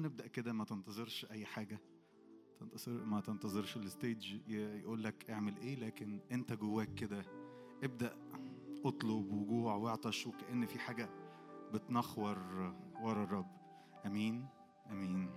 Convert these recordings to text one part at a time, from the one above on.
نبدأ كده ما تنتظرش أي حاجة. تنتظر ما تنتظرش الستيج يقول لك اعمل إيه لكن أنت جواك كده. ابدأ اطلب وجوع واعطش وكأن في حاجة بتنخور ورا الرب. آمين آمين.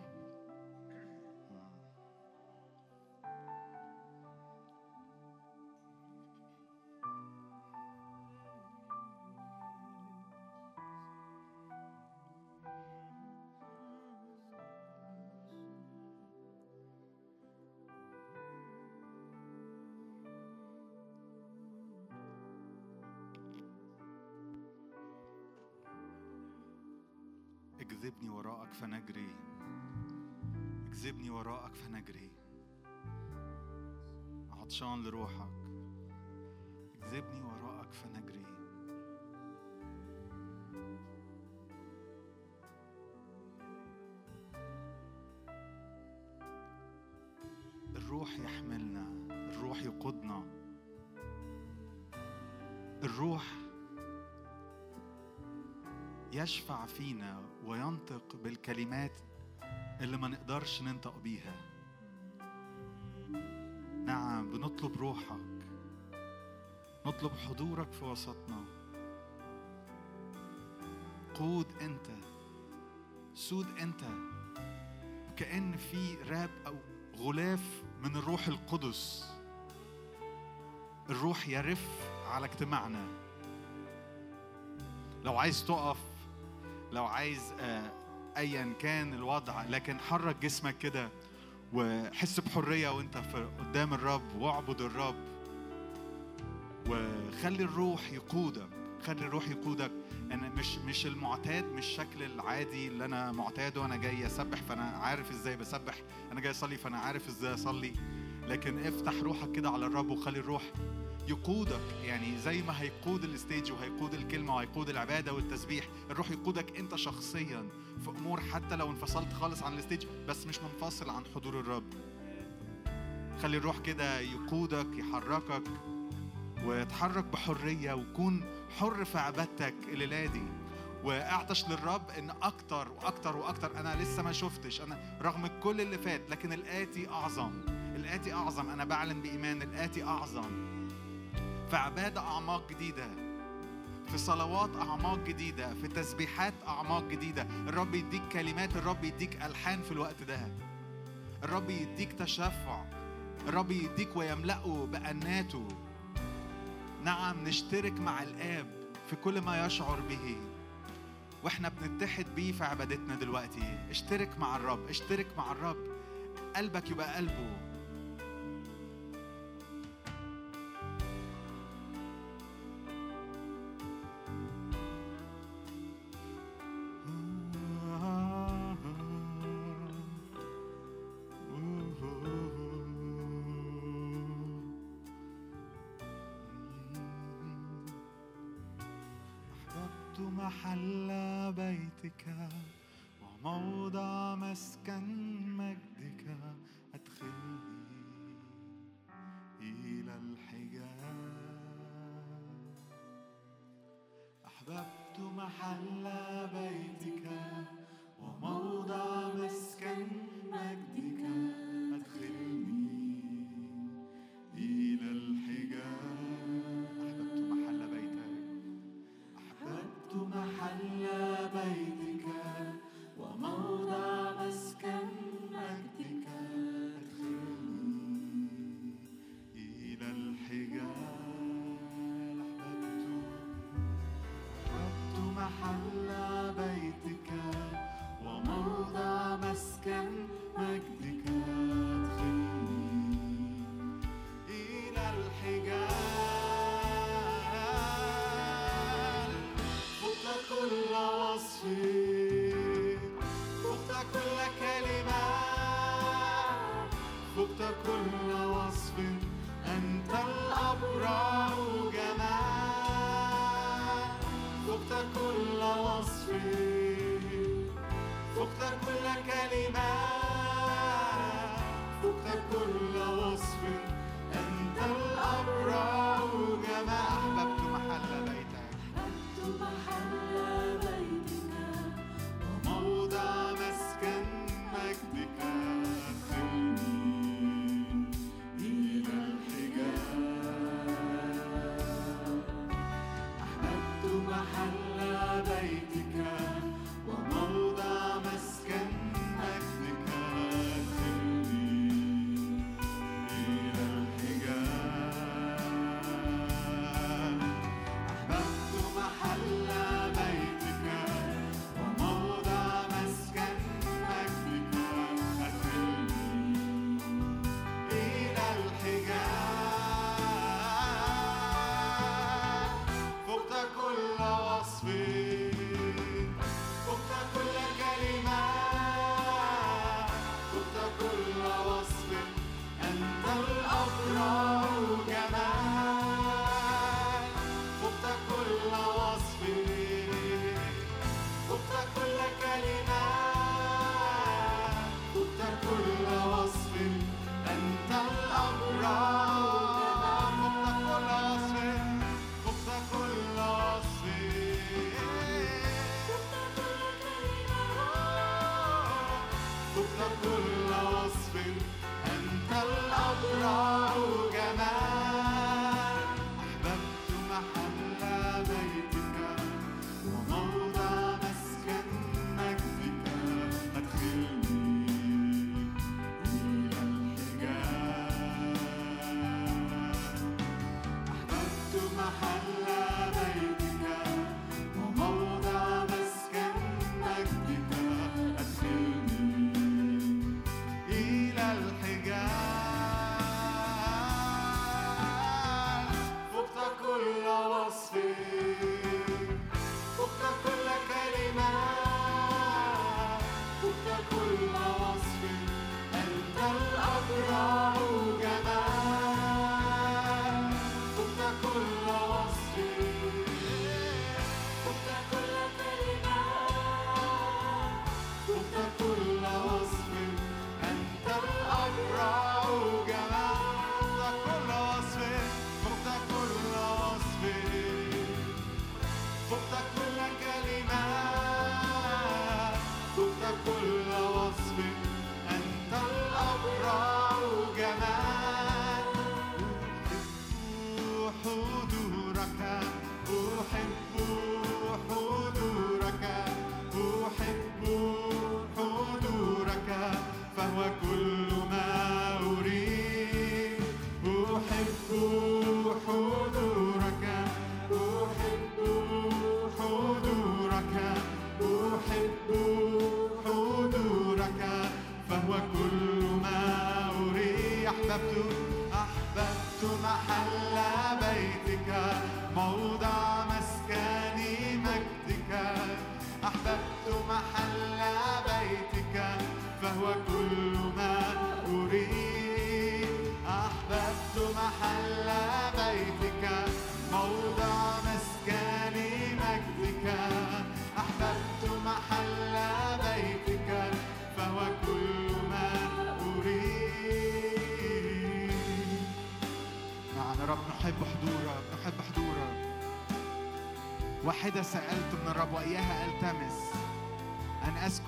الروح يشفع فينا وينطق بالكلمات اللي ما نقدرش ننطق بيها. نعم بنطلب روحك. نطلب حضورك في وسطنا. قود أنت. سود أنت. كأن في راب أو غلاف من الروح القدس. الروح يرف على اجتماعنا. لو عايز تقف لو عايز آه، ايا كان الوضع لكن حرك جسمك كده وحس بحرية وأنت قدام الرب واعبد الرب. وخلي الروح يقودك خلي الروح يقودك. أنا مش مش المعتاد مش الشكل العادي اللي أنا معتاده. وأنا جاي أسبح فأنا عارف إزاي بسبح. أنا جاي أصلي فأنا عارف إزاي أصلي. لكن افتح روحك كده على الرب وخلي الروح يقودك يعني زي ما هيقود ال stage وهيقود الكلمة وهيقود العبادة والتسبيح الروح يقودك أنت شخصيا في أمور حتى لو انفصلت خالص عن ال stage بس مش منفصل عن حضور الرب. خلي الروح كده يقودك يحركك وتحرك بحرية وكون حر في عبادتك الليلة دي. وأعطش للرب إن أكتر وأكتر وأكتر أنا لسه ما شفتش أنا رغم كل اللي فات لكن الآتي أعظم. الآتي أعظم أنا بعلن بإيمان الآتي أعظم. في عبادة أعماق جديدة في صلوات أعماق جديدة في تسبيحات أعماق جديدة. الرب يديك كلمات الرب يديك ألحان في الوقت ده. الرب يديك تشفع. الرب يديك ويملأه بأناته. نعم نشترك مع الآب في كل ما يشعر به. وإحنا بنتحد بيه في عبادتنا دلوقتي. اشترك مع الرب اشترك مع الرب. قلبك يبقى قلبه.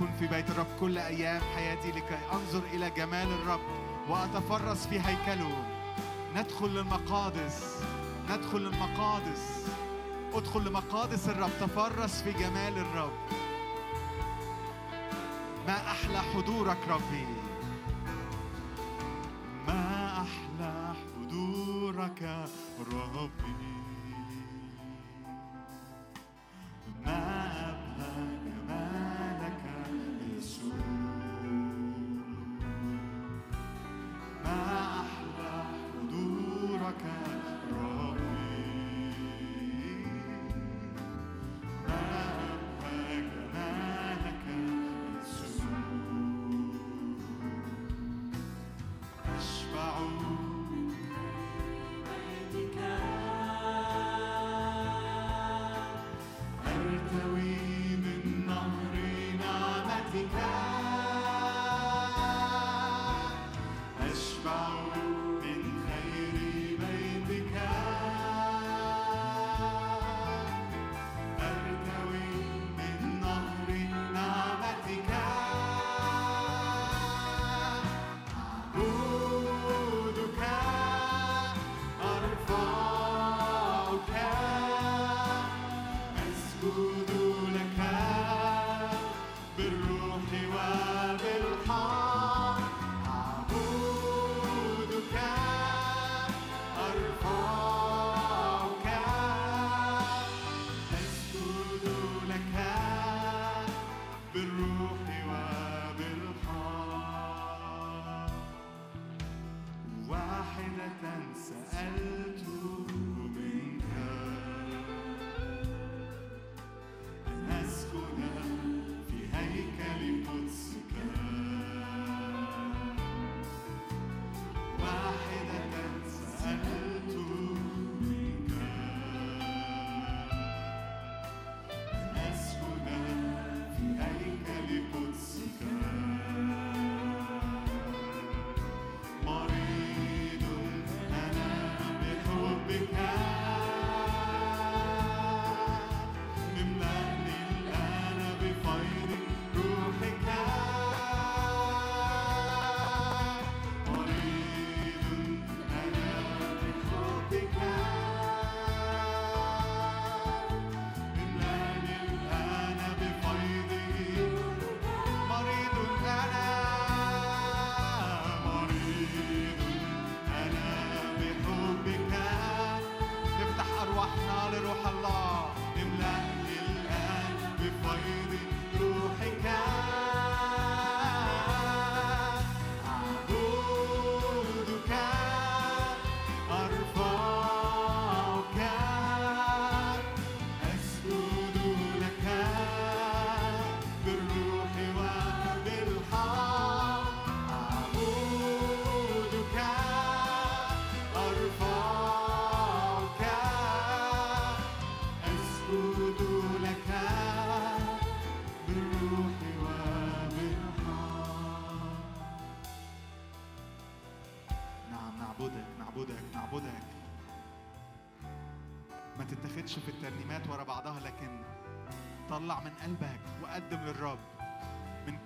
أسكن في بيت الرب كل أيام حياتي لكي أنظر إلى جمال الرب وأتفرس في هيكله. ندخل للمقادس. ندخل للمقادس. ادخل لمقادس الرب. تفرس في جمال الرب. ما أحلى حضورك ربي. ما أحلى حضورك ربي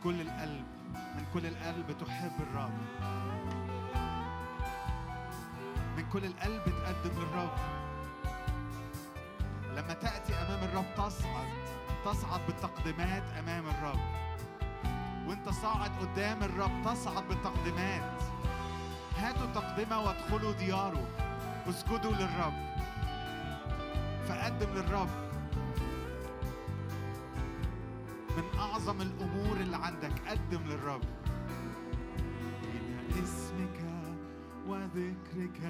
كل القلب من كل القلب تحب الرب. من كل القلب تقدم للرب. لما تأتي أمام الرب تصعد تصعد بالتقدمات أمام الرب. وانت صاعد قدام الرب تصعد بالتقدمات. هاتوا تقدمة وادخلوا دياره. اسجدوا للرب. فقدم للرب. أعظم الأمور اللي عندك قدم للرب. إلى اسمك وذكرك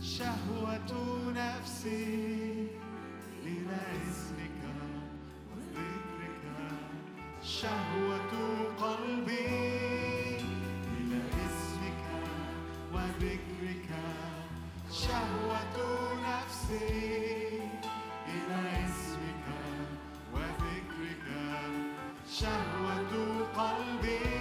شهوة نفسي. إلى اسمك وذكرك شهوة قلبي. إلى اسمك وذكرك شهوة نفسي. إلى اسمك شهوة قلبي.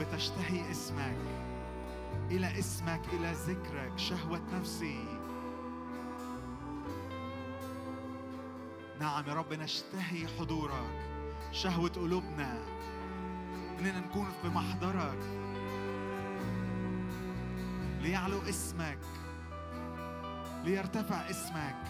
بتشتهي اسمك. إلى اسمك إلى ذكرك شهوة نفسي. نعم يا رب نشتهي حضورك شهوة قلوبنا. إننا نكون في محضرك. ليعلو اسمك ليرتفع اسمك.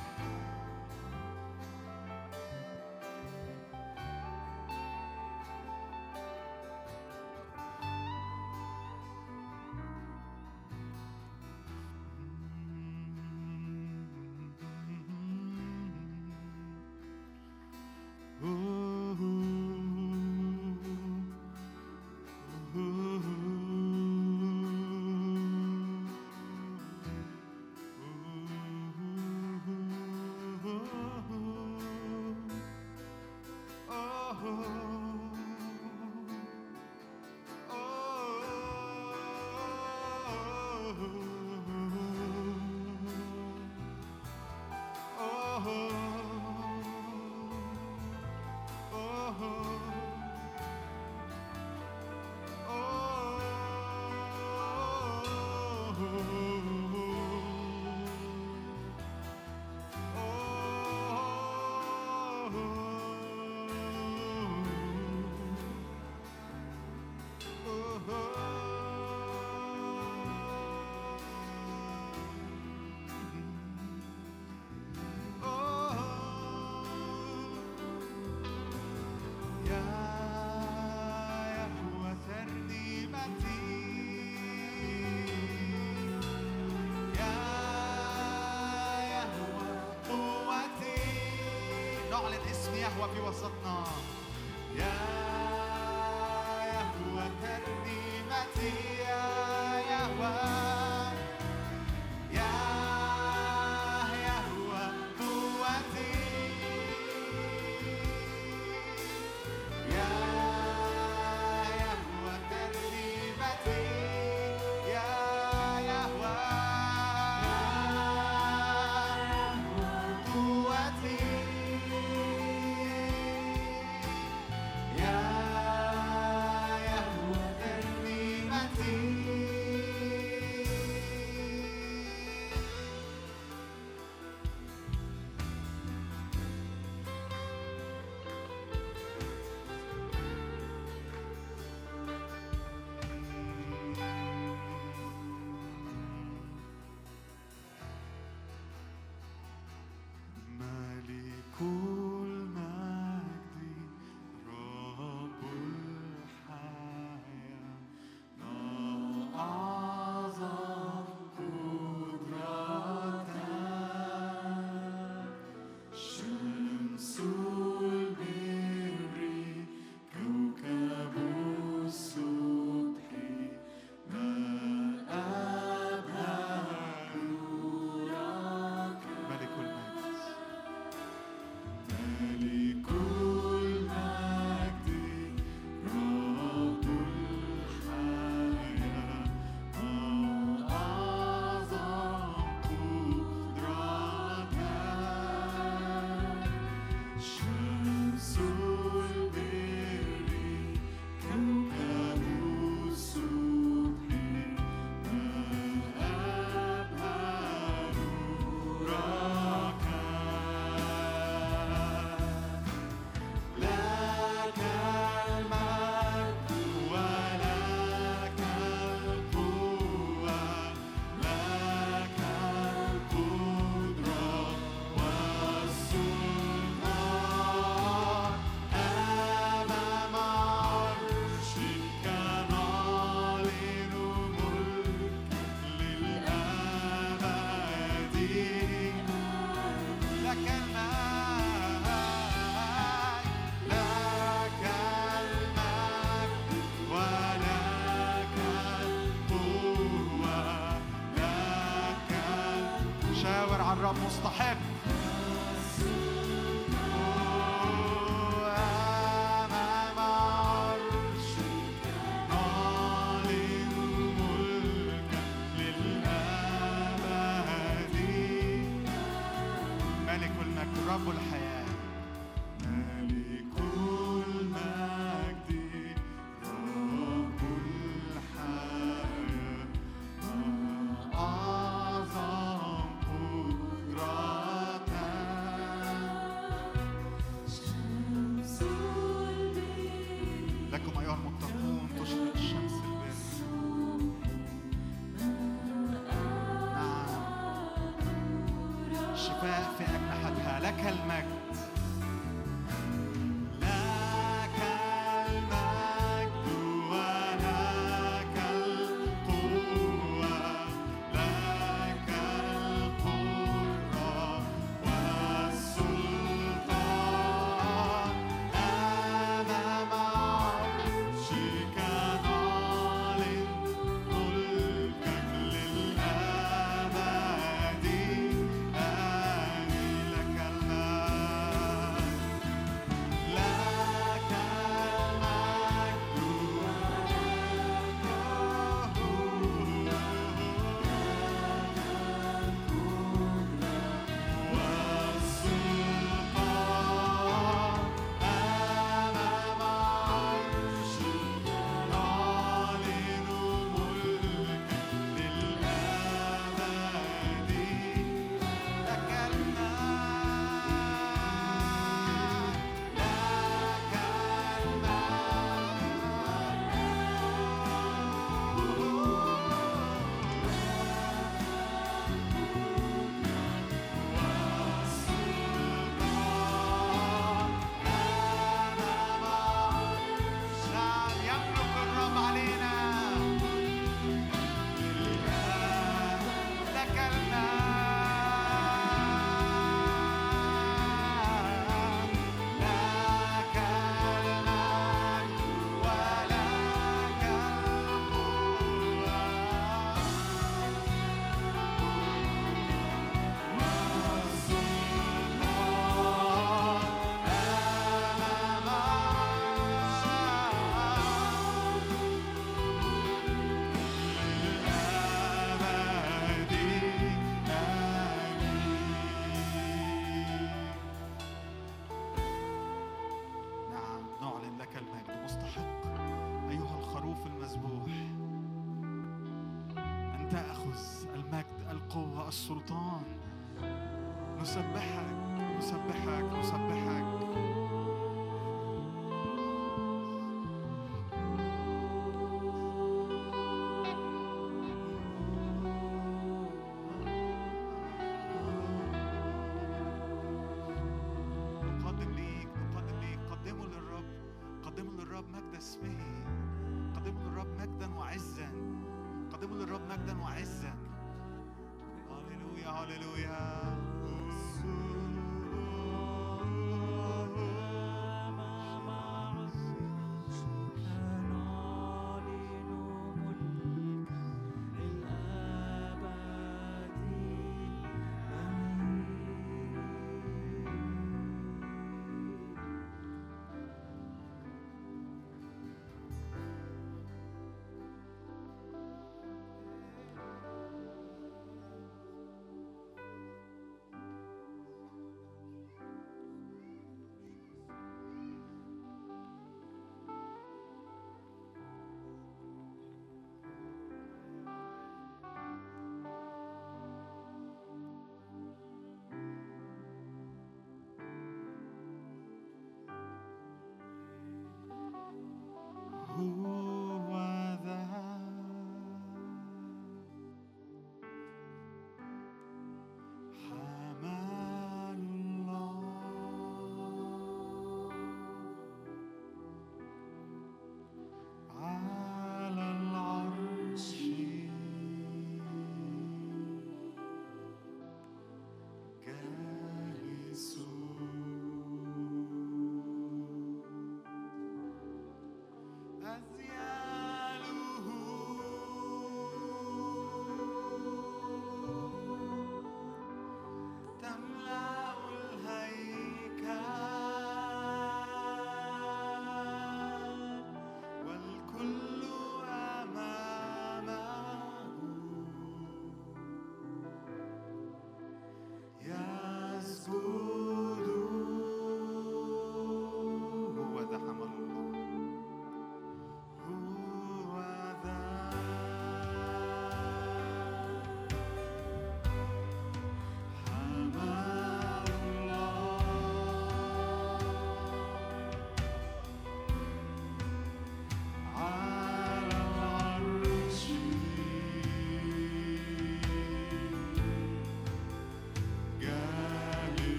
А.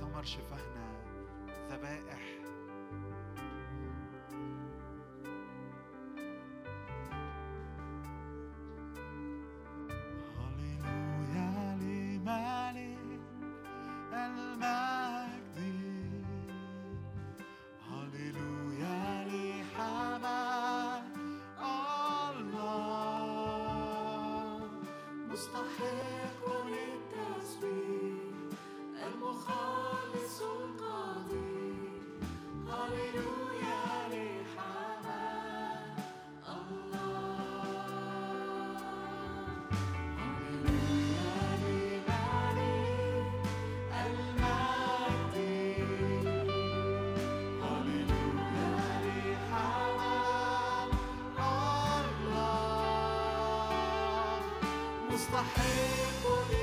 ثمر شفاهنا ذبائح مستحق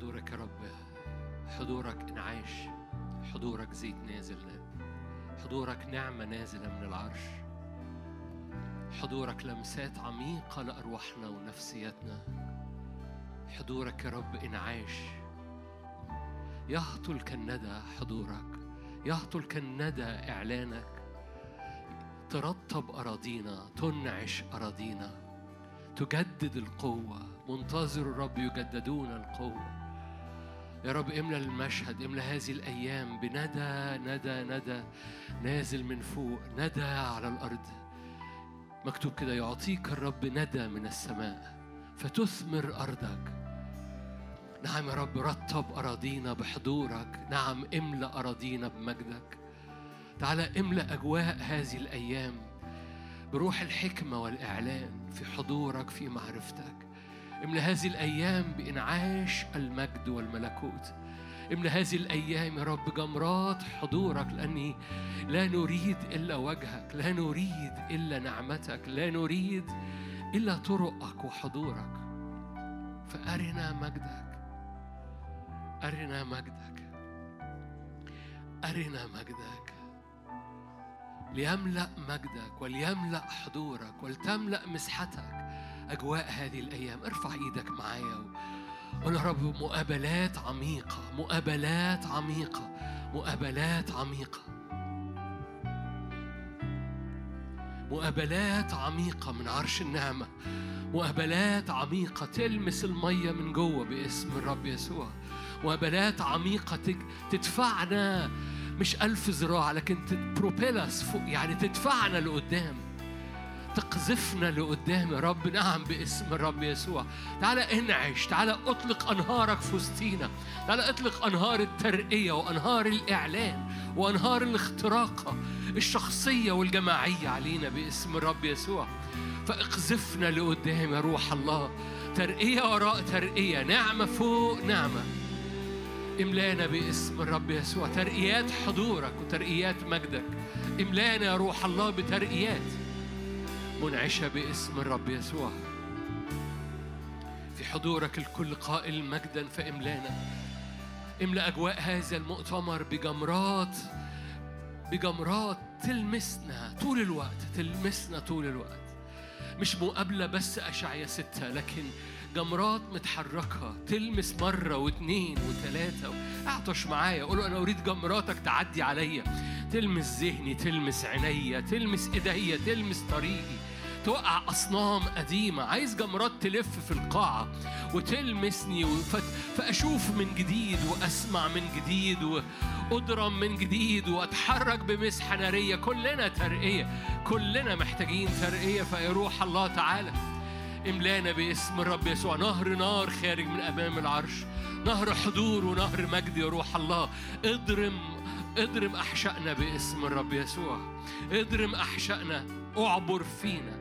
حضورك يا رب. حضورك انعاش. حضورك زيت نازل. حضورك نعمة نازلة من العرش. حضورك لمسات عميقة لأرواحنا ونفسياتنا. حضورك يا رب انعاش. يهطل كالندى حضورك. يهطل كالندى إعلانك. ترطب أراضينا تنعش أراضينا. تجدد القوة. منتظر الرب يجددون القوة. يا رب املى المشهد املى هذه الأيام بندى ندى ندى نازل من فوق ندى على الأرض. مكتوب كده يعطيك الرب ندى من السماء فتثمر أرضك. نعم يا رب رتب أراضينا بحضورك. نعم املأ أراضينا بمجدك. تعالى املأ أجواء هذه الأيام بروح الحكمة والإعلان في حضورك في معرفتك. املأ هذه الأيام بإنعاش المجد والملكوت. املأ هذه الأيام يا رب جمرات حضورك لأني لا نريد إلا وجهك لا نريد إلا نعمتك لا نريد إلا طرقك وحضورك. فأرنا مجدك أرنا مجدك أرنا مجدك. ليملأ مجدك وليملأ حضورك ولتملأ مسحتك. أجواء هذه الأيام. ارفع إيدك معايا قول يا رب مقابلات عميقة مقابلات عميقة مقابلات عميقة. مقابلات عميقة من عرش النعمة. مقابلات عميقة تلمس المية من جوه باسم الرب يسوع. مقابلات عميقة تدفعنا مش ألف ذراع لكن تبروبيلس فوق يعني تدفعنا لقدام. تقذفنا لقدام يا رب. نعم باسم الرب يسوع. تعالى انعش تعالى اطلق انهارك في وسطينا. تعالى اطلق انهار الترقية وانهار الاعلان وانهار الاختراقه الشخصية والجماعية علينا باسم الرب يسوع. فاقذفنا لقدام يا روح الله. ترقية وراء ترقية نعمة فوق نعمة. املانا باسم الرب يسوع. ترقيات حضورك وترقيات مجدك. املانا يا روح الله بترقيات. منعشة باسم الرب يسوع. في حضورك الكل قائل مجدا فإملانا. املأ أجواء هذا المؤتمر بجمرات بجمرات تلمسنا طول الوقت تلمسنا طول الوقت. مش مقابلة بس أشعية ستة لكن جمرات متحركة تلمس مرة واثنين وثلاثة اعطش معايا قول له أنا أريد جمراتك تعدي عليا. تلمس ذهني تلمس عينيا تلمس إيديا تلمس طريقي. توقع أصنام قديمة. عايز جمرات تلف في القاعة وتلمسني فأشوف من جديد وأسمع من جديد وأضرم من جديد وأتحرك بمسحة نارية. كلنا ترقية. كلنا محتاجين ترقية. فيا روح الله تعالى. املانا باسم الرب يسوع. نهر نار خارج من أمام العرش. نهر حضور ونهر مجد يا روح الله. اضرم اضرم أحشائنا باسم الرب يسوع. اضرم أحشائنا. اعبر فينا.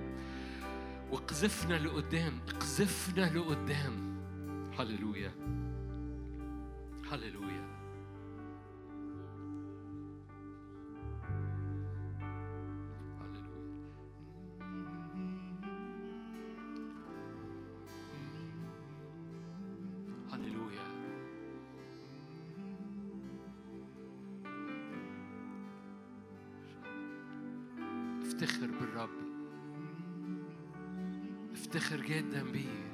واقذفنا لقدام اقذفنا لقدام. هللويا. هللويا. افتخر بالرب. افتخر جدا بيه.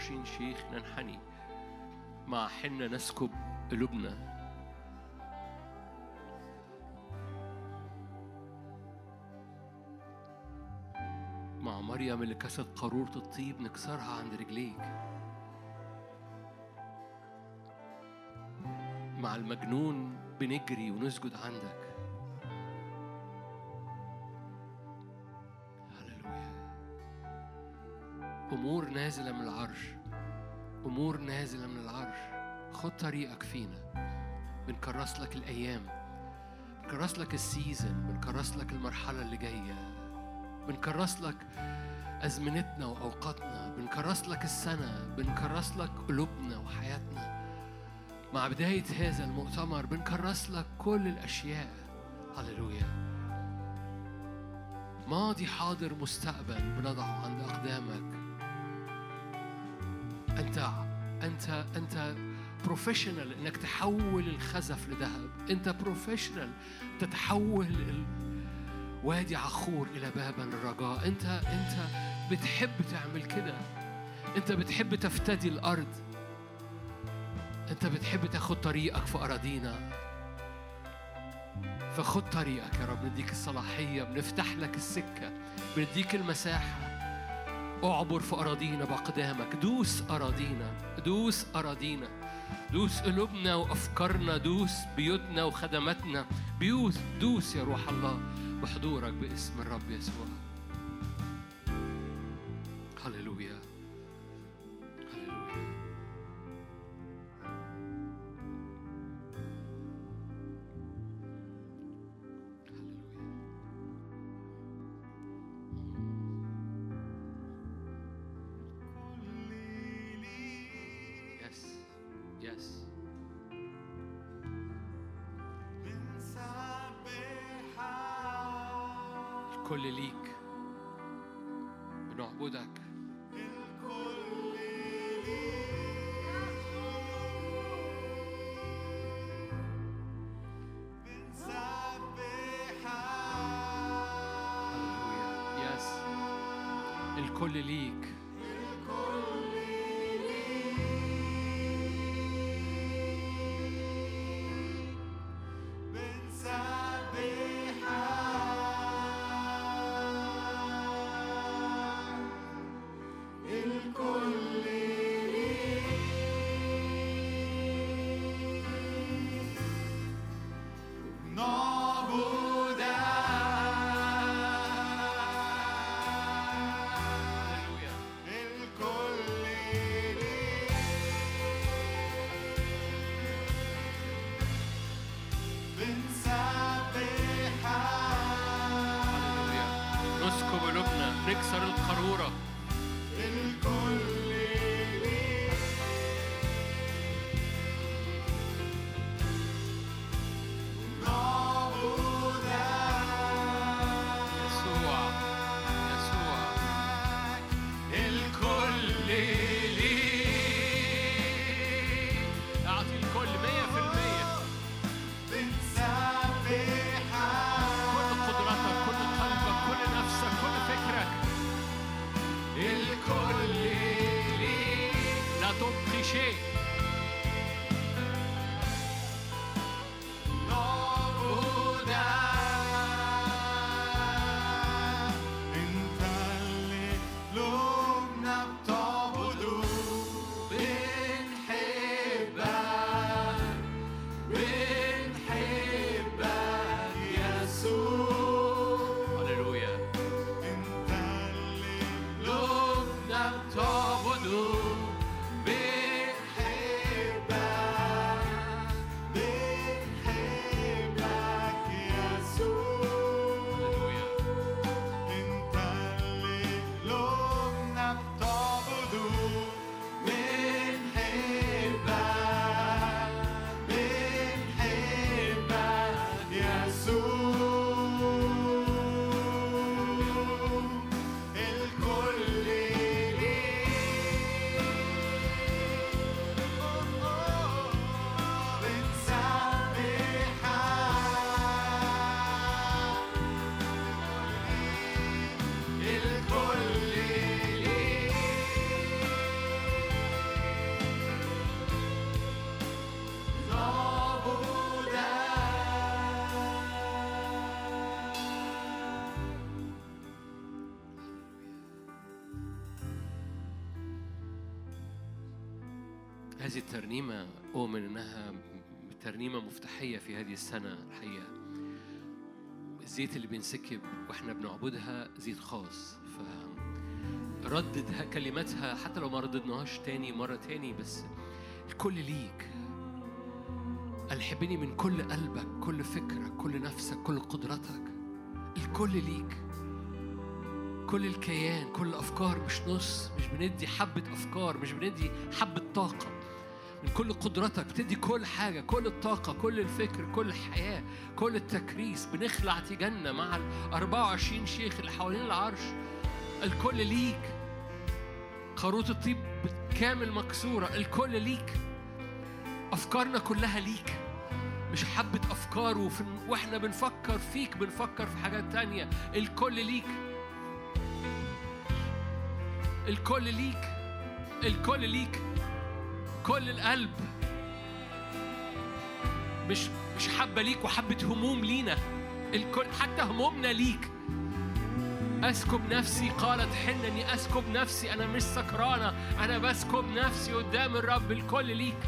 وعشرين شيخ ننحني. مع حنة نسكب قلوبنا. مع مريم اللي كست قارورة الطيب نكسرها عند رجليك. مع المجنون بنجري ونسجد عندك. أمور نازلة من العرش. أمور نازلة من العرش. خد طريقك فينا. بنكرس لك الأيام. بنكرس لك السيزن. بنكرس لك المرحلة اللي جاية. بنكرس لك أزمنتنا وأوقاتنا. بنكرس لك السنة. بنكرس لك قلوبنا وحياتنا. مع بداية هذا المؤتمر بنكرس لك كل الأشياء. هللويا. ماضي حاضر مستقبل. بنضعه عند أقدامك. أنت أنت أنت professional إنك تحول الخزف لذهب. أنت professional تتحول وادي عخور إلى باب الرجاء. أنت أنت بتحب تعمل كده. أنت بتحب تفتدي الأرض. أنت بتحب تاخد طريقك في أراضينا. فخد طريقك يا رب. نديك الصلاحية. بنفتح لك السكة. بنديك المساحة. أعبر في أراضينا بأقدامك. دوس أراضينا دوس أراضينا. دوس قلوبنا وأفكارنا دوس بيوتنا وخدماتنا. بيوت دوس يا روح الله بحضورك باسم الرب يسوع. هذه الترنيمة أؤمن إنها ترنيمة مفتاحية في هذه السنة الحقيقة الزيت اللي بينسكب وإحنا بنعبدها زيت خاص فردد ه- كلماتها حتى لو ما رددناهاش تاني مرة تاني بس الكل ليك. قال حبني من كل قلبك كل فكرك كل نفسك كل قدرتك. الكل ليك. كل الكيان كل الأفكار مش نص مش بندي حبة أفكار مش بندي حبة طاقة. من كل قدرتك بتدي كل حاجة كل الطاقة كل الفكر كل الحياة كل التكريس. بنخلع تيجنا مع ال 24 شيخ اللي حوالين العرش. الكل ليك. خروط الطيب كامل مكسورة. الكل ليك. أفكارنا كلها ليك. مش حبة أفكار وإحنا بنفكر فيك بنفكر في حاجات تانية. الكل ليك. الكل ليك. الكل ليك. كل القلب. مش مش حبة ليك وحبة هموم لينا. الكل حتى همومنا ليك. أسكب نفسي قالت حنني أسكب نفسي. أنا مش سكرانة. أنا بسكب نفسي قدام الرب الكل ليك.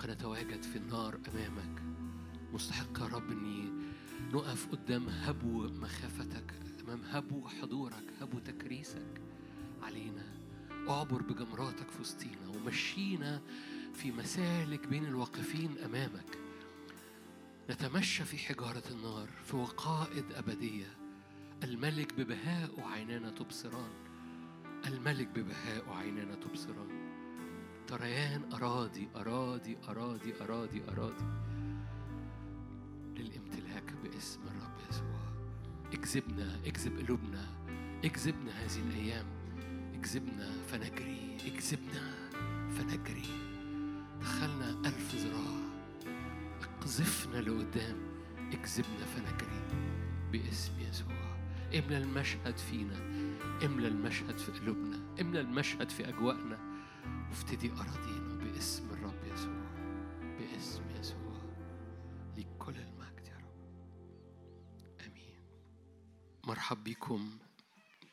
مستحق نتواجد في النار أمامك. مستحق يا رب اني نقف قدام هبو مخافتك امام هبو حضورك هبو تكريسك. علينا اعبر بجمراتك في وسطينا ومشينا في مسالك بين الواقفين أمامك. نتمشى في حجارة النار في وقائد أبدية. الملك ببهاء عينانا تبصران. الملك ببهاء عينانا تبصران. تريان أراضي أراضي أراضي أراضي أراضي. للامتلاك باسم الرب يسوع. اكذبنا اكذب قلوبنا. اكذبنا هذه الأيام. اكذبنا فنجري. اكذبنا فنجري. دخلنا ألف ذراع. اقذفنا لقدام. اكذبنا فنجري باسم يسوع. املى المشهد فينا. املى المشهد في قلوبنا. املى المشهد في أجواءنا. وافتدي أراضينا باسم الرب يسوع باسم يسوع ليك كل المجد يا رب. آمين. مرحب بكم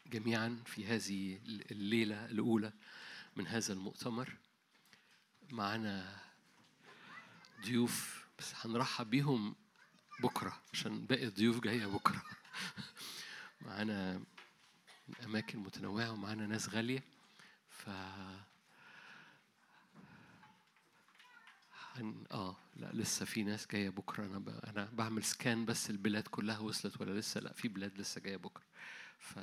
جميعا في هذه الليلة الأولى من هذا المؤتمر. معنا ضيوف بس هنرحب بيهم بكرة عشان باقي الضيوف جاية بكرة. معانا أماكن متنوعة ومعانا ناس غالية ف هن... آه لا لسه في ناس جاية بكرة. أنا ب... أنا بعمل سكان بس البلاد كلها وصلت ولا لسه؟ لا في بلاد لسه جاية بكرة. ف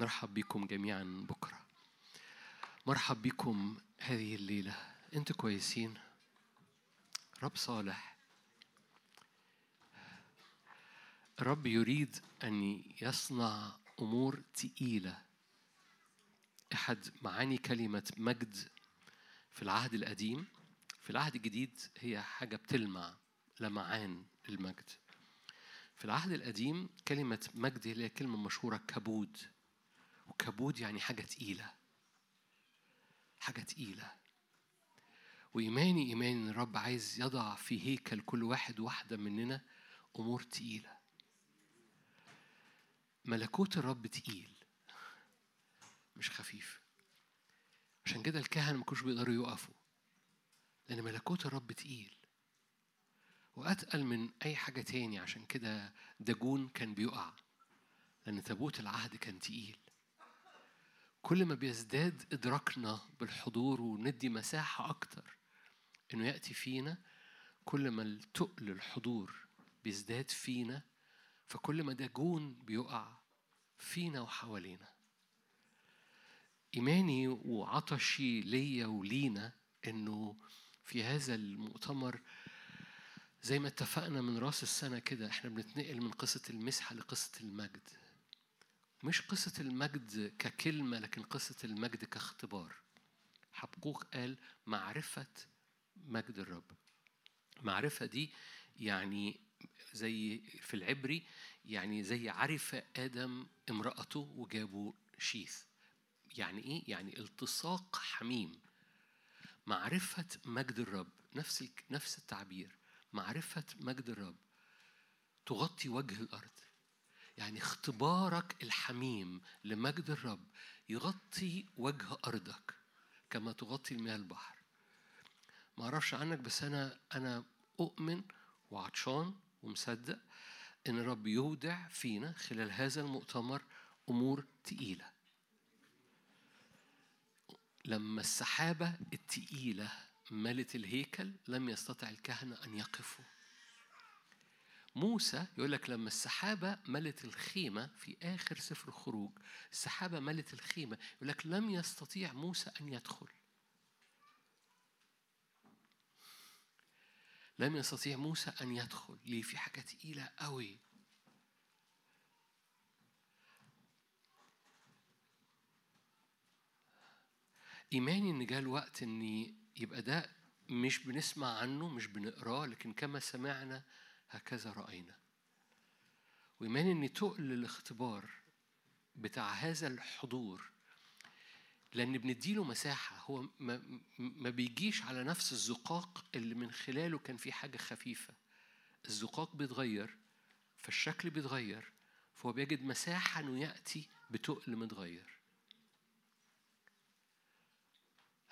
نرحب بكم جميعا بكرة. مرحب بكم هذه الليلة. أنتوا كويسين؟ رب صالح. الرب يريد أن يصنع أمور تقيلة. أحد معاني كلمة مجد في العهد القديم في العهد الجديد هي حاجة بتلمع لمعان المجد. في العهد القديم كلمة مجد هي كلمة مشهورة كبود وكبود يعني حاجة تقيلة. حاجة تقيلة. وإيماني إيمان إن الرب عايز يضع في هيكل كل واحد واحدة مننا أمور تقيلة. ملكوت الرب تقيل مش خفيف. عشان كده الكهنة ما كانوش بيقدروا يقفوا. لأن ملكوت الرب تقيل. وأتقل من أي حاجة تاني عشان كده داجون كان بيقع لأن تابوت العهد كان تقيل. كل ما بيزداد إدراكنا بالحضور وندي مساحة أكتر إنه يأتي فينا كل ما التقل الحضور بيزداد فينا فكل ما داجون بيقع فينا وحوالينا. إيماني وعطشي ليا ولينا إنه في هذا المؤتمر زي ما اتفقنا من راس السنة كده إحنا بنتنقل من قصة المسحة لقصة المجد. مش قصة المجد ككلمة لكن قصة المجد كاختبار. حبقوق قال معرفة مجد الرب. معرفة دي يعني زي في العبري يعني زي عرف آدم امرأته وجابوا شيث. يعني إيه؟ يعني التصاق حميم. معرفة مجد الرب نفس نفس التعبير معرفة مجد الرب تغطي وجه الأرض. يعني اختبارك الحميم لمجد الرب يغطي وجه أرضك كما تغطي المياه البحر. ما أعرفش عنك بس أنا أنا أؤمن وعطشان ومصدق إن الرب يودع فينا خلال هذا المؤتمر أمور تقيلة. لما السحابة التقيلة ملت الهيكل لم يستطع الكهنة أن يقفوا موسى يقول لك لما السحابة ملت الخيمة في آخر سفر الخروج السحابة ملت الخيمة يقول لك لم يستطيع موسى أن يدخل. لم يستطيع موسى أن يدخل. ليه؟ في حاجة تقيلة قوي. إيماني إن جاء الوقت إن يبقى ده مش بنسمع عنه مش بنقراه لكن كما سمعنا هكذا رأينا. وإيماني إن تقل الاختبار بتاع هذا الحضور لأن بنديله مساحة. هو ما, ما بيجيش على نفس الزقاق اللي من خلاله كان في حاجة خفيفة. الزقاق بيتغير فالشكل بيتغير فهو بيجد مساحة إنه يأتي بتقل متغير.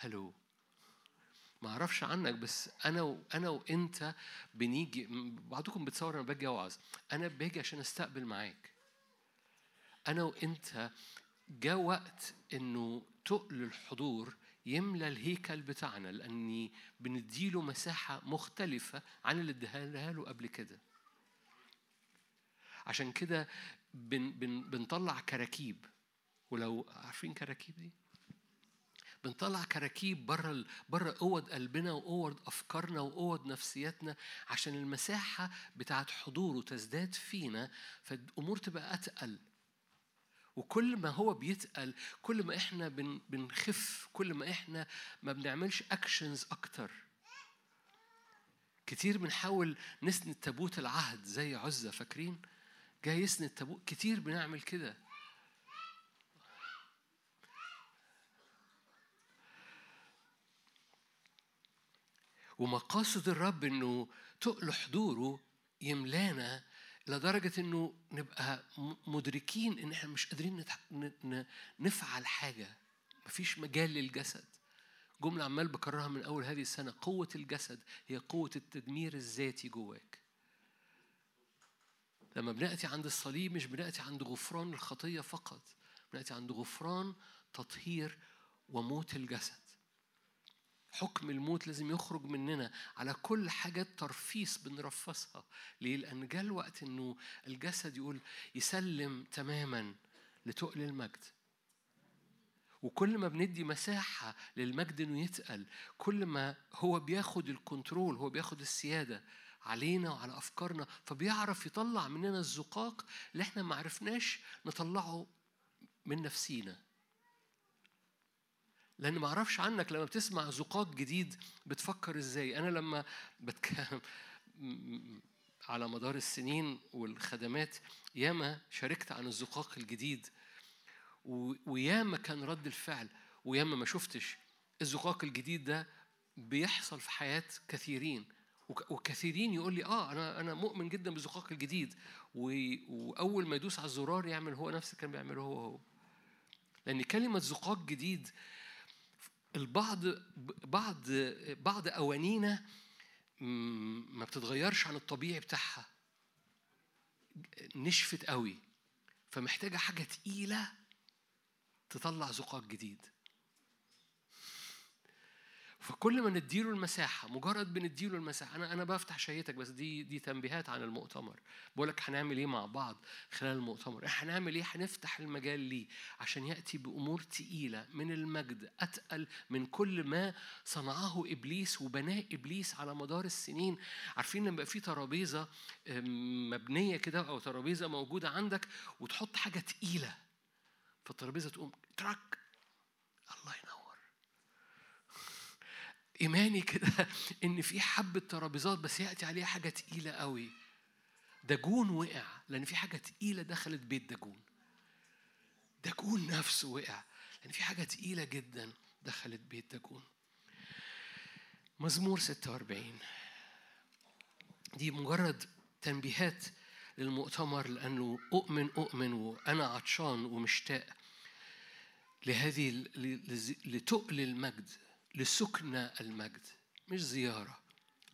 هلو. ما أعرفش عنك بس أنا و... أنا وإنت بنيجي بعضكم بتصور أنا باجي أوعظ. أنا باجي عشان أستقبل معاك. أنا وإنت جاء وقت إنه تقل الحضور يملى الهيكل بتاعنا لأني بنديله مساحة مختلفة عن اللي اديها له قبل كده. عشان كده بن بن بنطلع كراكيب. ولو عارفين كراكيب دي؟ بنطلع كراكيب بره بره أوض قلبنا وأوض أفكارنا وأوض نفسياتنا عشان المساحة بتاعت حضوره تزداد فينا فالأمور تبقى أتقل. وكل ما هو بيتقل كل ما إحنا بن بنخف كل ما إحنا ما بنعملش actions أكتر. كتير بنحاول نسند تابوت العهد زي عزة فاكرين؟ جاي يسند تابوت كتير بنعمل كده. ومقاصد الرب إنه تقل حضوره يملانا لدرجة إنه نبقى مدركين إن إحنا مش قادرين. نفعل حاجة. مفيش مجال للجسد. جملة عمال بكررها من أول هذه السنة. قوة الجسد هي قوة التدمير الذاتي جواك. لما بنأتي عند الصليب مش بنأتي عند غفران الخطية فقط. بنأتي عند غفران تطهير وموت الجسد. حكم الموت لازم يخرج مننا على كل حاجات ترفيس بنرفسها. ليه؟ لأن جاء الوقت إنه الجسد يقول يسلم تماما لتقل المجد. وكل ما بندي مساحة للمجد إنه يتقل كل ما هو بياخد الكنترول هو بياخد السيادة علينا وعلى أفكارنا فبيعرف يطلع مننا الزقاق اللي إحنا ما عرفناش نطلعه من نفسينا. لأن ما أعرفش عنك لما بتسمع زقاق جديد بتفكر إزاي. أنا لما بتكلم على مدار السنين والخدمات ياما شاركت عن الزقاق الجديد وياما كان رد الفعل وياما ما شفتش الزقاق الجديد ده بيحصل في حياة كثيرين. وك- وكثيرين يقول لي آه أنا أنا مؤمن جدا بالزقاق الجديد. وأول ما يدوس على الزرار يعمل هو نفس اللي كان بيعمله هو هو. لأن كلمة زقاق جديد البعض بعض بعض قوانينا ما بتتغيرش عن الطبيعي بتاعها. نشفت قوي فمحتاجة حاجة تقيلة تطلع زقاق جديد. فكل ما نديله المساحة مجرد بنديله المساحة أنا أنا بفتح شهيتك بس دي دي تنبيهات عن المؤتمر. بقول لك هنعمل إيه مع بعض خلال المؤتمر؟ إحنا هنعمل إيه؟ هنفتح المجال ليه؟ عشان يأتي بأمور تقيلة من المجد أتقل من كل ما صنعه إبليس وبناه إبليس على مدار السنين. عارفين لما يبقى في ترابيزة مبنية كده أو ترابيزة موجودة عندك وتحط حاجة تقيلة فالترابيزة تقوم ترك الله ينور. إيماني كده إن في حبة ترابيزات بس يأتي عليها حاجة تقيلة قوي. داجون وقع لأن في حاجة تقيلة دخلت بيت داجون داجون نفسه وقع لأن في حاجة تقيلة جدا دخلت بيت داجون مزمور 46 دي مجرد تنبيهات للمؤتمر لأنه أؤمن أؤمن وأنا عطشان ومشتاق لهذه لتقل المجد. لسكنى المجد. مش زيارة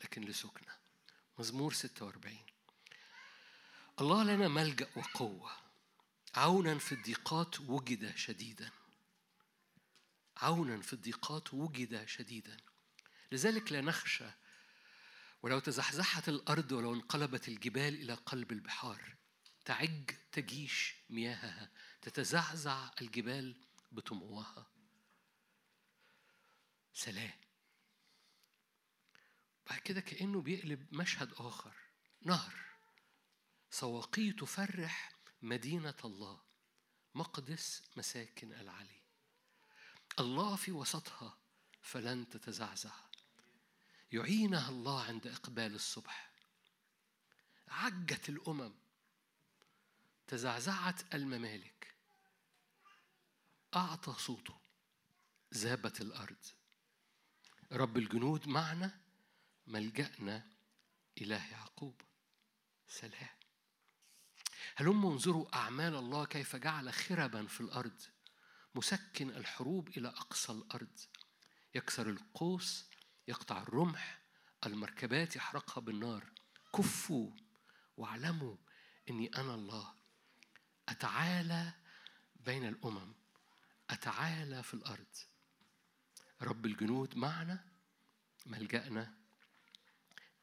لكن لسكنى مزمور 46 الله لنا ملجأ وقوة. عونا في الضيقات وجد شديدا. عونا في الضيقات وجد شديدا. لذلك لا نخشى ولو تزحزحت الأرض ولو انقلبت الجبال إلى قلب البحار. تعج تجيش مياهها. تتزعزع الجبال بطموها سلام. بعد كده كأنه بيقلب مشهد آخر. نهر. سواقي تفرح مدينة الله. مقدس مساكن العلي. الله في وسطها فلن تتزعزع. يعينها الله عند إقبال الصبح. عجت الأمم. تزعزعت الممالك. أعطى صوته. ذابت الأرض. رب الجنود معنا ملجأنا إله يعقوب. سلام. هلم انظروا أعمال الله كيف جعل خربا في الأرض مسكن الحروب إلى أقصى الأرض؟ يكسر القوس يقطع الرمح المركبات يحرقها بالنار. كفوا واعلموا إني أنا الله. أتعالى بين الأمم أتعالى في الأرض. رب الجنود معنا ملجأنا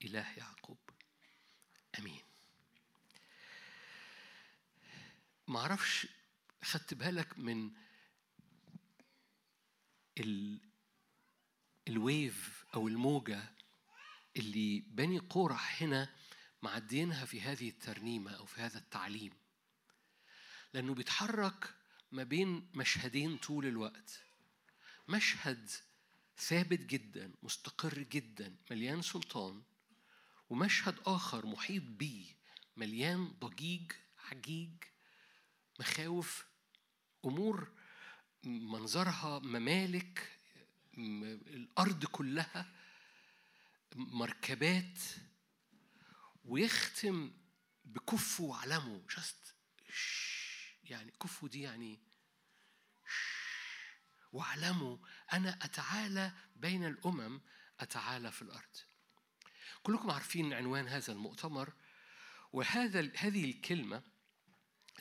إله يعقوب. آمين. ما أعرفش خدت بالك من ال الويف أو الموجة اللي بني قورح هنا معدينها في هذه الترنيمة أو في هذا التعليم؟ لأنه بيتحرك ما بين مشهدين طول الوقت. مشهد ثابت جدا مستقر جدا مليان سلطان ومشهد آخر محيط بيه مليان ضجيج حجيج مخاوف أمور منظرها ممالك الأرض كلها مركبات ويختم بكفه وعلمه يعني كفه دي يعني واعلموا أنا أتعالى بين الأمم أتعالى في الأرض. كلكم عارفين عنوان هذا المؤتمر وهذا هذه الكلمة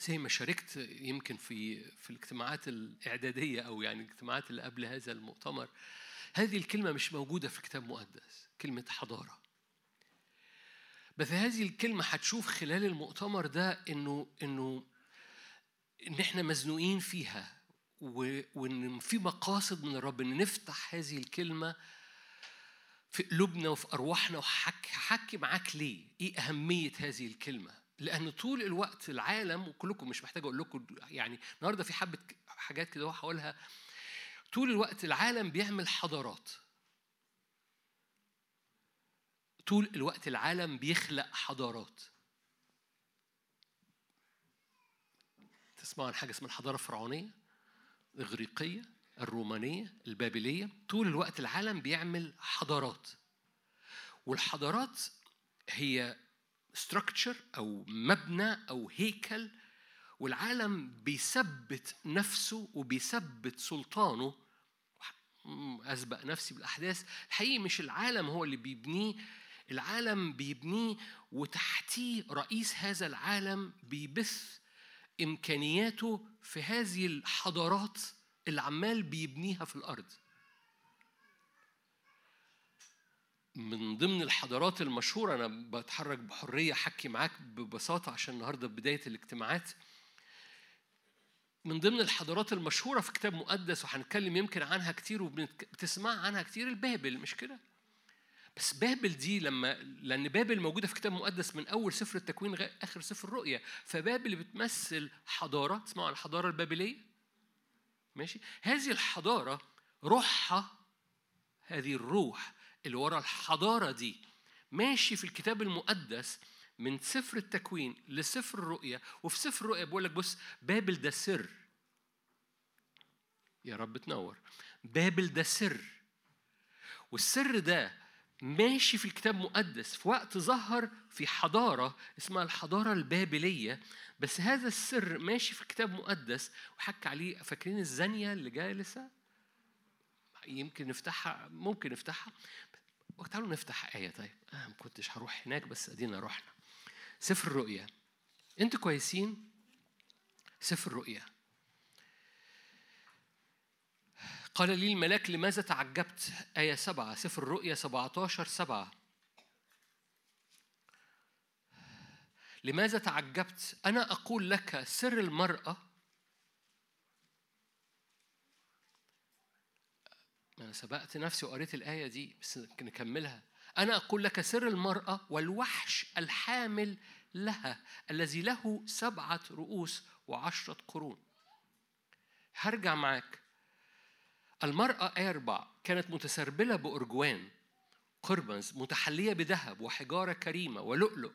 زي ما شاركت يمكن في في الاجتماعات الإعدادية أو يعني الاجتماعات اللي قبل هذا المؤتمر هذه الكلمة مش موجودة في كتاب مقدس كلمة حضارة. بس هذه الكلمة هتشوف خلال المؤتمر ده إنه إنه إن إحنا مزنوقين فيها. وإن في مقاصد من الرب إن نفتح هذه الكلمة في قلوبنا وفي أرواحنا وحكي حكي معاك ليه؟ إيه أهمية هذه الكلمة؟ لأن طول الوقت العالم وكلكم مش محتاج أقول لكم يعني النهارده في حبة حاجات كده هقولها طول الوقت العالم بيعمل حضارات طول الوقت العالم بيخلق حضارات تسمعوا عن حاجة اسمها الحضارة الفرعونية الإغريقية الرومانية البابلية طول الوقت العالم بيعمل حضارات. والحضارات هي structure أو مبنى أو هيكل والعالم بيثبت نفسه وبيثبت سلطانه. مم، أسبق نفسي بالأحداث الحقيقي مش العالم هو اللي بيبنيه العالم بيبنيه وتحتيه رئيس هذا العالم بيبث إمكانياته في هذه الحضارات اللي عمال بيبنيها في الأرض من ضمن الحضارات المشهورة أنا بتحرك بحرية أحكي معاك ببساطة عشان النهاردة بداية الاجتماعات من ضمن الحضارات المشهورة في كتاب مقدس وهنتكلم يمكن عنها كتير وبتسمع عنها كتير البابل مش كده؟ بس بابل دي لما لأن بابل موجودة في كتاب مقدس من أول سفر التكوين لغاية آخر سفر الرؤيا. فبابل بتمثل حضارة تسمعوا عن الحضارة البابلية؟ ماشي؟ هذه الحضارة روحها هذه الروح اللي ورا الحضارة دي ماشي في الكتاب المقدس من سفر التكوين لسفر الرؤيا. وفي سفر الرؤيا بقول لك بص بابل ده سر. يا رب تنور. بابل ده سر. والسر ده ماشي في الكتاب المقدس في وقت ظهر في حضارة اسمها الحضارة البابلية. بس هذا السر ماشي في الكتاب المقدس وحكى عليه. فاكرين الزانية اللي جالسة يمكن نفتحها ممكن نفتحها. تعالوا نفتح آية. طيب أنا ما كنتش هروح هناك بس أدينا رحنا سفر الرؤيا. أنتوا كويسين؟ سفر الرؤيا. قال لي الملاك لماذا تعجبت؟ آية سبعة سفر الرؤيا 17 سبعة. لماذا تعجبت؟ أنا أقول لك سر المرأة. أنا سبقت نفسي وقريت الآية دي بس نكملها. أنا أقول لك سر المرأة والوحش الحامل لها الذي له سبعة رؤوس وعشرة قرون. هرجع معاك. المرأة أربع كانت متسربلة بأرجوان قربنز متحلية بذهب وحجارة كريمة ولؤلؤ.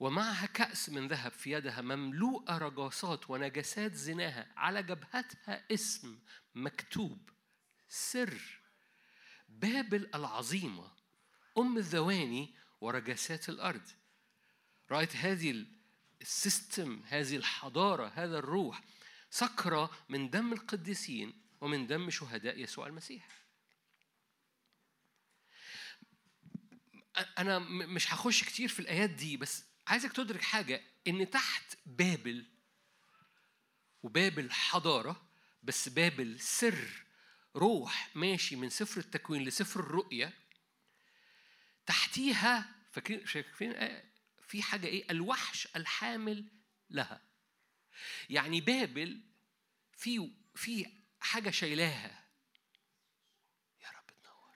ومعها كأس من ذهب في يدها مملوءة رجاسات ونجاسات زناها. على جبهتها اسم مكتوب سر. بابل العظيمة أم الذواني ورجاسات الأرض. رأيت هذه السيستم هذه الحضارة هذا الروح سكرة من دم القديسين. ومن دم شهداء يسوع المسيح أنا مش هخش كتير في الآيات دي بس عايزك تدرك حاجة إن تحت بابل وبابل حضارة بس بابل سر روح ماشي من سفر التكوين لسفر الرؤيا تحتيها فاكرين شايفين في حاجة إيه؟ الوحش الحامل لها. يعني بابل في في حاجة شايلاها. يا رب تنور.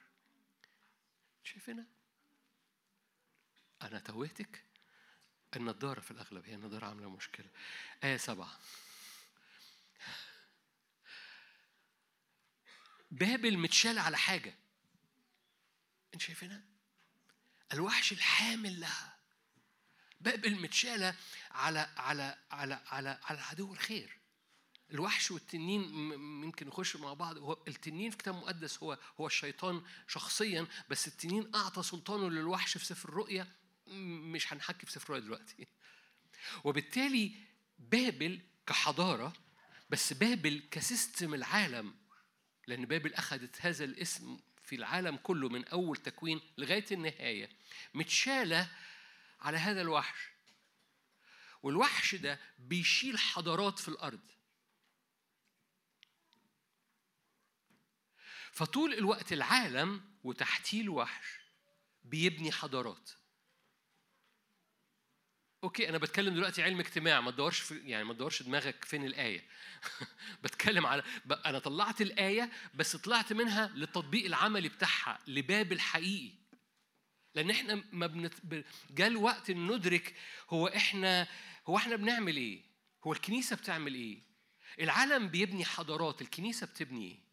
شايفينها؟ أنا توهتك؟ النضارة في الأغلب هي النضارة عاملة مشكلة. آية سبعة. بابل متشال على حاجة أنت شايفينها؟ الوحش الحامل لها بابل متشالة على على على على على عدو الخير الوحش والتنين يمكن يخشوا مع بعض. هو التنين في كتاب مقدس هو هو الشيطان شخصيا بس التنين أعطى سلطانه للوحش في سفر الرؤيا. مش هنحكي في سفر الرؤيا دلوقتي. وبالتالي بابل كحضارة بس بابل كسيستم العالم لأن بابل أخذت هذا الاسم في العالم كله من أول تكوين لغاية النهاية متشالة على هذا الوحش. والوحش ده بيشيل حضارات في الأرض. فطول الوقت العالم وتحتيه الوحش بيبني حضارات. أوكي أنا بتكلم دلوقتي علم اجتماع ما تدورش في يعني ما تدورش دماغك فين الآية. بتكلم على أنا طلعت الآية بس طلعت منها للتطبيق العملي بتاعها لباب الحقيقي. لأن إحنا ما بنت... جاء الوقت إن ندرك هو إحنا هو إحنا بنعمل إيه؟ هو الكنيسة بتعمل إيه؟ العالم بيبني حضارات الكنيسة بتبني إيه؟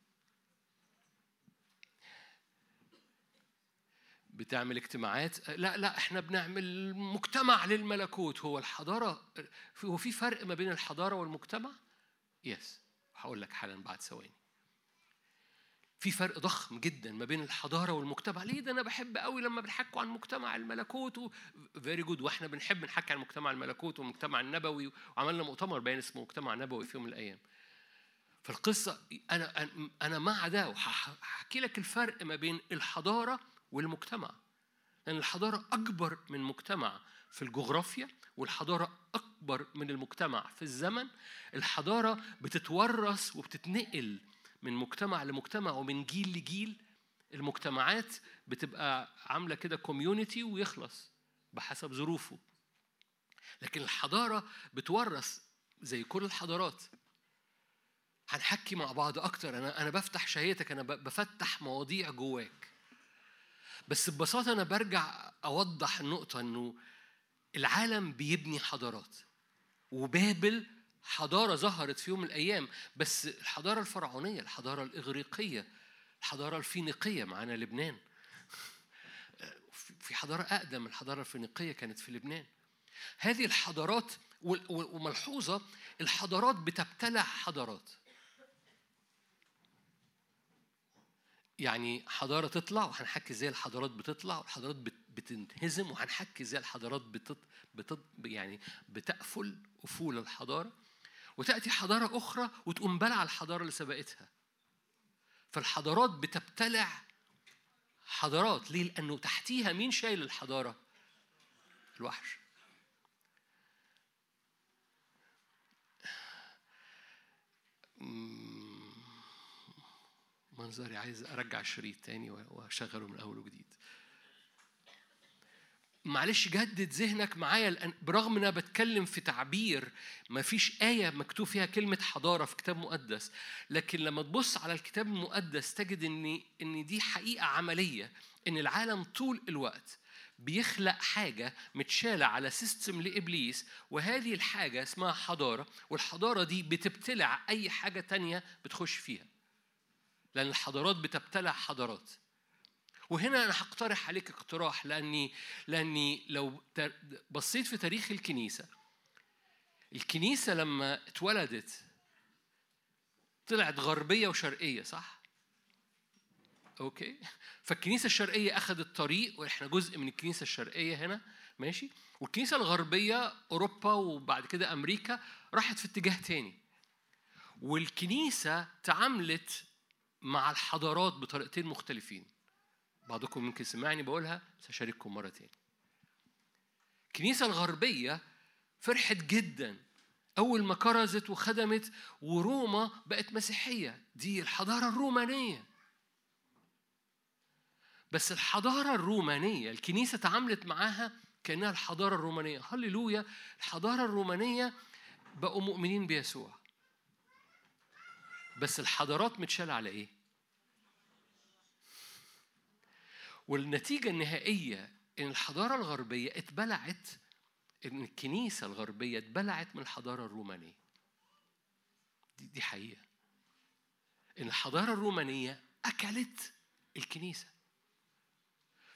بتعمل اجتماعات لا لا إحنا بنعمل مجتمع للملكوت. هو الحضارة هو في فرق ما بين الحضارة والمجتمع؟ yes هقول لك حالا بعد ثواني. في فرق ضخم جدا ما بين الحضارة والمجتمع. ليه؟ ده أنا بحب قوي لما بنحكوا عن مجتمع الملكوت very good وإحنا بنحب نحكي عن مجتمع الملكوت والمجتمع النبوي. وعملنا مؤتمر باين اسمه مجتمع نبوي في يوم من الأيام. فالقصة أنا أنا مع ده. وهحكي لك الفرق ما بين الحضارة والمجتمع. لأن الحضارة أكبر من مجتمع في الجغرافيا والحضارة أكبر من المجتمع في الزمن. الحضارة بتتورث وبتتنقل من مجتمع لمجتمع ومن جيل لجيل. المجتمعات بتبقى عاملة كده كوميونتي ويخلص بحسب ظروفه. لكن الحضارة بتورث زي كل الحضارات. هنحكي مع بعض أكتر. أنا أنا بفتح شهيتك أنا بفتح مواضيع جواك. بس ببساطة أنا برجع أوضح النقطة إنه العالم بيبني حضارات وبابل حضارة ظهرت في يوم من الأيام بس الحضارة الفرعونية الحضارة الإغريقية الحضارة الفينيقية معانا لبنان. في حضارة أقدم الحضارة الفينيقية كانت في لبنان. هذه الحضارات وملحوظة الحضارات بتبتلع حضارات. يعني حضارة تطلع وهنحكي إزاي الحضارات بتطلع والحضارات بت- بتنهزم وهنحكي إزاي الحضارات بتط... بتط... يعني بتقفل أفول الحضارة وتأتي حضارة أخرى وتقوم بلع الحضارة اللي سبقتها فالحضارات بتبتلع حضارات ليه؟ لأنه تحتيها مين شايل الحضارة؟ الوحش. منظري عايز أرجع الشريط تاني وأشغله من أول وجديد. معلش جدد ذهنك معايا لأن برغم إن أنا بتكلم في تعبير ما فيش آية مكتوب فيها كلمة حضارة في كتاب مقدس. لكن لما تبص على الكتاب المقدس تجد إن إن دي حقيقة عملية إن العالم طول الوقت بيخلق حاجة متشالة على سيستم لإبليس وهذه الحاجة اسمها حضارة والحضارة دي بتبتلع أي حاجة تانية بتخش فيها. لأن الحضارات بتبتلع حضارات. وهنا أنا هقترح عليك اقتراح لأني لأني لو بصيت في تاريخ الكنيسة الكنيسة لما اتولدت طلعت غربية وشرقية صح؟ أوكي. فالكنيسة الشرقية أخذت طريق وإحنا جزء من الكنيسة الشرقية هنا ماشي؟ والكنيسة الغربية أوروبا وبعد كده أمريكا راحت في اتجاه تاني. والكنيسة تعاملت مع الحضارات بطريقتين مختلفين. بعضكم يمكن سمعني بقولها بس هشارككم مرة تاني. الكنيسة الغربية فرحت جدا. أول ما كرزت وخدمت وروما بقت مسيحية. دي الحضارة الرومانية. بس الحضارة الرومانية الكنيسة تعاملت معاها كأنها الحضارة الرومانية. هللويا! الحضارة الرومانية بقوا مؤمنين بيسوع. بس الحضارات متشالة على إيه؟ والنتيجة النهائية إن الحضارة الغربية اتبلعت إن الكنيسة الغربية اتبلعت من الحضارة الرومانية. دي, دي حقيقة. إن الحضارة الرومانية أكلت الكنيسة.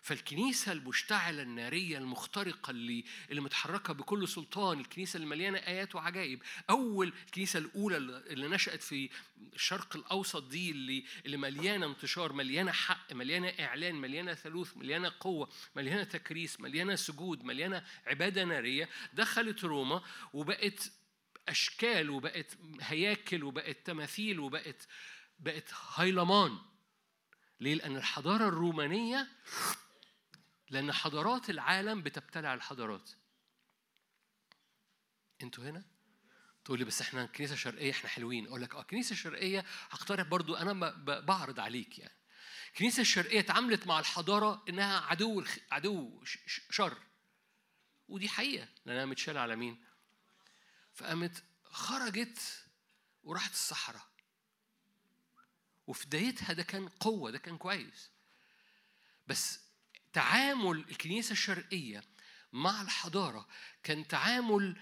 فالكنيسة المشتعلة النارية المخترقة اللي اللي متحركة بكل سلطان، الكنيسة اللي مليانة آيات وعجائب، أول الكنيسة الأولى اللي نشأت في الشرق الأوسط دي اللي اللي مليانة انتشار، مليانة حق، مليانة إعلان، مليانة ثالوث، مليانة قوة، مليانة تكريس، مليانة سجود، مليانة عبادة نارية، دخلت روما وبقت أشكال وبقت هياكل وبقت تماثيل وبقت بقت هيلمان. ليه؟ لأن الحضارة الرومانية لأن حضارات العالم بتبتلع الحضارات. أنتوا هنا؟ تقول لي بس إحنا الكنيسة الشرقية إحنا حلوين، أقول لك آه الكنيسة الشرقية هقترح برضو ب- بعرض عليك يعني. الكنيسة الشرقية اتعاملت مع الحضارة إنها عدو. عدو شر. ودي حقيقة لأنها متشالة على مين؟ فقامت خرجت وراحت الصحراء. وفي بدايتها ده كان قوة ده كان كويس. بس تعامل الكنيسة الشرقية مع الحضارة كان تعامل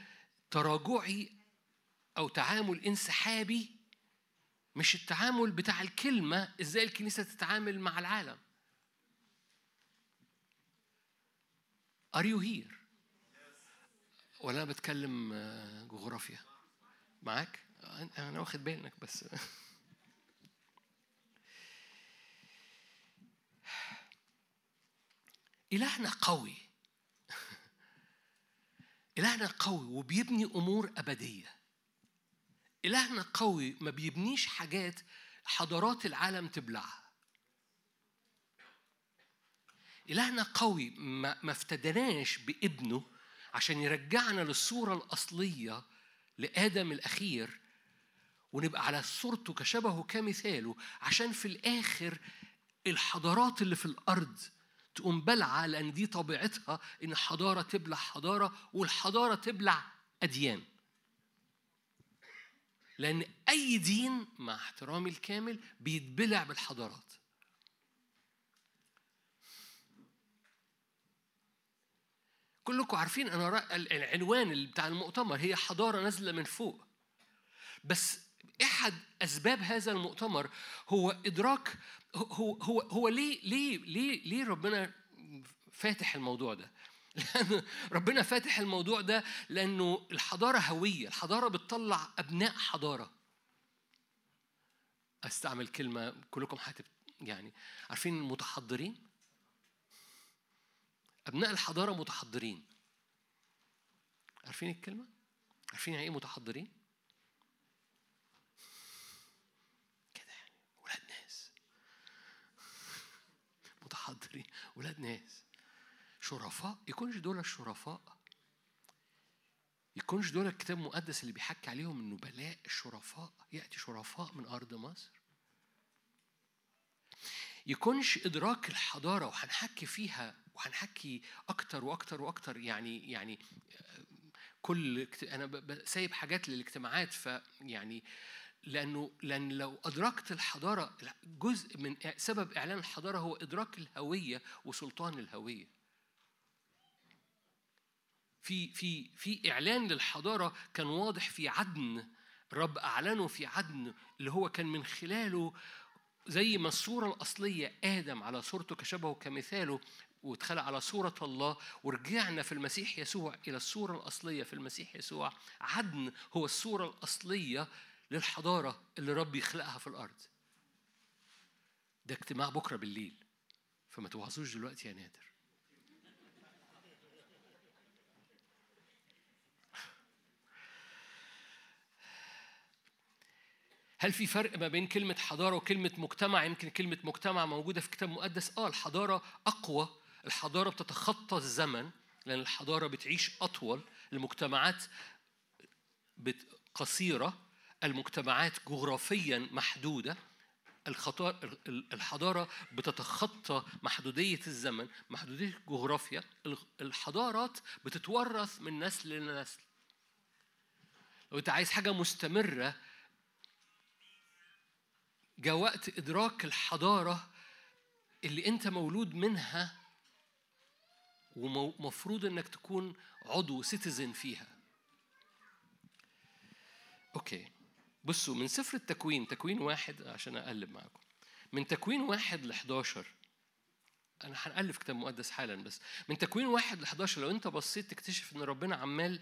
تراجعي أو تعامل انسحابي مش التعامل بتاع الكلمة إزاي الكنيسة تتعامل مع العالم Are you here؟ ولا أنا بتكلم جغرافيا؟ معاك؟ أنا واخد بالي إنك بس إلهنا قوي. إلهنا قوي وبيبني أمور أبدية. إلهنا قوي ما بيبنيش حاجات حضارات العالم تبلعها. إلهنا قوي ما, افتدناش بابنه عشان يرجعنا للصورة الأصلية لآدم الأخير ونبقى على صورته كشبهه كمثاله عشان في الآخر الحضارات اللي في الأرض تقوم بلعة لأن دي طبيعتها إن حضارة تبلع حضارة والحضارة تبلع أديان. لأن أي دين مع احترامي الكامل بيتبلع بالحضارات. كلكم عارفين أنا العنوان بتاع المؤتمر هي حضارة نازلة من فوق. بس أحد أسباب هذا المؤتمر هو إدراك هو هو هو ليه ليه ليه ليه ربنا فاتح الموضوع ده؟ لأن ربنا فاتح الموضوع ده لأنه الحضارة هوية، الحضارة بتطلع أبناء حضارة. أستعمل كلمة كلكم هتب يعني عارفين المتحضرين؟ أبناء الحضارة متحضرين. عارفين الكلمة؟ عارفين يعني إيه متحضرين؟ كده يعني ولاد ناس متحضرين ناس شرفاء يكونش دول الشرفاء. يكونش دول الكتاب المقدس اللي بيحكي عليهم النبلاء الشرفاء. يأتي شرفاء من أرض مصر. يكونش إدراك الحضارة وهنحكي فيها وهنحكي أكتر وأكتر وأكتر يعني يعني كل أنا ب- ب- سايب حاجات للاجتماعات فيعني لأنه لأن لو أدركت الحضارة جزء من سبب إعلان الحضارة هو إدراك الهوية وسلطان الهوية. في في في إعلان للحضارة كان واضح في عدن الرب أعلنه في عدن اللي هو كان من خلاله زي ما الصورة الأصلية آدم على صورته كشبهه كمثاله واتخلق على صورة الله ورجعنا في المسيح يسوع إلى الصورة الأصلية في المسيح يسوع. عدن هو الصورة الأصلية للحضارة اللي رب يخلقها في الأرض. ده اجتماع بكرة بالليل فما توعظوش دلوقتي يا نادر. هل في فرق ما بين كلمة حضارة وكلمة مجتمع؟ يمكن كلمة مجتمع موجودة في كتاب مقدس، آه الحضارة أقوى، الحضارة بتتخطى الزمن، لأن الحضارة بتعيش أطول، المجتمعات قصيرة، المجتمعات جغرافيا محدودة، الحضارة بتتخطى محدودية الزمن، محدودية الجغرافيا، ال- الحضارات بتتورث من نسل لنسل. لو أنت عايز حاجة مستمرة جاء وقت إدراك الحضارة اللي أنت مولود منها ومفروض إنك تكون عضو citizen فيها. okay بصوا من سفر التكوين تكوين واحد عشان أقلب معاكم. من تكوين واحد ل 11 أنا هنألف كتاب مقدس حالا بس. من تكوين واحد ل 11 لو أنت بصيت تكتشف إن ربنا عمال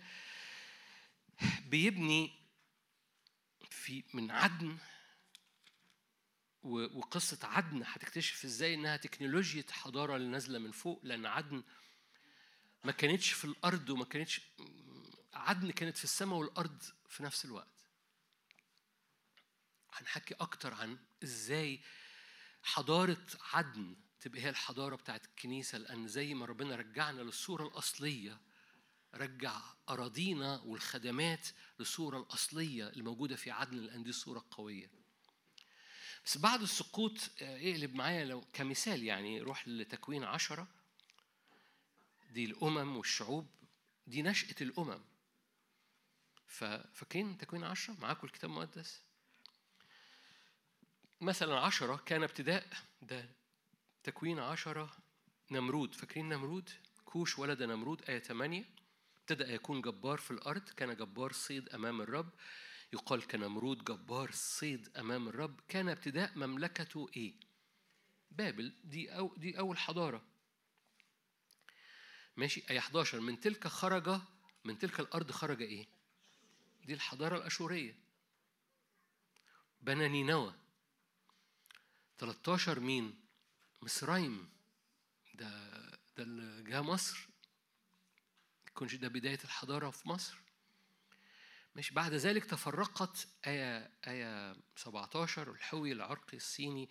بيبني في من عدن وقصة عدن هتكتشف إزاي إنها تكنولوجيا حضارة اللي نازلة من فوق لأن عدن ما كانتش في الأرض وما كانتش عدن كانت في السماء والأرض في نفس الوقت. هنحكي أكتر عن إزاي حضارة عدن تبقى هي الحضارة بتاعت الكنيسة لأن زي ما ربنا رجعنا للصورة الأصلية رجع أراضينا والخدمات للصورة الأصلية الموجودة في عدن لأن دي الصورة القوية بس بعد السقوط آه، اقلب معايا لو كمثال يعني روح لتكوين عشرة. دي الأمم والشعوب دي نشأة الأمم. ففاكرين تكوين عشرة؟ معاكم الكتاب المقدس؟ مثلا عشرة كان ابتداء ده تكوين عشرة نمرود. فاكرين نمرود؟ كوش ولد نمرود آية 8 ابتدأ يكون جبار في الأرض كان جبار صيد أمام الرب. يقال كنمرود جبار صيد أمام الرب. كان ابتداء مملكته إيه؟ بابل. دي أو دي أول حضارة. ماشي؟ آية 11 من تلك خرج من تلك الأرض خرج إيه؟ دي الحضارة الأشورية. بنى نينوى. 13 مين؟ مصرايم ده ده اللي جه مصر يكونش ده بداية الحضارة في مصر مش بعد ذلك تفرقت آية آية 17 الحوي العرقي الصيني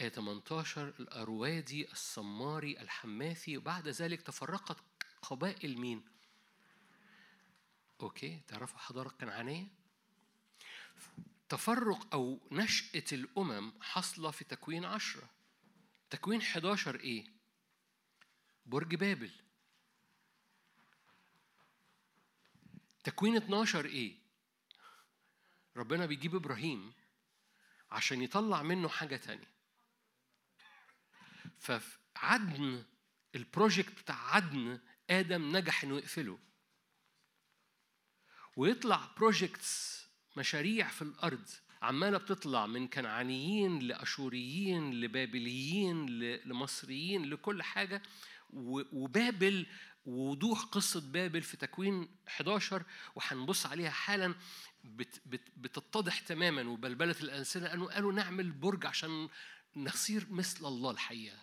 آية 18 الأروادي السماري الحماثي وبعد ذلك تفرقت قبائل مين؟ أوكي تعرفوا حضارة كنعانية؟ تفرق أو نشأة الأمم حصلة في تكوين عشرة تكوين 11 إيه؟ برج بابل تكوين 12 إيه؟ ربنا بيجيب إبراهيم عشان يطلع منه حاجة تانية ففي عدن البروجكت بتاع عدن آدم نجح إنه يقفله ويطلع بروجكتس مشاريع في الأرض عمالة بتطلع من كنعانيين لأشوريين لبابليين لمصريين لكل حاجة. و- وبابل ووضوح قصة بابل في تكوين 11 وهنبص عليها حالا بت بت بتتضح تماما. وبلبلة الألسنة لأنه قالوا نعمل برج عشان نصير مثل الله الحقيقة.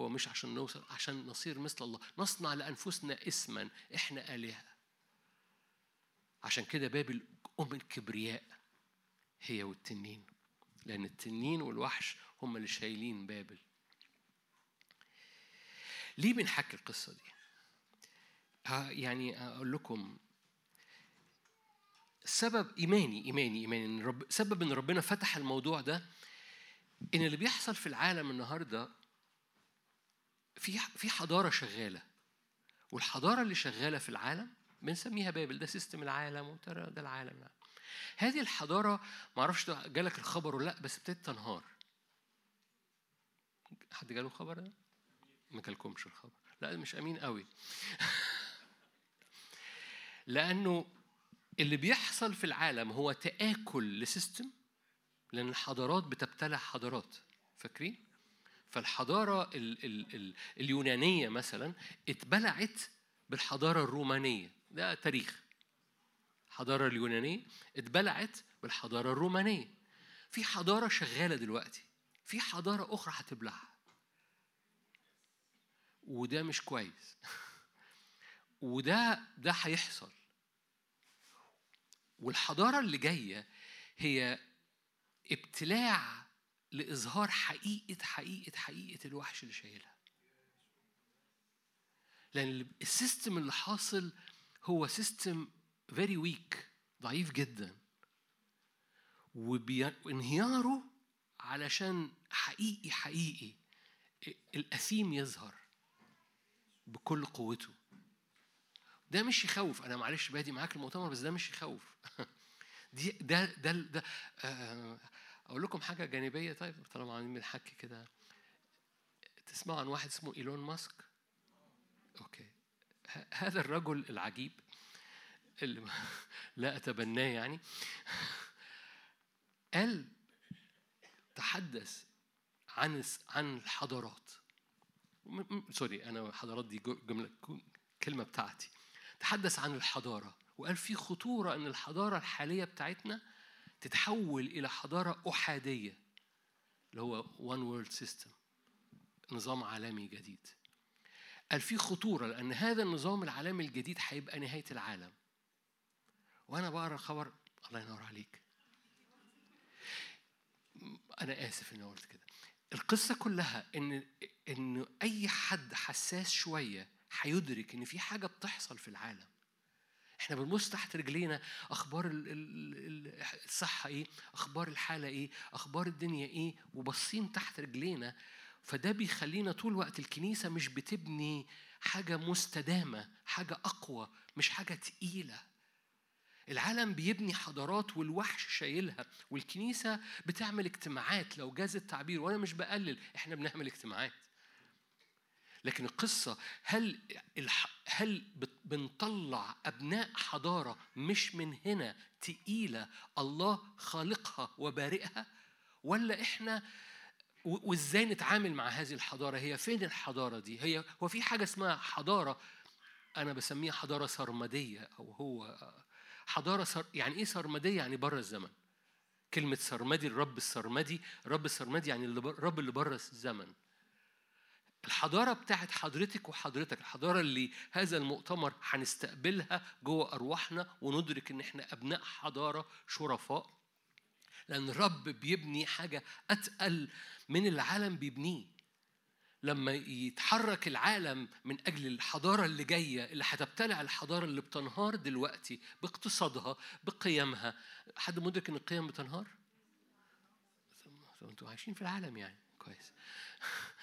هو مش عشان نوصل عشان نصير مثل الله. نصنع لأنفسنا اسما إحنا آلهة. عشان كده بابل أم الكبرياء هي والتنين لأن التنين والوحش هم اللي شايلين بابل ليه بنحكي القصة دي؟ يعني أقول لكم سبب إيماني إيماني إيماني إن رب سبب إن ربنا فتح الموضوع ده إن اللي بيحصل في العالم النهاردة في في حضارة شغالة والحضارة اللي شغالة في العالم بنسميها بابل ده system العالم وترى ده العالم هذه الحضارة ما أعرفش جالك الخبر ولا لأ بس ابتدت تنهار. حد جاله الخبر ده؟ ما جالكمش الخبر. لأ مش أمين قوي. لأنه اللي بيحصل في العالم هو تآكل ل system لأن الحضارات بتبتلع حضارات. فاكرين؟ فالحضارة ال ال ال اليونانية مثلا اتبلعت بالحضارة الرومانية. ده تاريخ. الحضارة اليونانية اتبلعت بالحضارة الرومانية. في حضارة شغالة دلوقتي. في حضارة أخرى هتبلعها. وده مش كويس. وده ده هيحصل. والحضارة اللي جاية هي ابتلاع لإظهار حقيقة حقيقة حقيقة الوحش اللي شايلها. لأن ال system اللي حاصل هو system very weak ضعيف جدا. وانهياره علشان حقيقي حقيقي الأثيم يظهر بكل قوته. ده مش يخوف. أنا معلش بادي معاك المؤتمر بس ده مش يخوف. دي ده ده, ده آه، أقول لكم حاجة جانبية. طيب طالما عاملين بنحكي كده. تسمعوا عن واحد اسمه إيلون ماسك؟ okay. هذا الرجل العجيب اللي لا أتبناه يعني قال تحدث عن عن الحضارات. sorry أنا حضارات دي جملة كلمة بتاعتي. تحدث عن الحضارة. وقال في خطورة إن الحضارة الحالية بتاعتنا تتحول إلى حضارة أحادية. اللي هو one world system نظام عالمي جديد. قال في خطورة لأن هذا النظام العالمي الجديد هيبقى نهاية العالم. وأنا بقرأ الخبر الله ينور عليك. أنا آسف اني قلت كده. القصة كلها إن إن أي حد حساس شوية هيدرك إن في حاجة بتحصل في العالم. إحنا بنبص تحت رجلينا أخبار ال- ال- ال- الصحة إيه؟ أخبار الحالة إيه؟ أخبار الدنيا إيه؟ وباصين تحت رجلينا فده بيخلينا طول الوقت الكنيسة مش بتبني حاجة مستدامة حاجة أقوى مش حاجة تقيلة. العالم بيبني حضارات والوحش شايلها والكنيسة بتعمل اجتماعات. لو جاز التعبير وأنا مش بقلل إحنا بنعمل اجتماعات. لكن القصة هل. هل بنطلع أبناء حضارة مش من هنا تقيلة الله خالقها وبارئها؟ ولا إحنا و- وإزاي نتعامل مع هذه الحضارة؟ هي فين الحضارة دي؟ هي هو في حاجة اسمها حضارة أنا بسميها حضارة سرمدية أو هو حضارة سر... يعني إيه سرمدية؟ يعني بره الزمن. كلمة سرمدي الرب السرمدي الرب السرمدي يعني. الرب اللي بره الزمن. الحضارة بتاعت حضرتك وحضرتك الحضارة اللي هذا المؤتمر هنستقبلها جوه أرواحنا وندرك إن إحنا أبناء حضارة شرفاء. لأن الرب بيبني حاجة أتقل من العالم بيبنيه. لما يتحرك العالم من أجل الحضارة اللي جاية اللي هتبتلع الحضارة اللي بتنهار دلوقتي باقتصادها بقيمها. حد مدرك إن القيم بتنهار؟ أنتوا عايشين في العالم يعني. كويس.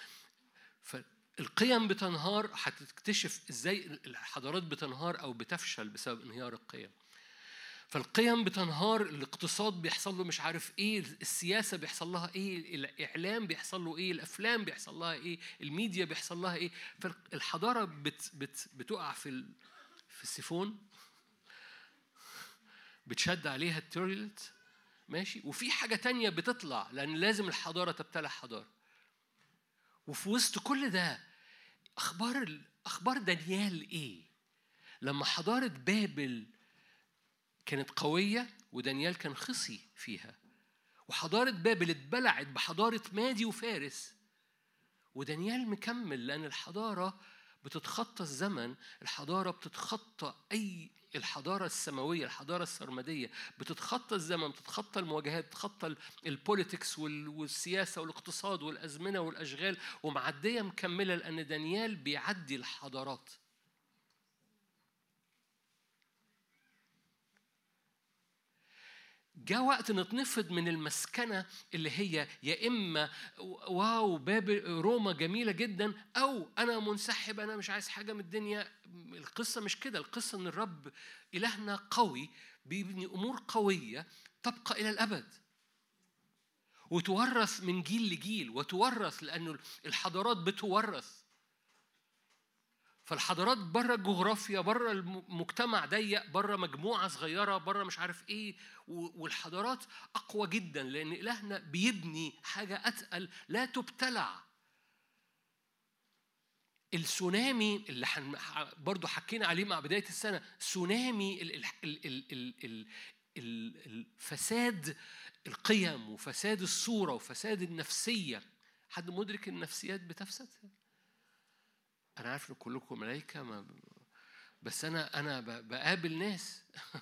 فالقيم بتنهار هتكتشف إزاي الحضارات بتنهار أو بتفشل بسبب انهيار القيم. فالقيم بتنهار الاقتصاد بيحصل له مش عارف إيه السياسة بيحصل لها إيه الإعلام بيحصل له إيه الأفلام بيحصل لها إيه الميديا بيحصل لها إيه. فالحضاره بت بت بتقع في في السيفون بتشد عليها التوريلت ماشي؟ وفي حاجة تانية بتطلع لأن لازم الحضارة تبتلع حضارة. وفي وسط كل ده أخبار أخبار دانيال إيه؟ لما حضارة بابل كانت قوية ودانيال كان خصي فيها. وحضارة بابل اتبلعت بحضارة مادي وفارس. ودانيال مكمل لأن الحضارة بتتخطى الزمن الحضارة بتتخطى أي الحضارة السماوية الحضارة السرمدية بتتخطى الزمن بتتخطى المواجهات بتتخطى البوليتكس والسياسة والاقتصاد والأزمنة والأشغال ومعدية مكملة لأن دانيال بيعدي الحضارات. جاء وقت نتنفض من المسكنة اللي هي يا إما واو باب روما جميلة جدا أو أنا منسحب أنا مش عايز حاجة من الدنيا. القصة مش كده القصة إن الرب إلهنا قوي بيبني أمور قوية تبقى إلى الأبد. وتورث من جيل لجيل وتورث لأنه الحضارات بتورث. فالحضارات بره الجغرافيا بره المجتمع ضيق بره مجموعة صغيرة بره مش عارف إيه والحضارات أقوى جدا لأن إلهنا بيبني حاجة أتقل لا تبتلع. السونامي اللي حن برضه حكينا عليه مع بداية السنة سونامي الفساد القيم وفساد الصورة وفساد النفسية. حد مدرك النفسيات بتفسد؟ أنا عارف إن كلكم ملائكة ما بس أنا ب- بقابل ناس.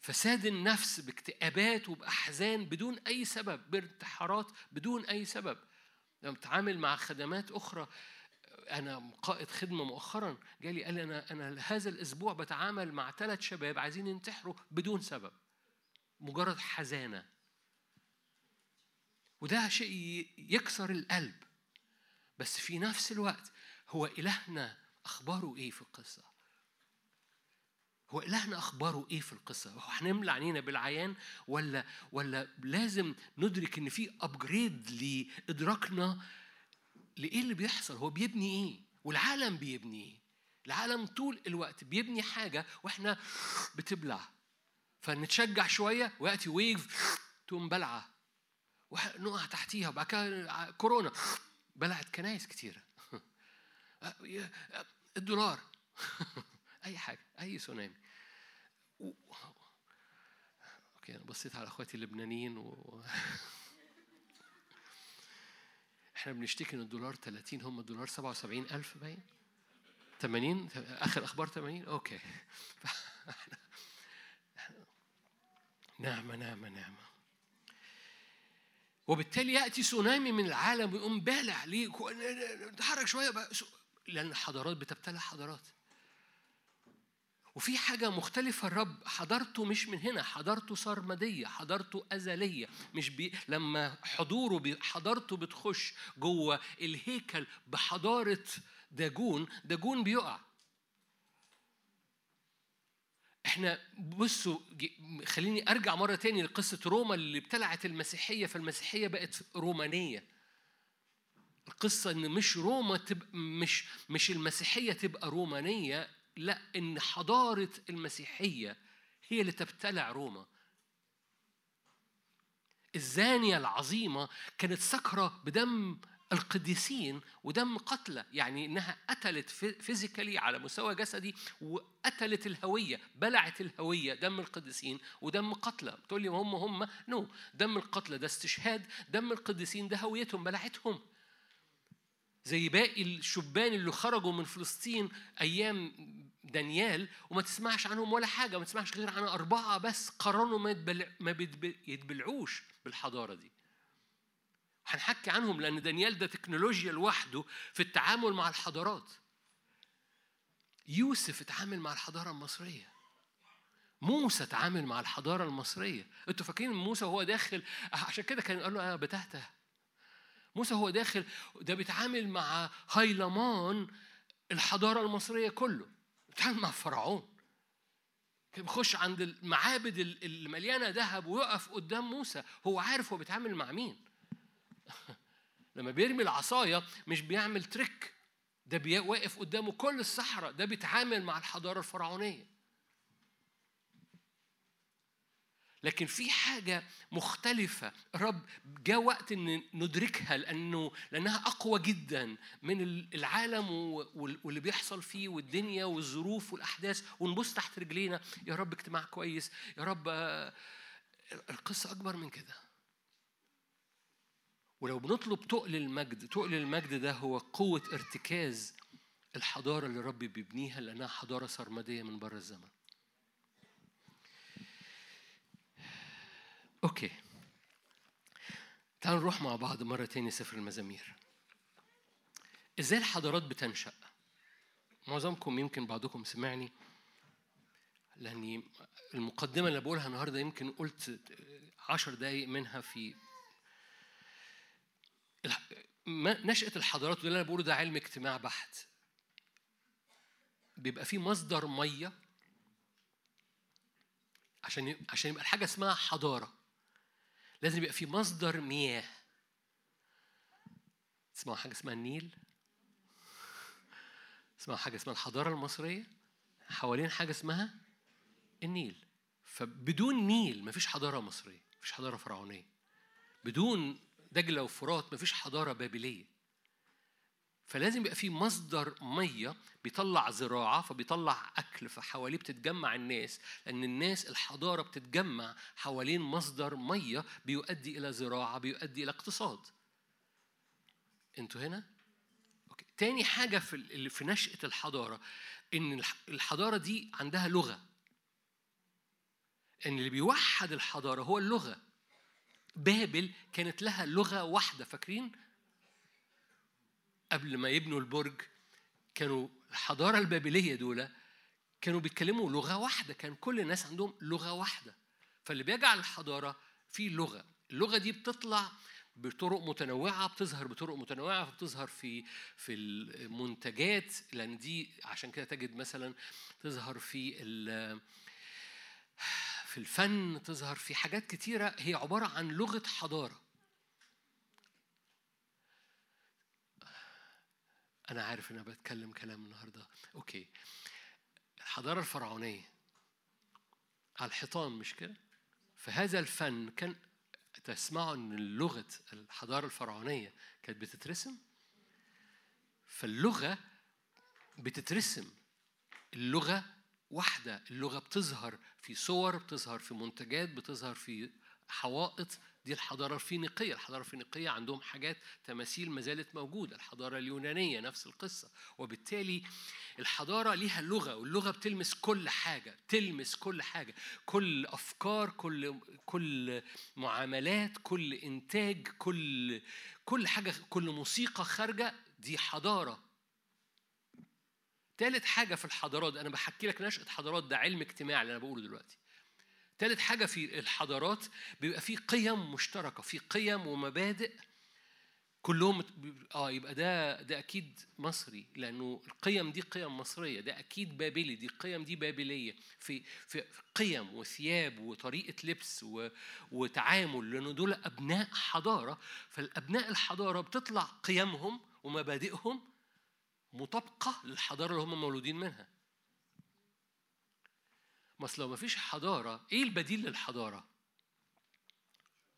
فساد النفس باكتئابات وبأحزان بدون أي سبب بانتحارات بدون أي سبب. لما بتعامل مع خدمات أخرى أنا قائد خدمة مؤخرا جالي قال لي أنا أنا هذا الأسبوع بتعامل مع ثلاث شباب عايزين ينتحروا بدون سبب. مجرد حزانة. وده شيء يكسر القلب. بس في نفس الوقت هو إلهنا أخباره إيه في القصة؟ هو إلهنا أخباره إيه في القصة؟ هو هنملى عينينا بالعيان ولا ولا لازم ندرك إن في أبجريد لإدراكنا لإيه اللي بيحصل؟ هو بيبني إيه؟ والعالم بيبني إيه؟ العالم طول الوقت بيبني حاجة وإحنا بتبلع فنتشجع شوية ويأتي ويف تقوم بلعة ونقع تحتيها وبعد كده كورونا بلعت كنايس كتيرة الدولار. أي حاجة أي سونامي. okay أنا بصيت على أخواتي اللبنانيين و... إحنا بنشتكي إن الدولار 30 هم الدولار 77 ألف باين. 80 آخر أخبار 80 okay. نعمة نعمة نعمة. وبالتالي يأتي سونامي من العالم ويقوم بالع ليه نتحرك شوية بقى. لأن الحضارات بتبتلع حضارات. وفي حاجة مختلفة الرب حضرته مش من هنا حضرته سرمدية حضرته أزلية. مش بي لما حضوره بي حضرته بتخش جوه الهيكل بحضارة داجون داجون بيقع. إحنا بصوا خليني أرجع مرة تاني لقصة روما اللي ابتلعت المسيحية فالمسيحية بقت رومانية. القصة إن مش روما تبقى مش مش المسيحية تبقى رومانية لأ إن حضارة المسيحية هي اللي تبتلع روما. الزانية العظيمة كانت سكره بدم القديسين ودم قتلى يعني إنها قتلت فيزيكالي على مستوى جسدي وقتلت الهوية بلعت الهوية دم القديسين ودم قتلى. بتقول لي هم هم نو دم القتلى ده استشهاد دم القديسين ده هويتهم بلعتهم. زي باقي الشبان اللي خرجوا من فلسطين أيام دانيال وما تسمعش عنهم ولا حاجة ما تسمعش غير عن أربعة بس قرروا ما ما يتبلعوش بالحضارة دي. هنحكي عنهم لأن دانيال ده تكنولوجيا لوحده في التعامل مع الحضارات. يوسف اتعامل مع الحضارة المصرية. موسى اتعامل مع الحضارة المصرية. أنتوا فاكرين موسى وهو داخل عشان كده كان قال له أنا بتهته موسى هو داخل ده بيتعامل مع هيلمان الحضارة المصرية كله بيتعامل مع فرعون. بيخش عند المعابد ال- اللي مليانه ذهب ويقف قدام موسى هو عارف هو بيتعامل مع مين. لما بيرمي العصاية مش بيعمل تريك ده واقف قدامه كل الصحراء ده بيتعامل مع الحضارة الفرعونية. لكن في حاجة مختلفة. رب جاء وقت إن ندركها لأنه لأنها أقوى جدا من العالم واللي بيحصل فيه والدنيا والظروف والأحداث. ونبص تحت رجلينا. يا رب اجتماع كويس. يا رب آه، القصة أكبر من كده. ولو بنطلب تقل المجد تقل المجد ده هو قوة ارتكاز الحضارة اللي رب بيبنيها لأنها حضارة سرمدية من بره الزمن. أوكي. تعالوا نروح مع بعض مرة تاني سفر المزامير. إزاي الحضارات بتنشأ؟ معظمكم يمكن بعضكم سمعني لأني المقدمة اللي بقولها النهاردة يمكن قلت عشر دقايق منها في نشأة الحضارات واللي أنا بقوله ده علم اجتماع بحت. بيبقى في مصدر مية عشان عشان يبقى الحاجة اسمها حضارة. لازم يبقى في مصدر مياه. تسمعوا حاجة اسمها النيل؟ تسمعوا حاجة اسمها الحضارة المصرية؟ حوالين حاجة اسمها النيل. فبدون نيل مفيش حضارة مصرية مفيش حضارة فرعونية. بدون دجلة وفرات مفيش حضارة بابلية. فلازم يبقى في مصدر مية بيطلع زراعة فبيطلع أكل فحواليه بتتجمع الناس لأن الناس الحضارة بتتجمع حوالين مصدر مية بيؤدي إلى زراعة بيؤدي إلى اقتصاد أنتوا هنا؟ أوكي. تاني حاجة في في نشأة الحضارة إن الح- الحضارة دي عندها لغة إن اللي بيوحد الحضارة هو اللغة بابل كانت لها لغة واحدة فاكرين؟ قبل ما يبنوا البرج كانوا الحضارة البابلية دول كانوا بيتكلموا لغة واحدة كان كل الناس عندهم لغة واحدة. فاللي بيجعل الحضارة في لغة. اللغة دي بتطلع بطرق متنوعة بتظهر بطرق متنوعة فبتظهر في في المنتجات لأن دي عشان كده تجد مثلا تظهر في في الفن تظهر في حاجات كتيرة. هي عبارة عن لغة حضارة. أنا عارف أنا بتكلم كلام النهاردة. أوكي. الحضارة الفرعونية. على الحيطان مش كده؟ فهذا الفن كان تسمعوا إن لغة الحضارة الفرعونية كانت بتترسم؟ فاللغة بتترسم. اللغة واحدة. اللغة بتظهر في صور بتظهر في منتجات بتظهر في حوائط دي الحضارة الفينيقية الحضارة الفينيقية عندهم حاجات تماثيل ما زالت موجودة الحضارة اليونانية نفس القصة. وبالتالي الحضارة ليها لغة واللغة بتلمس كل حاجة تلمس كل حاجة كل أفكار كل كل معاملات كل إنتاج كل كل حاجة كل موسيقى خارجة دي حضارة. تالت حاجة في الحضارات أنا بحكي لك نشأة حضارات ده علم اجتماعي اللي أنا بقوله دلوقتي. تالت حاجة في الحضارات بيبقى في قيم مشتركة في قيم ومبادئ كلهم آه يبقى ده ده أكيد مصري لأنه القيم دي قيم مصرية ده أكيد بابلي دي القيم دي بابلية. في في قيم وثياب وطريقة لبس و وتعامل لأنه دول أبناء حضارة. فالأبناء الحضارة بتطلع قيمهم ومبادئهم مطابقة للحضارة اللي هم مولودين منها. ما لو ما فيش حضارة إيه البديل للحضارة؟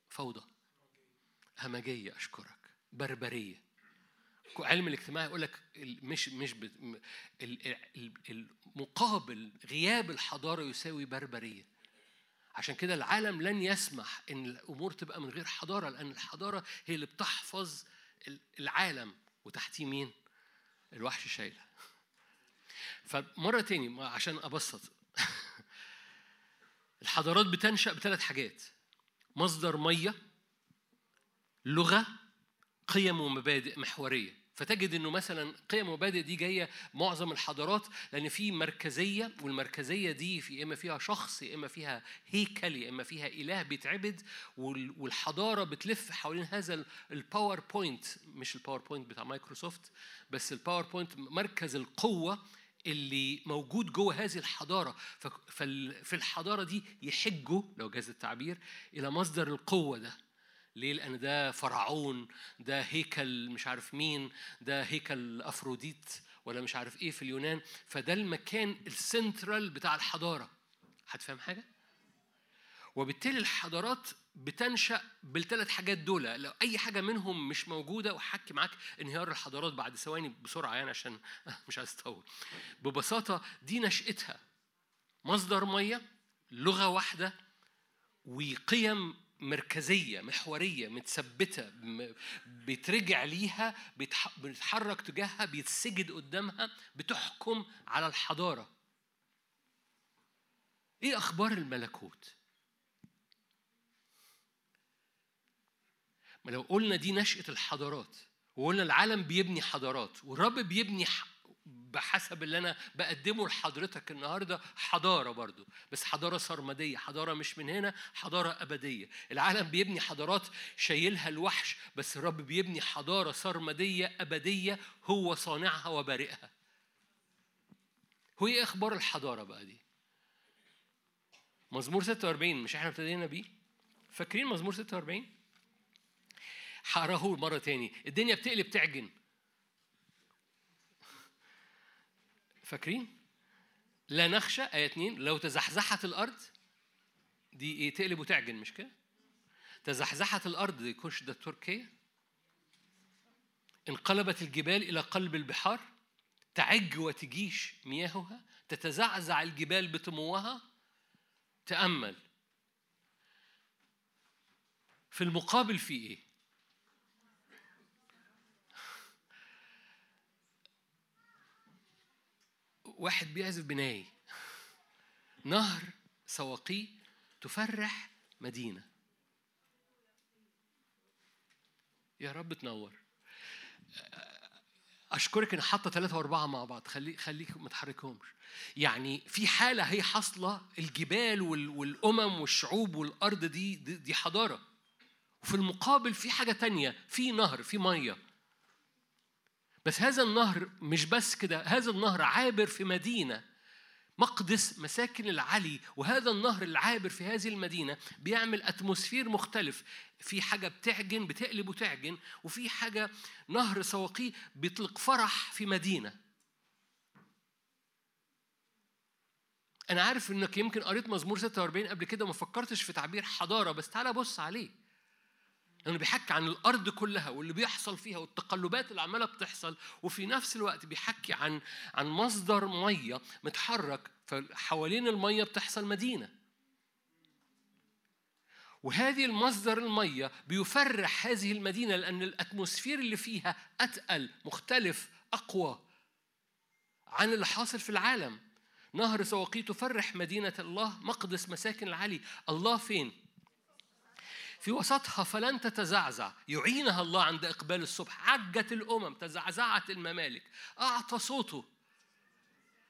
فوضى. همجية أشكرك. بربرية. علم الاجتماع يقول لك مش مش المقابل غياب الحضارة يساوي بربرية. عشان كده العالم لن يسمح إن الأمور تبقى من غير حضارة لأن الحضارة هي اللي بتحفظ ال- العالم. وتحتيه مين الوحش شايله فمرة تاني عشان أبسط. الحضارات بتنشأ بثلاث حاجات. مصدر مية لغة قيم ومبادئ محورية. فتجد إنه مثلا قيم ومبادئ دي جاية معظم الحضارات لأن في مركزية والمركزية دي في إما فيها شخص يا إما فيها هيكل يا إما فيها إله بيتعبد وال- والحضارة بتلف حوالين هذا ال- ال power point مش ال PowerPoint بتاع مايكروسوفت بس ال power point مركز القوة اللي موجود جوه هذه الحضارة ففي الحضارة دي يحجوا لو جاز التعبير إلى مصدر القوة ده ليه؟ لأن ده فرعون، ده هيكل مش عارف مين، ده هيكل أفروديت ولا مش عارف إيه في اليونان، فده المكان السنترال بتاع الحضارة. هتفهم حاجة؟ وبالتالي الحضارات بتنشأ بالثلاث حاجات دول، لو أي حاجة منهم مش موجودة وحكي معاك انهيار الحضارات بعد ثواني بسرعة يعني عشان مش عايز أطول. ببساطة دي نشأتها. مصدر مية، لغة واحدة، وقيم مركزية محورية متثبتة بيترجع ليها بيتحرك تجاهها بيتسجد قدامها بتحكم على الحضارة إيه أخبار الملكوت لو قلنا دي نشأة الحضارات وقلنا العالم بيبني حضارات والرب بيبني. بحسب اللي أنا بقدمه لحضرتك النهارده حضارة برضو بس حضارة سرمدية حضارة مش من هنا حضارة أبدية. العالم بيبني حضارات شايلها الوحش بس الرب بيبني حضارة سرمدية أبدية هو صانعها وبارئها. هو إيه أخبار الحضارة بقى دي؟ مزمور 46 مش إحنا ابتدينا بيه؟ فاكرين مزمور 46 هقراه مرة تاني. الدنيا بتقلب تعجن. فاكرين؟ لا نخشى آية 2 لو تزحزحت الأرض دي إيه تقلب وتعجن مش كده؟ تزحزحت الأرض دي كوش ده تركيا. انقلبت الجبال إلى قلب البحار. تعج وتجيش مياهها. تتزعزع الجبال بطموها. تأمل. في المقابل في إيه؟ واحد بيعزف بناي. نهر سواقي تفرح مدينة. يا رب تنور. أشكرك إن حاطة ثلاثة وأربعة مع بعض. خلي خليك ما تحركهمش. يعني في حالة هي حاصلة الجبال وال- والأمم والشعوب والأرض دي دي, دي حضارة. وفي المقابل في حاجة تانية. في نهر في مية. بس هذا النهر مش بس كده هذا النهر عابر في مدينة. مقدس مساكن العلي وهذا النهر العابر في هذه المدينة بيعمل أتموسفير مختلف. في حاجة بتعجن بتقلب وتعجن وفي حاجة نهر سواقي بيطلق فرح في مدينة. أنا عارف إنك يمكن قريت مزمور 46 قبل كده وما فكرتش في تعبير حضارة بس تعالى بص عليه. لأنه بيحكي عن الأرض كلها واللي بيحصل فيها والتقلبات اللي عمالة بتحصل وفي نفس الوقت بيحكي عن عن مصدر مية متحرك فحوالين المية بتحصل مدينة. وهذه المصدر المية بيفرح هذه المدينة لأن الأتموسفير اللي فيها أتقل مختلف أقوى عن اللي حاصل في العالم. نهر سواقي تفرح مدينة الله مقدس مساكن العلي الله فين؟ في وسطها فلن تتزعزع. يعينها الله عند إقبال الصبح. عجت الأمم تزعزعت الممالك. أعطى صوته.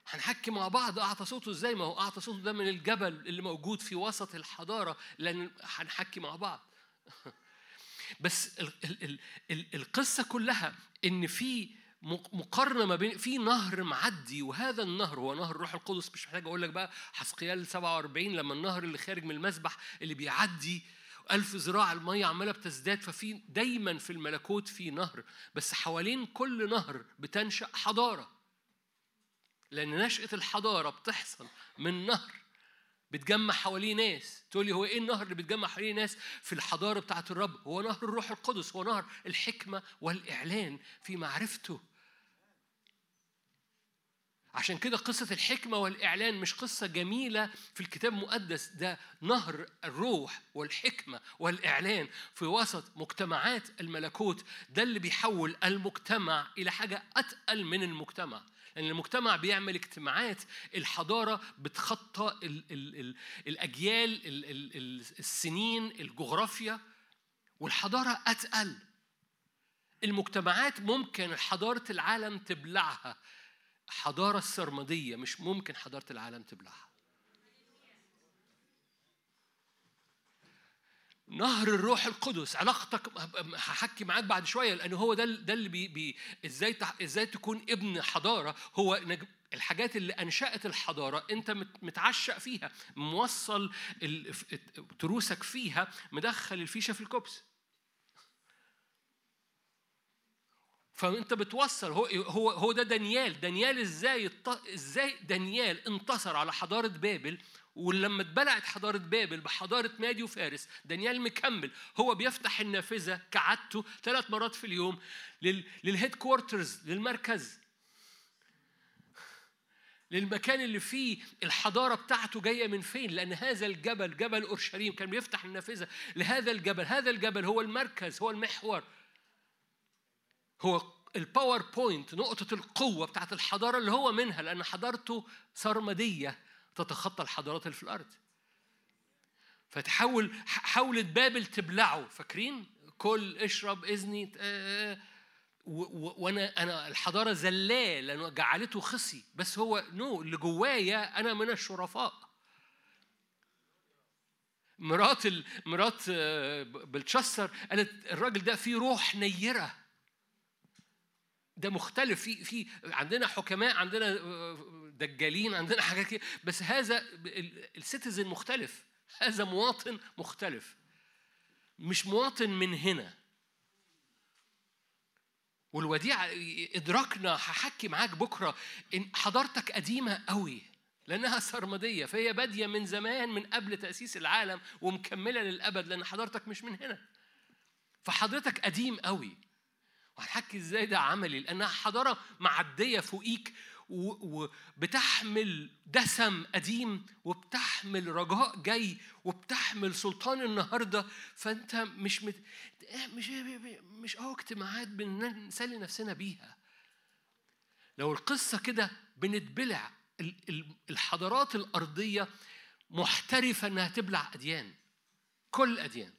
هنحكي مع بعض. أعطى صوته إزاي؟ ما هو أعطى صوته ده من الجبل اللي موجود في وسط الحضارة. لأن هنحكي مع بعض. بس ال ال ال ال القصة كلها إن في مق- مقارنة ما بين في نهر معدي وهذا النهر هو نهر الروح القدس. مش محتاج أقول لك بقى حسقيال 47 لما النهر اللي خارج من المسبح اللي بيعدي ألف ذراع المية عمالة بتزداد ففي دايما في الملكوت في نهر بس حوالين كل نهر بتنشأ حضارة. لأن نشأة الحضارة بتحصل من نهر بتجمع حواليه ناس. تقول لي هو إيه النهر اللي بتجمع حواليه ناس؟ في الحضارة بتاعت الرب هو نهر الروح القدس هو نهر الحكمة والإعلان في معرفته عشان كده قصة الحكمة والإعلان مش قصة جميلة في الكتاب المقدس. ده نهر الروح والحكمة والإعلان في وسط مجتمعات الملكوت. ده اللي بيحول المجتمع إلى حاجة أتقل من المجتمع. لأن المجتمع بيعمل اجتماعات الحضارة بتخطى ال ال ال الأجيال ال ال ال السنين الجغرافيا والحضارة أتقل. المجتمعات ممكن حضارة العالم تبلعها. حضارة السرمدية مش ممكن حضارة العالم تبلعها. نهر الروح القدس علاقتك هحكي معاك بعد شوية لأن هو ده ده اللي بي, بي إزاي إزاي تكون ابن حضارة. هو الحاجات اللي أنشأت الحضارة أنت مت- متعشق فيها موصل تروسك فيها مدخل الفيشة في الكبس فانت بتوصل هو هو هو ده دانيال. دانيال إزاي إزاي دانيال انتصر على حضارة بابل ولما اتبلعت حضارة بابل بحضارة مادي وفارس دانيال مكمل. هو بيفتح النافذة كعادته ثلاث مرات في اليوم لل لل headquarters للمركز. للمكان اللي فيه الحضارة بتاعته جاية من فين؟ لأن هذا الجبل جبل أورشليم كان بيفتح النافذة لهذا الجبل. هذا الجبل هو المركز هو المحور. هو ال power point نقطة القوة بتاعت الحضارة اللي هو منها لأن حضارته سرمدية تتخطى الحضارات اللي في الأرض فتحول حاولت بابل تبلعه فاكرين؟ كل اشرب إذني وأنا أنا الحضارة زلاه لأنه جعلته خصي بس هو نو اللي جوايا أنا من الشرفاء مرات. مرات بلتشسر قالت الراجل ده فيه روح نيرة ده مختلف. في في عندنا حكماء عندنا آه، دجالين عندنا حاجات كده. بس هذا السيتيزن مختلف. هذا مواطن مختلف. مش مواطن من هنا. والوديعة إدراكنا هحكي معاك بكرة. إن حضارتك قديمة قوي لأنها سرمدية فهي بادية من زمان من قبل تأسيس العالم ومكملة للأبد لأن حضارتك مش من هنا. فحضرتك قديم قوي. وهنحكي إزاي ده عملي؟ لأنها حضارة معدية فوقيك وبتحمل دسم قديم وبتحمل رجاء جاي وبتحمل سلطان النهارده. فأنت مش مت... مش مش آه اجتماعات بنسلي نفسنا بيها. لو القصة كده بنتبلع ال- ال- الحضارات الأرضية محترفة إنها تبلع أديان كل الاديان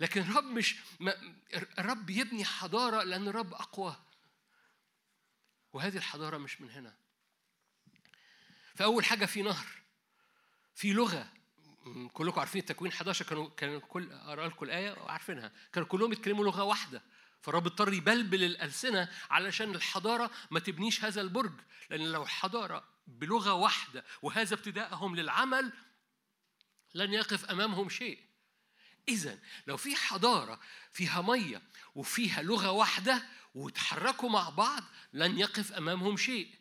لكن الرب مش الرب يبني حضارة لأن الرب أقوى. وهذه الحضارة مش من هنا. فأول حاجة في نهر في لغة. كلكم عارفين التكوين 11 كانوا كانوا كل أقرأ لكم الآية وعارفينها. كانوا كلهم يتكلموا لغة واحدة. فالرب اضطر يبلبل الألسنة علشان الحضارة ما تبنيش هذا البرج. لأن لو الحضارة بلغة واحدة وهذا ابتدائهم للعمل لن يقف أمامهم شيء. إذا لو في حضارة فيها مية وفيها لغة واحدة وتحركوا مع بعض لن يقف أمامهم شيء.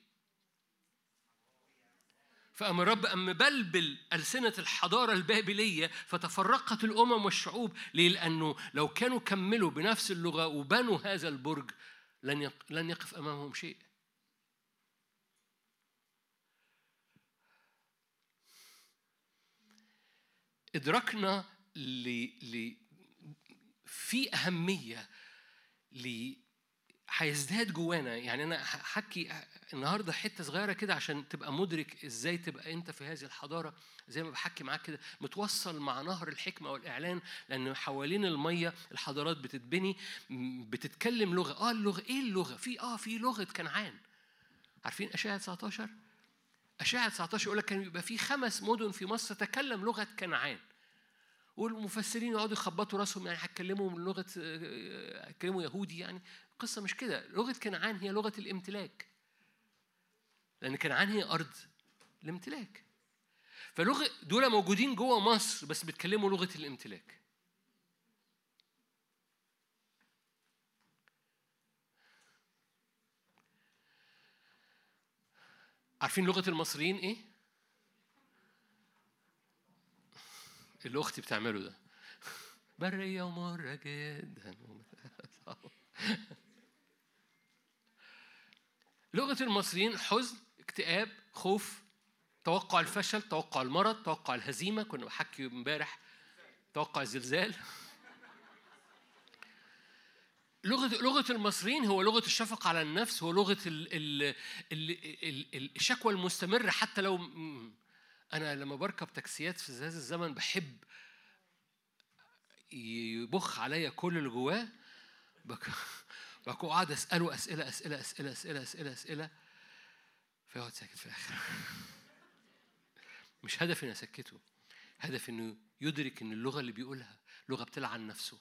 فأما الرب أم بلبل ألسنة الحضارة البابلية فتفرقت الأمم والشعوب. ليه؟ لأنه لو كانوا كملوا بنفس اللغة وبنوا هذا البرج لن لن يقف أمامهم شيء. إدراكنا ل... ل... في أهمية ل هيزداد جوانا. يعني أنا هحكي النهارده حتة صغيرة كده عشان تبقى مدرك إزاي تبقى أنت في هذه الحضارة. زي ما بحكي معاك كده متوصل مع نهر الحكمة والإعلان لأن حوالين المية الحضارات بتتبني بتتكلم لغة. آه اللغة إيه اللغة؟ في آه في لغة كنعان. عارفين أشعة 19 أشعة 19 يقول لك كان يبقى في خمس مدن في مصر تتكلم لغة كنعان. والمفسرين يقعدوا يخبطوا راسهم يعني هيتكلموا من لغة هيتكلموا يهودي يعني. القصة مش كده. لغة كنعان هي لغة الامتلاك. لأن كنعان هي أرض الامتلاك. فلغة دول موجودين جوه مصر بس بيتكلموا لغة الامتلاك. عارفين لغة المصريين إيه؟ اللي أختي بتعمله ده. برية ومرة جدا. لغة المصريين حزن اكتئاب خوف توقع الفشل توقع المرض توقع الهزيمة. كنا بحكي امبارح توقع الزلزال. لغة لغة المصريين هو لغة الشفقة على النفس هو لغة ال ال ال ال ال الشكوى المستمرة حتى لو أنا لما بركب تاكسيات في هذا الزمن بحب يبخ عليا كل اللي جواه. بك بكون قاعد أسأله أسئلة أسئلة أسئلة أسئلة أسئلة أسئلة. فيقعد ساكت في الآخر. مش هدفي إني أسكته. هدفي إنه يدرك إن اللغة اللي بيقولها لغة بتلعن نفسه.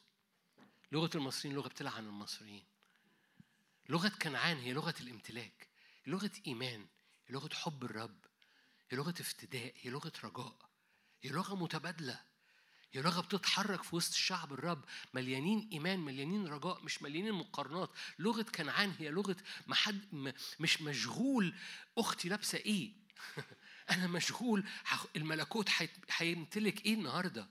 لغة المصريين لغة بتلعن المصريين. لغة كنعان هي لغة الامتلاك. لغة إيمان. لغة حب الرب. هي لغة افتداء هي لغة رجاء هي لغة متبادلة هي لغة بتتحرك في وسط الشعب الرب. مليانين إيمان مليانين رجاء مش مليانين مقارنات. لغة كنعان هي لغة ما حد م- مش مشغول أختي لابسة إيه. أنا مشغول الملكوت هيمتلك إيه النهارده؟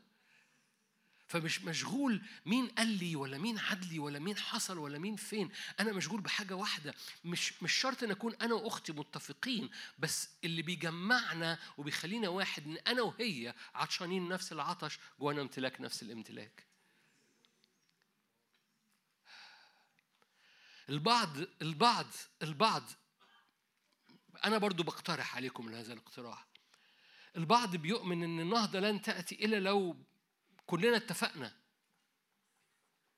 فمش مشغول مين قال لي ولا مين عدلي ولا مين حصل ولا مين فين. أنا مشغول بحاجة واحدة. مش مش شرط أن أكون أنا وأختي متفقين بس اللي بيجمعنا وبيخلينا واحد إن أنا وهي عطشانين نفس العطش جوانا امتلاك نفس الامتلاك. البعض البعض البعض أنا برضو بقترح عليكم هذا الاقتراح. البعض بيؤمن إن النهضة لن تأتي إلا لو كلنا اتفقنا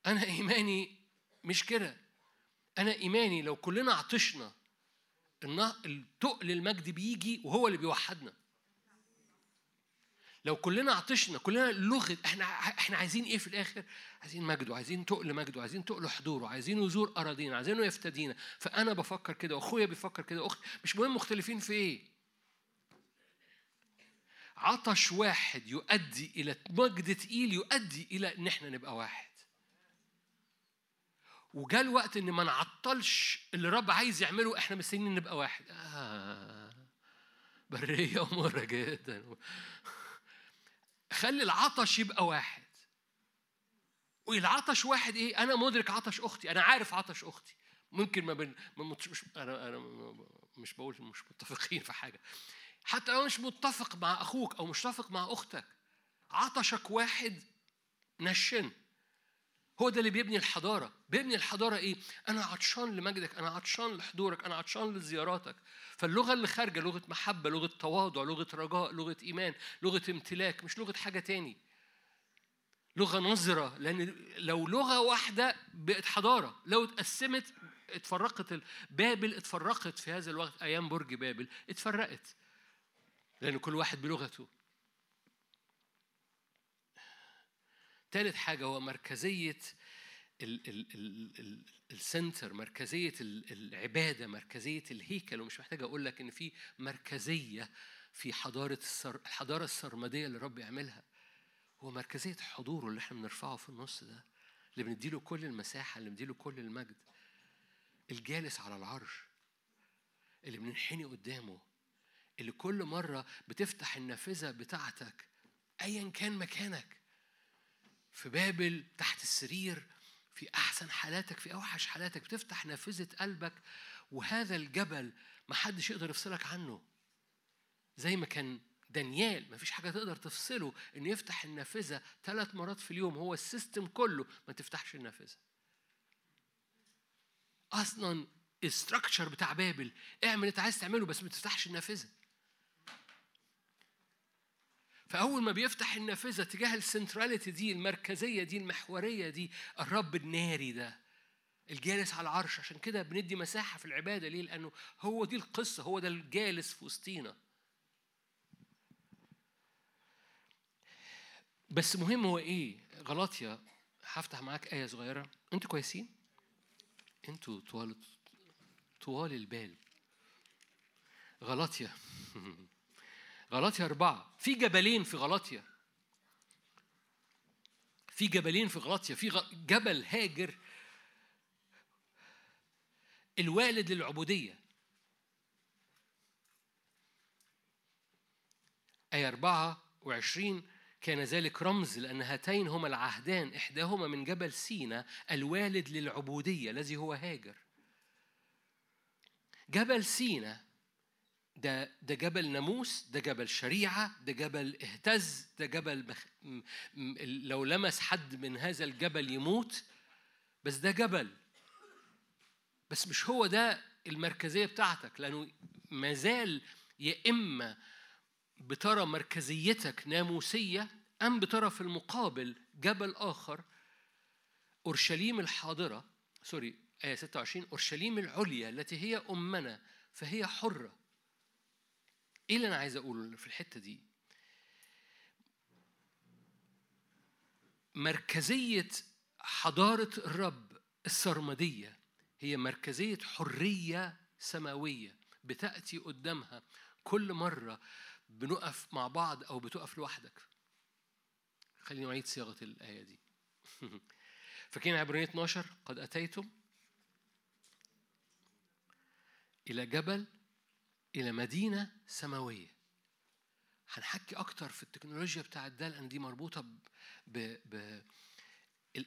أنا إيماني مش كده أنا إيماني لو كلنا عطشنا التقل المجد بيجي وهو اللي بيوحدنا لو كلنا عطشنا كلنا لغة إحنا إحنا عايزين إيه في الآخر؟ عايزين مجده، عايزين تقل مجده، عايزين تقل حضوره، عايزين يزور أراضينا، عايزينه يفتدينا، فأنا بفكر كده وأخويا بيفكر كده واختي مش مهم مختلفين في إيه؟ عطش واحد يؤدي إلى مجد تقيل يؤدي إلى إن إحنا نبقى واحد. وجاء الوقت إن ما نعطلش اللي الرب عايز يعمله إحنا مستنيين نبقى واحد. آه برية ومرة جدا. خلي العطش يبقى واحد. والعطش واحد إيه؟ أنا مدرك عطش أختي. أنا عارف عطش أختي. ممكن ما بين مش أنا أنا مش بقول مش متفقين في حاجة. حتى لو مش متفق مع أخوك أو مش متفق مع أختك عطشك واحد نشن. هو ده اللي بيبني الحضارة. بيبني الحضارة إيه؟ أنا عطشان لمجدك أنا عطشان لحضورك أنا عطشان لزياراتك. فاللغة اللي خارجة لغة محبة لغة تواضع لغة رجاء لغة إيمان لغة امتلاك مش لغة حاجة تاني. لغة نظرة لأن لو لغة واحدة بقت حضارة. لو اتقسمت اتفرقت بابل اتفرقت في هذا الوقت. أيام برج بابل اتفرقت. لأن كل واحد بلغته. ثالث حاجة هو مركزية ال ال ال ال السنتر مركزية ال- العبادة مركزية الهيكل. ومش محتاج أقول لك إن في مركزية في حضارة السر الحضارة السرمدية اللي الرب يعملها هو مركزية حضوره اللي إحنا بنرفعه في النص ده اللي بنديله كل المساحة اللي بنديله كل المجد. الجالس على العرش اللي بننحني قدامه اللي كل مرة بتفتح النافذة بتاعتك أيا كان مكانك في بابل تحت السرير في أحسن حالاتك في أوحش حالاتك بتفتح نافذة قلبك وهذا الجبل ما حدش يقدر يفصلك عنه. زي ما كان دانيال ما فيش حاجة تقدر تفصله إنه يفتح النافذة ثلاث مرات في اليوم. هو السيستم كله ما تفتحش النافذة. أصلا ال structure بتاع بابل اعمل اللي انت عايز تعمله بس ما تفتحش النافذة. فأول ما بيفتح النافذة تجاه ال centrality دي المركزية دي المحورية دي الرب الناري ده الجالس على العرش. عشان كده بندي مساحة في العبادة. ليه؟ لأنه هو دي القصة. هو ده الجالس في وسطينا. بس مهم هو إيه؟ غلاطية هفتح معاك آية صغيرة. أنتوا كويسين؟ أنتوا طوال طوال البال. غلطيا غلطيا أربعة. في جبلين في غلطيا في جبلين في غلطيا في جبل هاجر. الوالد للعبودية. آية أربعة وعشرين. كان ذلك رمز لأن هاتين هما العهدان. إحداهما من جبل سينا الوالد للعبودية الذي هو هاجر. جبل سينا ده ده جبل ناموس ده جبل شريعة ده جبل اهتز ده جبل مخ... م... م... لو لمس حد من هذا الجبل يموت بس ده جبل. بس مش هو ده المركزية بتاعتك لأنه ما زال يا إما بترى مركزيتك ناموسية أم بترى في المقابل جبل آخر أورشليم الحاضرة سوري آية 26 أورشليم العليا التي هي أمنا فهي حرة. إيه اللي أنا عايز أقوله في الحتة دي؟ مركزية حضارة الرب السرمدية هي مركزية حرية سماوية بتأتي قدامها كل مرة بنقف مع بعض أو بتقف لوحدك خليني أعيد صياغة الآية دي فاكرين عبرانية 12 قد أتيتم إلى جبل إلى مدينة سماوية. هنحكي أكتر في التكنولوجيا بتاعت ده لأن دي مربوطة ب, ب... ال...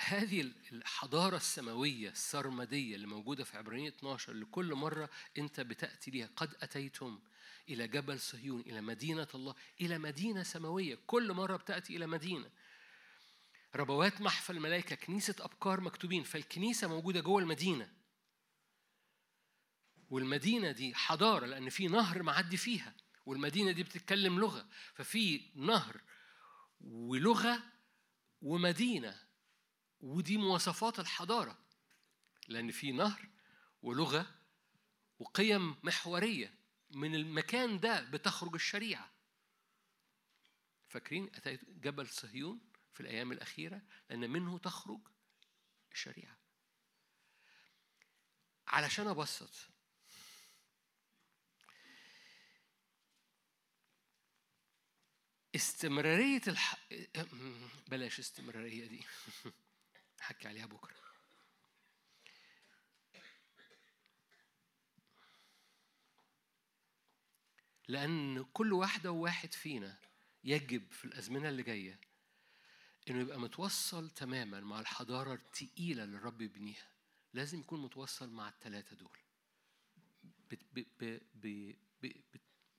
هذه الحضارة السماوية السرمدية اللي موجودة في عبرانية 12 اللي كل مرة أنت بتأتي ليها. قد أتيتم إلى جبل صهيون إلى مدينة الله إلى مدينة سماوية. كل مرة بتأتي إلى مدينة. ربوات محفل الملائكة كنيسة أبكار مكتوبين فالكنيسة موجودة جوه المدينة. والمدينة دي حضارة لأن في نهر معدي فيها والمدينة دي بتتكلم لغة ففي نهر ولغة ومدينة ودي مواصفات الحضارة لأن في نهر ولغة وقيم محورية من المكان ده بتخرج الشريعة. فاكرين أتيت جبل صهيون في الأيام الأخيرة؟ لأن منه تخرج الشريعة. علشان أبسط استمرارية الح... بلاش استمرارية دي. حكي عليها بكرة. لأن كل واحدة وواحد فينا يجب في الأزمنة اللي جاية إنه يبقى متوصل تماما مع الحضارة التقيلة اللي الرب يبنيها لازم يكون متوصل مع الثلاثة دول.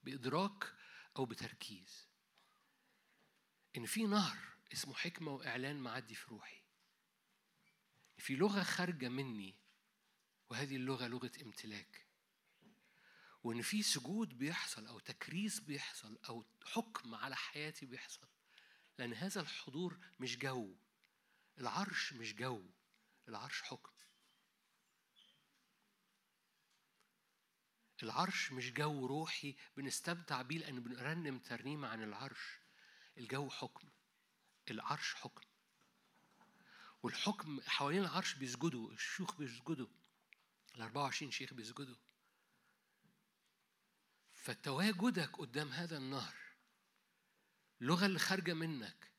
بإدراك أو بتركيز. إن في نهر اسمه حكمة وإعلان معدي في روحي. في لغة خارجة مني وهذه اللغة لغة امتلاك. وإن في سجود بيحصل أو تكريس بيحصل أو حكم على حياتي بيحصل لأن هذا الحضور مش جو. العرش مش جو العرش حكم. العرش مش جو روحي بنستمتع بيه لأن بنرنم ترنيمة عن العرش. الجو حكم العرش حكم. والحكم حوالين العرش بيسجدوا الشيوخ بيسجدوا ال 24 شيخ بيسجدوا. فتواجدك قدام هذا النهر اللغة اللي خارجة منك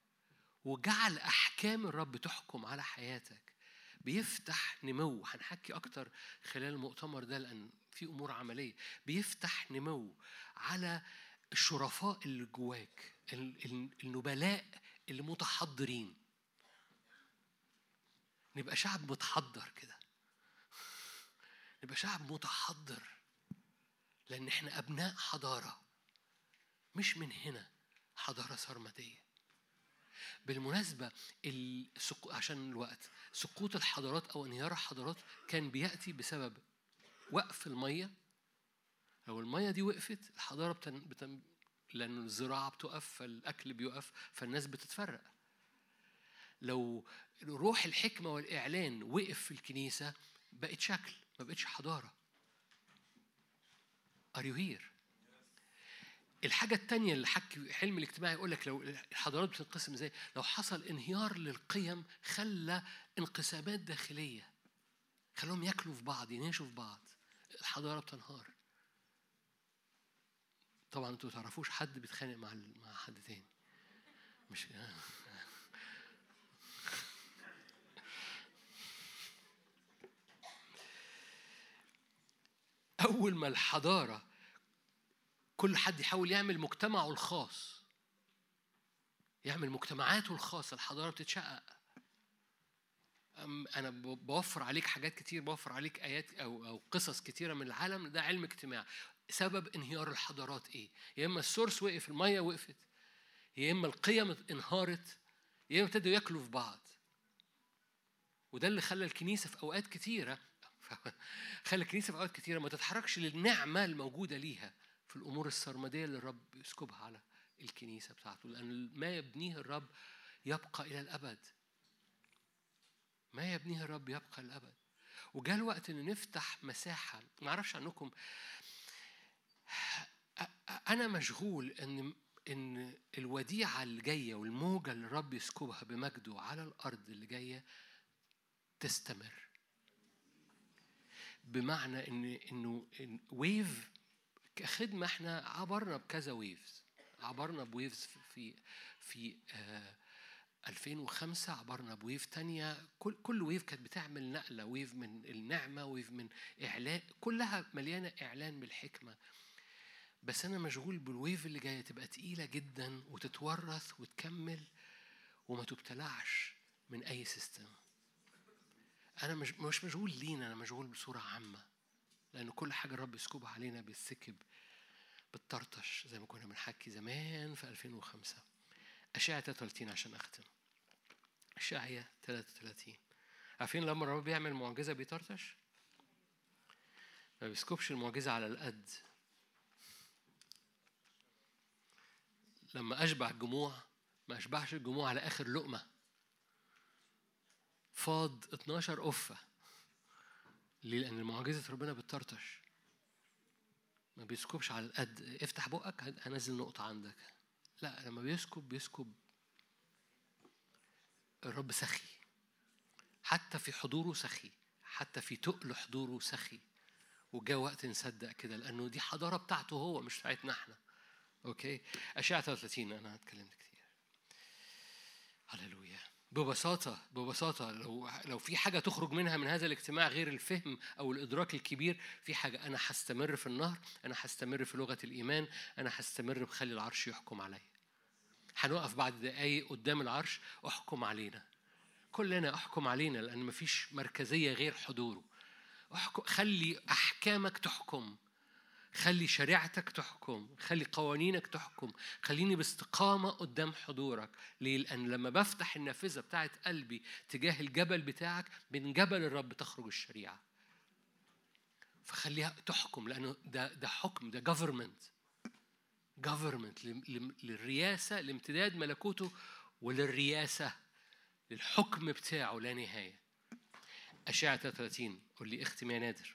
وجعل أحكام الرب تحكم على حياتك. بيفتح نمو هنحكي أكتر خلال المؤتمر ده لأن في أمور عملية. بيفتح نمو على الشرفاء اللي جواك. النبلاء اللي متحضرين. نبقى شعب متحضر كده. نبقى شعب متحضر. لأن إحنا أبناء حضارة. مش من هنا حضارة سرمدية. بالمناسبة السقو... عشان الوقت. سقوط الحضارات أو انهيار الحضارات كان بيأتي بسبب وقف المية. لو المية دي وقفت الحضارة بتن... بتن... لأن الزراعة بتقف فالأكل بيقف فالناس بتتفرق. لو روح الحكمة والإعلان وقف في الكنيسة بقت شكل ما بقتش حضارة. Are you here؟ الحاجة التانية اللي حكي حلم الاجتماعي يقول لك لو الحضارات بتنقسم إزاي؟ لو حصل انهيار للقيم خلى انقسامات داخلية. خلوهم ياكلوا في بعض يناقشوا في بعض. الحضارة بتنهار. طبعا أنتوا تعرفوش حد بيتخانق مع مع حد تاني. مش أول ما الحضارة كل حد يحاول يعمل مجتمعه الخاص يعمل مجتمعاته الخاصة الحضارة بتتشقق. ب- بوفر عليك حاجات كتير بوفر عليك آيات أو أو قصص كتيرة من العالم ده علم اجتماع سبب انهيار الحضارات إيه؟ يا إما السورس وقف المية وقفت يا إما القيم انهارت يا إما ابتدوا ياكلوا في بعض. وده اللي خلى الكنيسة في أوقات كتيرة خلى الكنيسة في أوقات كتيرة ما تتحركش للنعمة الموجودة ليها في الأمور السرمدية اللي الرب يسكبها على الكنيسة بتاعته. لأن ما يبنيه الرب يبقى إلى الأبد. ما يبنيه الرب يبقى للابد وجاء الوقت إن نفتح مساحة. ما أعرفش عنكم أ- أ- أنا مشغول إن إن الوديعة اللي جاية والموجة اللي الرب يسكبها بمجده على الأرض اللي جاية تستمر. بمعنى ان إنه إن wave كخدمة إحنا عبرنا بكذا waves عبرنا ب waves في في آه 2005 عبرنا ب wave تانية. كل كل wave كانت بتعمل نقلة wave من النعمة wave من إعلان كلها مليانة إعلان بالحكمة. بس أنا مشغول بال wave اللي جاية تبقى تقيلة جدا وتتورث وتكمل وما تبتلعش من أي system أنا مش مش مشغول لينا أنا مشغول بصورة عامة لأن كل حاجة الرب يسكبها علينا بيتسكب بالطرطش زي ما كنا بنحكي زمان في 2005 إشعياء 33 عشان أختم. إشعياء 33 عارفين لما الرب بيعمل معجزة بيطرطش؟ ما بيسكبش المعجزة على القد. لما أشبع الجموع ما أشبعش الجموع على آخر لقمة. فاض 12 قفة ليه؟ لأن معجزة ربنا بتطرطش. ما بيسكبش على القد. افتح بقك هنزل نقطة عندك. لا لما بيسكب بيسكب. الرب سخي. حتى في حضوره سخي. حتى في تقل حضوره سخي. وجاء وقت نصدق كده لأنه دي حضارة بتاعته هو مش بتاعتنا إحنا. أوكي؟ اشعه 33 أنا اتكلمت كتير هللويا. ببساطة ببساطة لو لو في حاجة تخرج منها من هذا الاجتماع غير الفهم أو الإدراك الكبير في حاجة أنا هستمر في النهر أنا هستمر في لغة الإيمان أنا هستمر بخلي العرش يحكم عليا. هنقف بعد دقايق قدام العرش احكم علينا. كلنا احكم علينا لأن مفيش مركزية غير حضوره. احكم خلي أحكامك تحكم. خلي شريعتك تحكم خلي قوانينك تحكم خليني باستقامة قدام حضورك. ليه؟ لأن لما بفتح النافذة بتاعت قلبي تجاه الجبل بتاعك من جبل الرب تخرج الشريعة. فخليها تحكم لأنه ده ده حكم ده government. government لل- للرياسة لامتداد ملكوته وللرياسة للحكم بتاعه لا نهاية. أشعة 33 قول لي اختم يا نادر.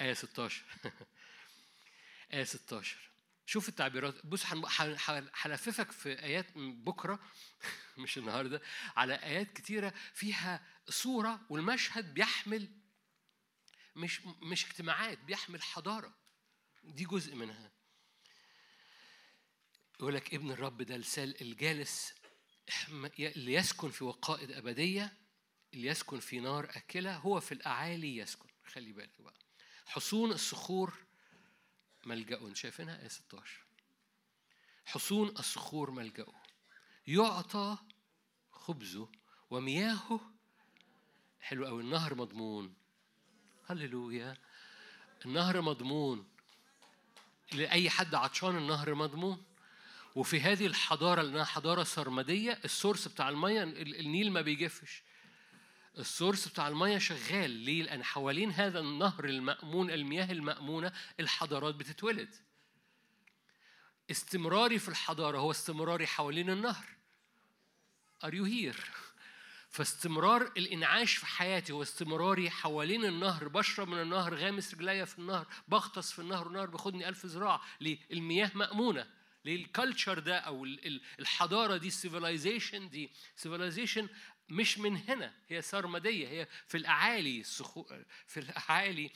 آية 16 آية 16 شوف التعبيرات. بص هلففك في آيات بكرة مش النهاردة على آيات كتيرة فيها صورة والمشهد بيحمل مش مش اجتماعات بيحمل حضارة. دي جزء منها. يقول لك ابن الرب ده السال الجالس اللي يسكن في وقائد أبدية اللي يسكن في نار أكلة هو في الأعالي يسكن. خلي بالك بقى. حصون الصخور ملجأ شايفينها؟ آية 16 حصون الصخور ملجأ يعطى خبزه ومياهه. حلو قوي. النهر مضمون. هللويا. النهر مضمون. لأي حد عطشان النهر مضمون. وفي هذه الحضارة لأنها حضارة سرمدية السورس بتاع المية ال- النيل ما بيجفش. السورس بتاع المية شغال. ليه؟ لأن حوالين هذا النهر المأمون المياه المأمونة الحضارات بتتولد. استمراري في الحضارة هو استمراري حوالين النهر. Are you here؟ فاستمرار الإنعاش في حياتي هو استمراري حوالين النهر. بشرب من النهر غامس رجليا في النهر بغطس في النهر والنهر بياخدني ألف ذراع. ليه؟ المياه مأمونة. ليه؟ ال culture ده أو ال- ال- الحضارة دي ال civilization دي civilization مش من هنا هي سرمدية هي في الأعالي الصخو... في الأعالي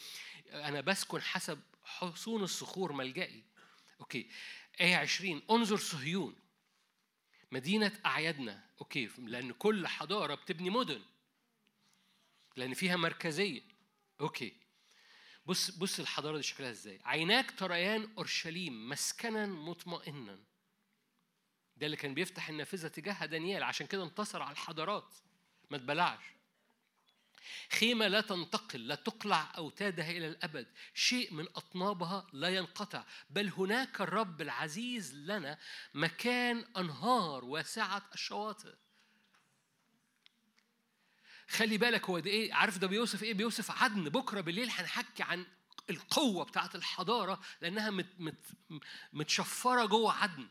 أنا بسكن حسب حصون الصخور ملجئي okay. آية 20 انظر صهيون مدينة أعيادنا. okay. لأن كل حضارة بتبني مدن. لأن فيها مركزية. okay. بص بص الحضارة دي شكلها إزاي. عيناك تريان أورشليم مسكنا مطمئنا. ده اللي كان بيفتح النافذة تجاهها دانيال. عشان كده انتصر على الحضارات. ما تبلعش. خيمة لا تنتقل لا تقلع أوتادها إلى الأبد. شيء من أطنابها لا ينقطع. بل هناك الرب العزيز لنا مكان أنهار واسعة الشواطئ. خلي بالك هو ده إيه؟ عارف ده بيوصف إيه؟ بيوصف عدن. بكرة بالليل هنحكي عن القوة بتاعت الحضارة لأنها مت مت متشفرة جوه عدن.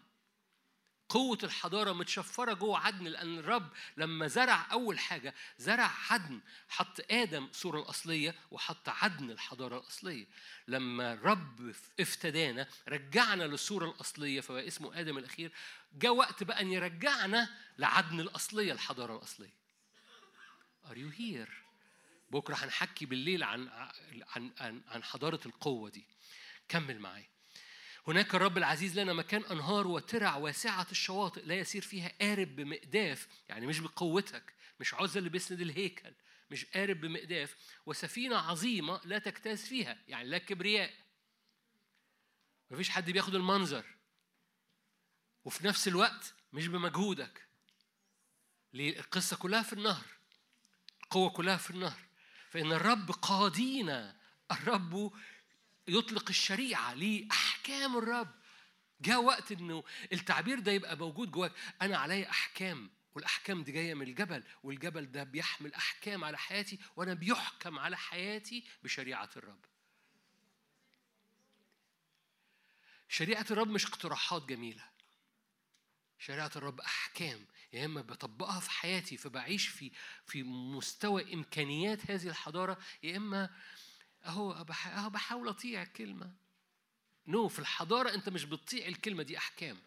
قوة الحضارة متشفرة جوه عدن لأن الرب لما زرع أول حاجة زرع عدن حط آدم الصورة الأصلية وحط عدن الحضارة الأصلية. لما الرب افتدانا رجعنا للصورة الأصلية فبقى اسمه آدم الأخير جاء وقت بقى أن يرجعنا لعدن الأصلية الحضارة الأصلية. Are you here؟ بكرة هنحكي بالليل عن عن عن, عن حضارة القوة دي. كمل معايا. هناك الرب العزيز لنا مكان أنهار وترع واسعة الشواطئ لا يسير فيها قارب بمقداف يعني مش بقوتك مش عزة اللي بيسند الهيكل مش قارب بمقداف وسفينة عظيمة لا تجتاز فيها يعني لا كبرياء. مفيش حد بياخد المنظر. وفي نفس الوقت مش بمجهودك. ليه القصة كلها في النهر القوة كلها في النهر. فإن الرب قاضينا الرب يطلق الشريعة لأحكام الرب. جاء وقت إنه التعبير ده يبقى موجود جواك. أنا علي أحكام والأحكام دي جاية من الجبل والجبل ده بيحمل أحكام على حياتي وأنا بيحكم على حياتي بشريعة الرب. شريعة الرب مش اقتراحات جميلة. شريعة الرب أحكام. يا إما بطبقها في حياتي فبعيش في في مستوى إمكانيات هذه الحضارة يا إما أهو بحاول أطيع الكلمة نو في الحضارة أنت مش بتطيع الكلمة دي أحكام.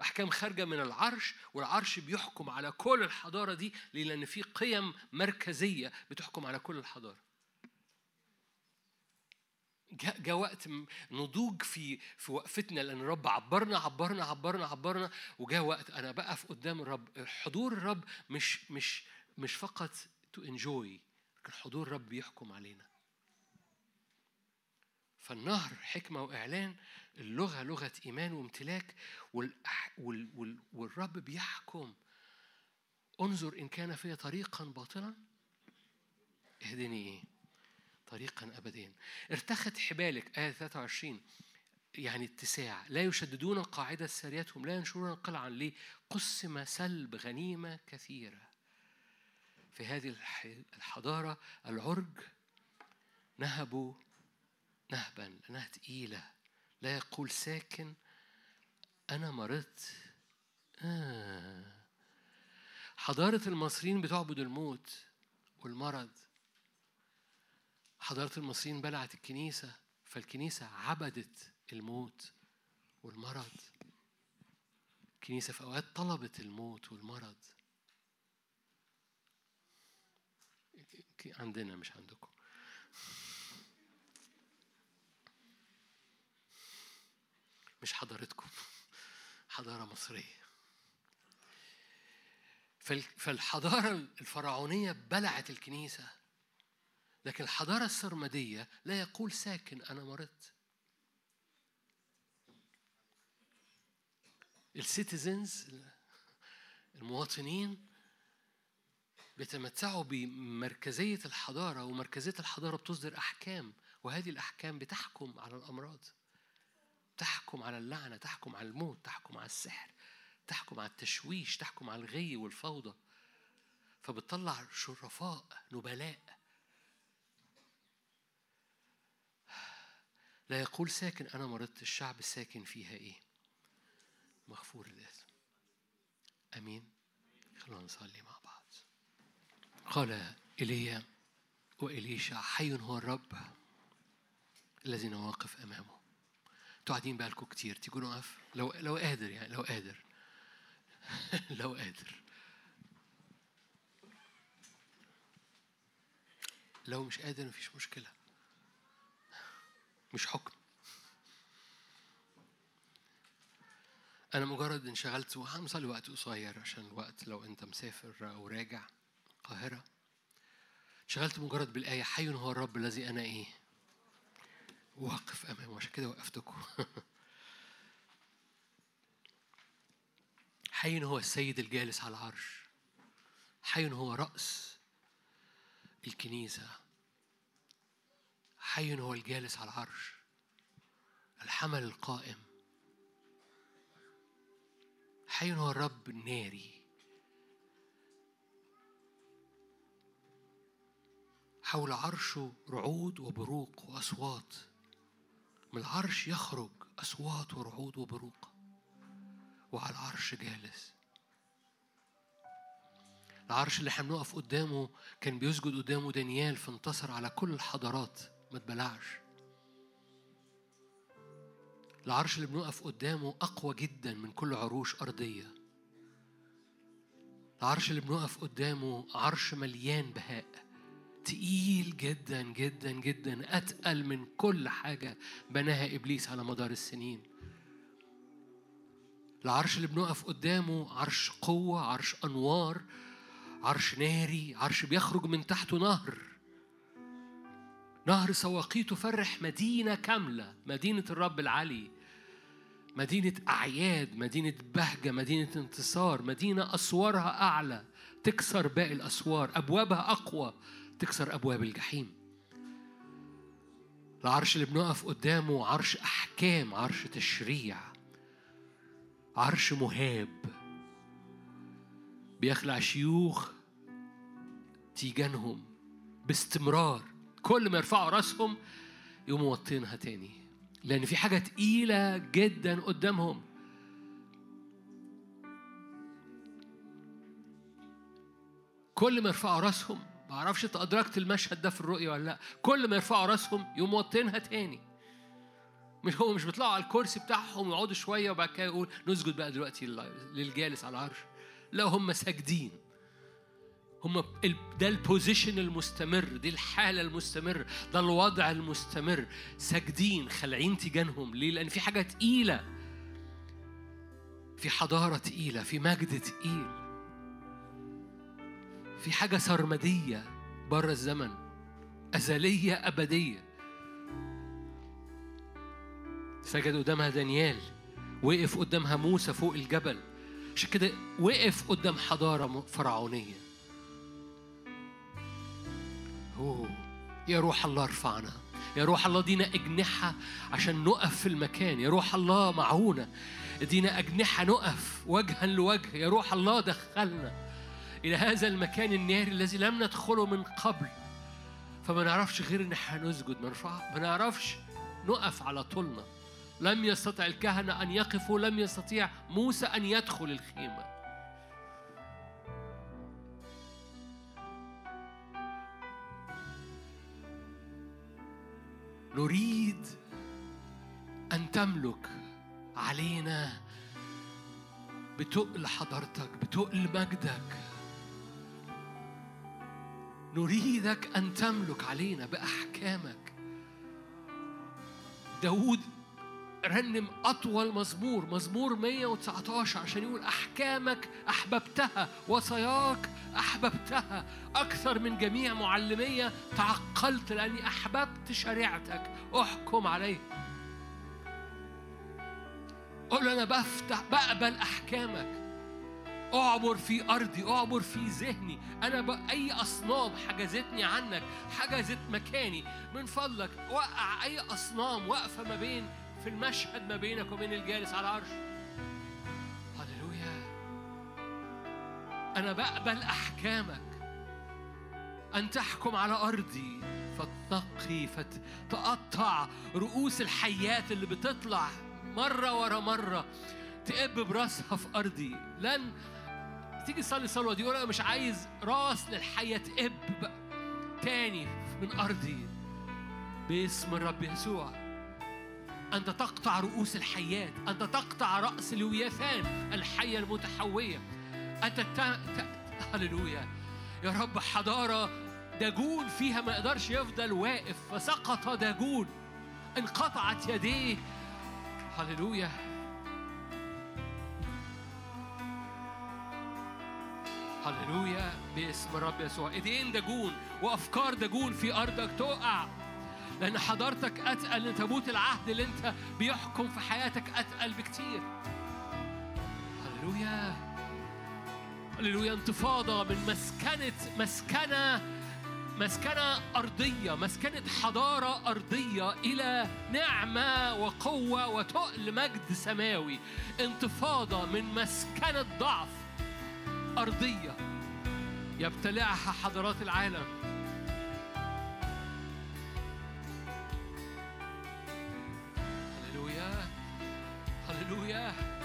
أحكام خارجة من العرش والعرش بيحكم على كل الحضارة دي؟ لأن في قيم مركزية بتحكم على كل الحضارة. جاء جاء وقت نضوج في في وقفتنا لأن الرب عبرنا عبرنا عبرنا عبرنا وجاء وقت أنا بقف قدام الرب. حضور الرب مش مش مش فقط تو انجوي لكن حضور الرب بيحكم علينا. فالنهر حكمة وإعلان اللغة لغة إيمان وامتلاك. والرب بيحكم. انظر إن كان في طريقا باطلا اهدني إيه طريقا أبديا. ارتخت حبالك آية 23 يعني اتساع. لا يشددون قاعدة ساريتهم لا ينشرون قلعا ليه قسم سلب غنيمة كثيرة. في هذه الح... الحضارة العرج نهبوا نهبا لأنها تقيلة. لا يقول ساكن أنا مرضت. آه. حضارة المصريين بتعبد الموت والمرض. حضارة المصريين بلعت الكنيسة فالكنيسة عبدت الموت والمرض. الكنيسة في أوقات طلبت الموت والمرض. عندنا مش عندكم. مش حضارتكم حضارة مصرية. فال- فالحضارة الفرعونية بلعت الكنيسة لكن الحضارة السرمدية لا يقول ساكن أنا مرضت. السيتيزنز المواطنين بيتمتعوا بمركزية الحضارة ومركزية الحضارة بتصدر أحكام وهذه الأحكام بتحكم على الأمراض. تحكم على اللعنة تحكم على الموت تحكم على السحر تحكم على التشويش تحكم على الغي والفوضى. فبتطلع شرفاء نبلاء. لا يقول ساكن أنا مرضت. الشعب الساكن فيها إيه؟ مغفور الإثم أمين؟ خلونا نصلي مع بعض. قال إيليا وإليشع حي هو الرب الذي نواقف أمامه. أنتوا قاعدين بقالكم كتير تيجوا نقف. لو لو قادر يعني لو قادر. لو قادر. لو مش قادر مفيش مشكلة. مش حكم. أنا مجرد انشغلت وهنصلي وقت قصير عشان الوقت لو أنت مسافر أو راجع. القاهرة. انشغلت مجرد بالآية حي هو الرب الذي أنا إيه؟ واقف أمامه عشان كده وقفتكم. حي هو السيد الجالس على العرش حي هو رأس الكنيسة حي هو الجالس على العرش الحمل القائم حي هو الرب الناري حول عرشه رعود وبروق وأصوات. من العرش يخرج أصوات ورعود وبروق. وعلى العرش جالس. العرش اللي بنقف قدامه كان بيسجد قدامه دانيال فانتصر على كل الحضارات ما اتبلعش. العرش اللي بنقف قدامه أقوى جدا من كل عروش أرضية. العرش اللي بنقف قدامه عرش مليان بهاء. تقيل جدا جدا جدا أتقل من كل حاجة بناها إبليس على مدار السنين. العرش اللي بنقف قدامه عرش قوة عرش أنوار عرش ناري عرش بيخرج من تحته نهر. نهر سواقيه تفرح مدينة كاملة مدينة الرب العلي مدينة أعياد مدينة بهجة مدينة انتصار مدينة أسوارها أعلى تكسر باقي الأسوار أبوابها أقوى. تكسر أبواب الجحيم. العرش اللي بنقف قدامه عرش أحكام عرش تشريع عرش مهاب. بيخلع شيوخ تيجانهم باستمرار. كل ما يرفعوا راسهم يقوموا موطينها تاني. لأن في حاجة تقيلة جدا قدامهم. كل ما يرفعوا راسهم ما أعرفش انت ادركت المشهد ده في الرؤيا ولا لا. كل ما يرفعوا راسهم يقوموا موطينها تاني. مش هو مش بيطلعوا على الكرسي بتاعهم ويقعدوا شوية وبعد كده يقول نسجد بقى دلوقتي لل- للجالس على العرش. لا هم ساجدين. هم ده البوزيشن المستمر دي الحالة المستمر ده الوضع المستمر. ساجدين خالعين تيجانهم ليه؟ لأن في حاجة تقيلة. في حضارة تقيلة في مجد تقيل. في حاجة سرمدية بره الزمن أزلية أبدية. سجد قدامها دانيال وقف قدامها موسى فوق الجبل. عشان كده وقف قدام حضارة فرعونية. أوه. يا روح الله ارفعنا. يا روح الله دينا أجنحة عشان نقف في المكان. يا روح الله معونا دينا أجنحة نقف وجها لوجه. يا روح الله دخلنا. إلى هذا المكان الناري الذي لم ندخله من قبل. فما نعرفش غير إن إحنا نسجد ما نعرفش نقف على طولنا. لم يستطع الكهنة أن يقفوا لم يستطيع موسى أن يدخل الخيمة. نريد أن تملك علينا بتقل حضرتك بتقل مجدك. نريدك أن تملك علينا بأحكامك. داود رنم أطول مزمور مزمور 119 عشان يقول أحكامك أحببتها وصاياك أحببتها أكثر من جميع معلمية تعقلت لأني أحببت شريعتك. أحكم عليه له أنا بفتح بقبل أحكامك. أعبر في أرضي أعبر في ذهني. أنا. أي أصنام حجزتني عنك حجزت مكاني. من فضلك وقع أي أصنام واقفة ما بين في المشهد ما بينك وبين الجالس على العرش. هللويا. أنا بقبل أحكامك. أن تحكم على أرضي. فتنقي فتقطع رؤوس الحيات اللي بتطلع مرة ورا مرة تقب براسها في أرضي. لن تيجي تصلي الصلوة دي يقول أنا مش عايز راس للحية تقب تاني من أرضي باسم الرب يسوع. أنت تقطع رؤوس الحيات أنت تقطع رأس لوياثان الحية المتحوية. أنت ت... ت... هللويا. يا رب حضارة داجون فيها ما يقدرش يفضل واقف فسقط داجون انقطعت يديه. هللويا. هللويا باسم الرب يسوع. إيدين داجون وأفكار داجون في أرضك تقع. لأن حضارتك أتقل ان تابوت العهد اللي أنت بيحكم في حياتك أتقل بكتير. هللويا. هللويا انتفاضة من مسكنة مسكنة مسكنة أرضية مسكنة حضارة أرضية إلى نعمة وقوة وتقل مجد سماوي. انتفاضة من مسكنة ضعف. أرضية يبتلعها حضارات العالم. هللويا هللويا.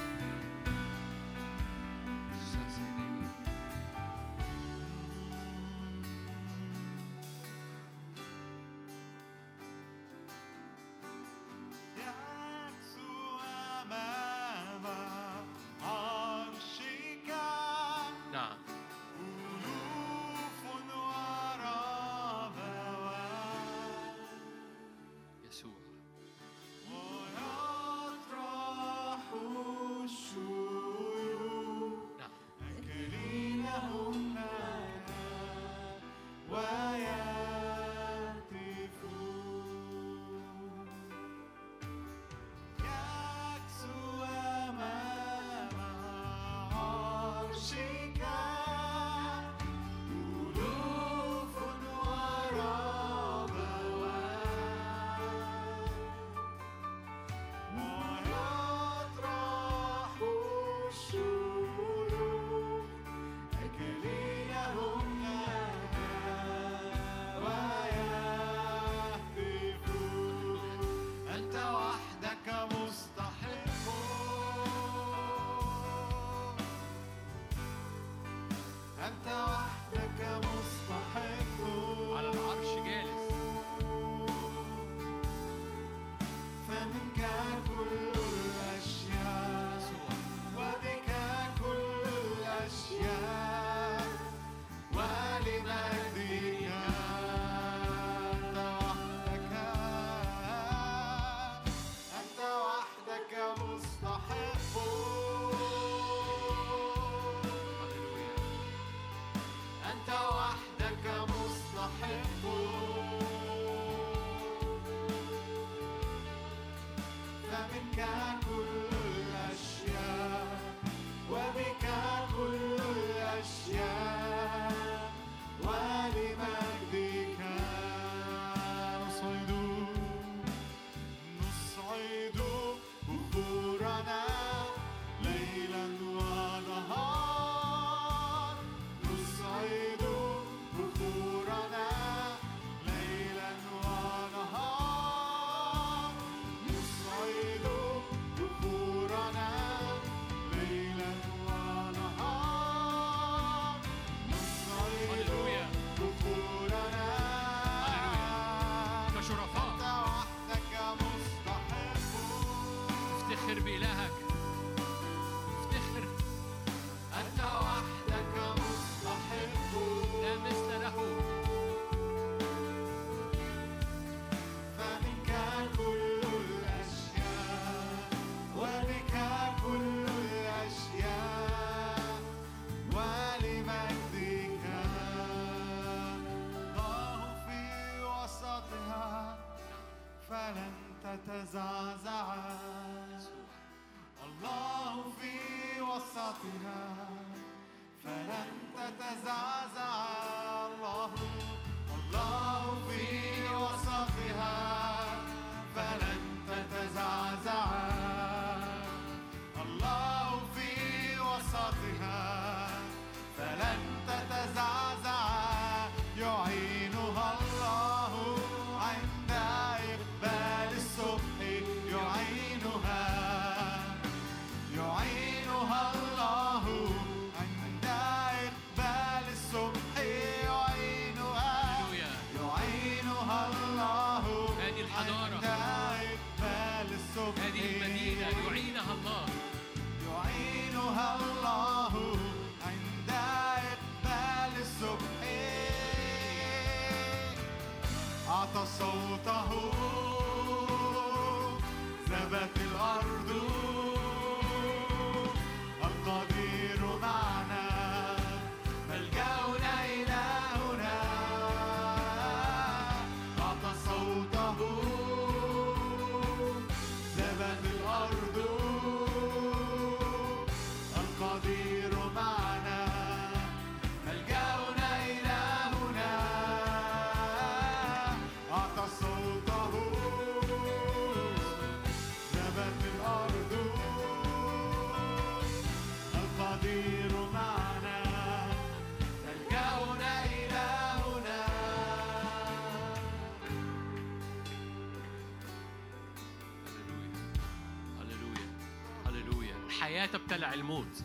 تبتلع الموت.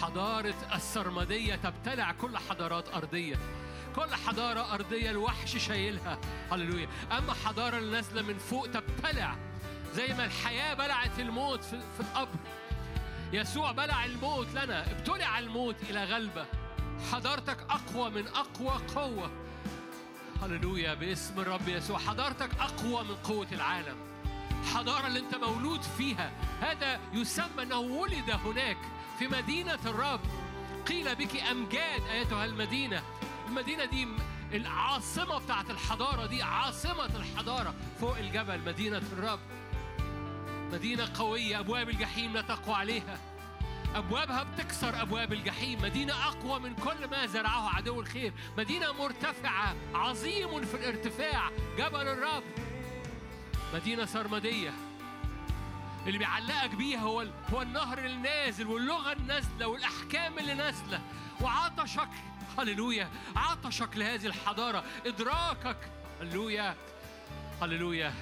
حضارة السرمدية تبتلع كل حضارات أرضية. كل حضارة أرضية الوحش شايلها. هللويا. أما حضارة اللي نازلة من فوق تبتلع. زي ما الحياة بلعت الموت في, في القبر. يسوع بلع الموت لنا. ابتلع الموت إلى غلبة. حضارتك أقوى من أقوى قوة. هللويا. باسم الرب يسوع. حضارتك أقوى من قوة العالم. الحضارة اللي أنت مولود فيها. هذا يسمى أنه ولد هناك في مدينة الرب. قيل بك أمجاد أيتها المدينة. المدينة دي العاصمة بتاعت الحضارة دي عاصمة الحضارة فوق الجبل مدينة الرب. مدينة قوية أبواب الجحيم لا تقوى عليها. أبوابها بتكسر أبواب الجحيم. مدينة أقوى من كل ما زرعه عدو الخير. مدينة مرتفعة عظيم في الارتفاع. جبل الرب. مدينة سرمدية. اللي بيعلقك بيها هو هو النهر النازل واللغة النازلة والأحكام اللي نازلة. وعطشك هللويا عطشك لهذه الحضارة. إدراكك هللويا هللويا.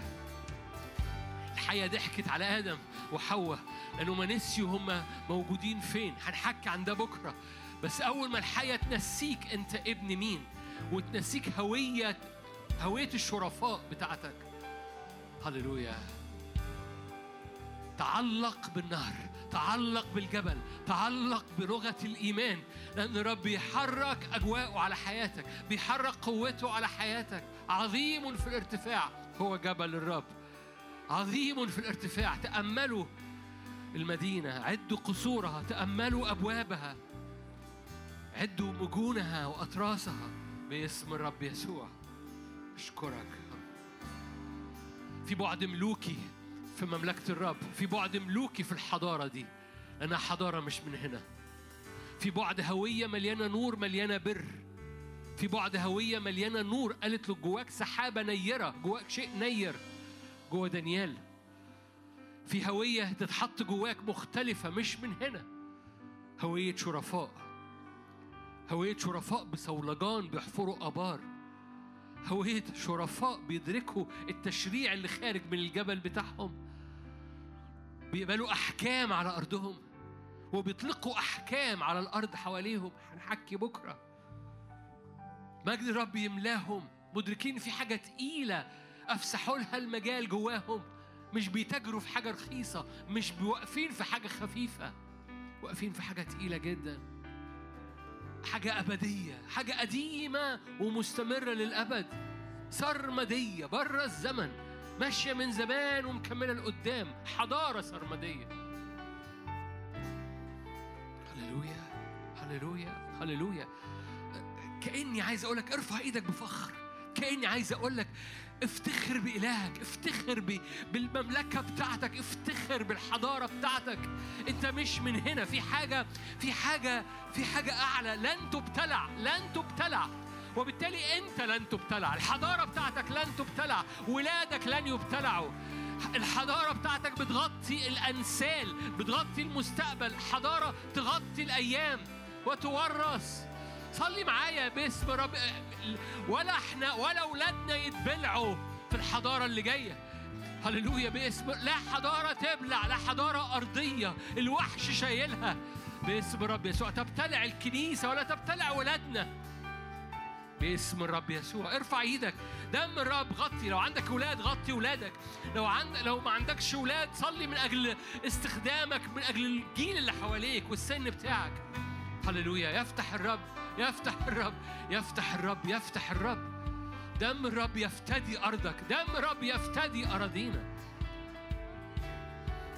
الحياة ضحكت على آدم وحواء لأنه ما نسيوا هم موجودين فين؟ هنحكي عن ده بكرة. بس أول ما الحياة تنسيك أنت ابن مين؟ وتنسيك هوية هوية الشرفاء بتاعتك. هللويا. تعلق بالنهر تعلق بالجبل تعلق بلغة الإيمان لأن الرب بيحرك أجواءه على حياتك بيحرك قوته على حياتك. عظيم في الارتفاع هو جبل الرب. عظيم في الارتفاع. تأملوا المدينة عدوا قصورها تأملوا أبوابها عدوا مجونها وأطراسها باسم الرب يسوع. أشكرك في بعد ملوكي في مملكة الرب في بعد ملوكي في الحضارة دي. لأنها حضارة مش من هنا. في بعد هوية مليانة نور مليانة بر. في بعد هوية مليانة نور قالت له جواك سحابة نيرة جواك شيء نير. جوا دانيال. في هوية تتحط جواك مختلفة مش من هنا. هوية شرفاء. هوية شرفاء بصولجان بيحفروا آبار هوية شرفاء بيدركوا التشريع اللي خارج من الجبل بتاعهم. بيقبلوا أحكام على أرضهم وبيطلقوا أحكام على الأرض حواليهم. هنحكي بكرة. مجد الرب يملاهم. مدركين في حاجة تقيلة. أفسحوا لها المجال جواهم. مش بيتاجروا في حاجة رخيصة. مش واقفين في حاجة خفيفة. واقفين في حاجة تقيلة جدا. حاجة أبدية. حاجة قديمة ومستمرة للأبد. سرمدية. بره الزمن. ماشية من زمان ومكملة لقدام حضارة سرمدية. هللويا هللويا هللويا. كأني عايز أقول لك ارفع إيدك بفخر. كأني عايز أقول لك افتخر بإلهك افتخر ب... بالمملكة بتاعتك افتخر بالحضارة بتاعتك. أنت مش من هنا في حاجة في حاجة في حاجة أعلى. لن تبتلع لن تبتلع. وبالتالي انت لن تبتلع. الحضارة بتاعتك لن تبتلع. ولادك لن يبتلعوا. الحضارة بتاعتك بتغطي الأنسال بتغطي المستقبل. حضارة تغطي الأيام وتورث. صلي معايا باسم رب ولا إحنا ولا أولادنا يتبلعوا في الحضارة اللي جاية. هللويا باسم لا حضارة تبلع لا حضارة أرضية. الوحش شايلها. باسم الرب يسوع. تبتلع الكنيسة ولا تبتلع ولادنا باسم الرب يسوع. ارفع إيدك. دم الرب غطي. لو عندك أولاد غطي أولادك. لو عند لو ما عندكش أولاد صلي من أجل استخدامك من أجل الجيل اللي حواليك والسن بتاعك. هللويا. يفتح الرب. يفتح الرب. يفتح الرب. يفتح الرب. دم الرب يفتدي أرضك. دم الرب يفتدي أراضينا.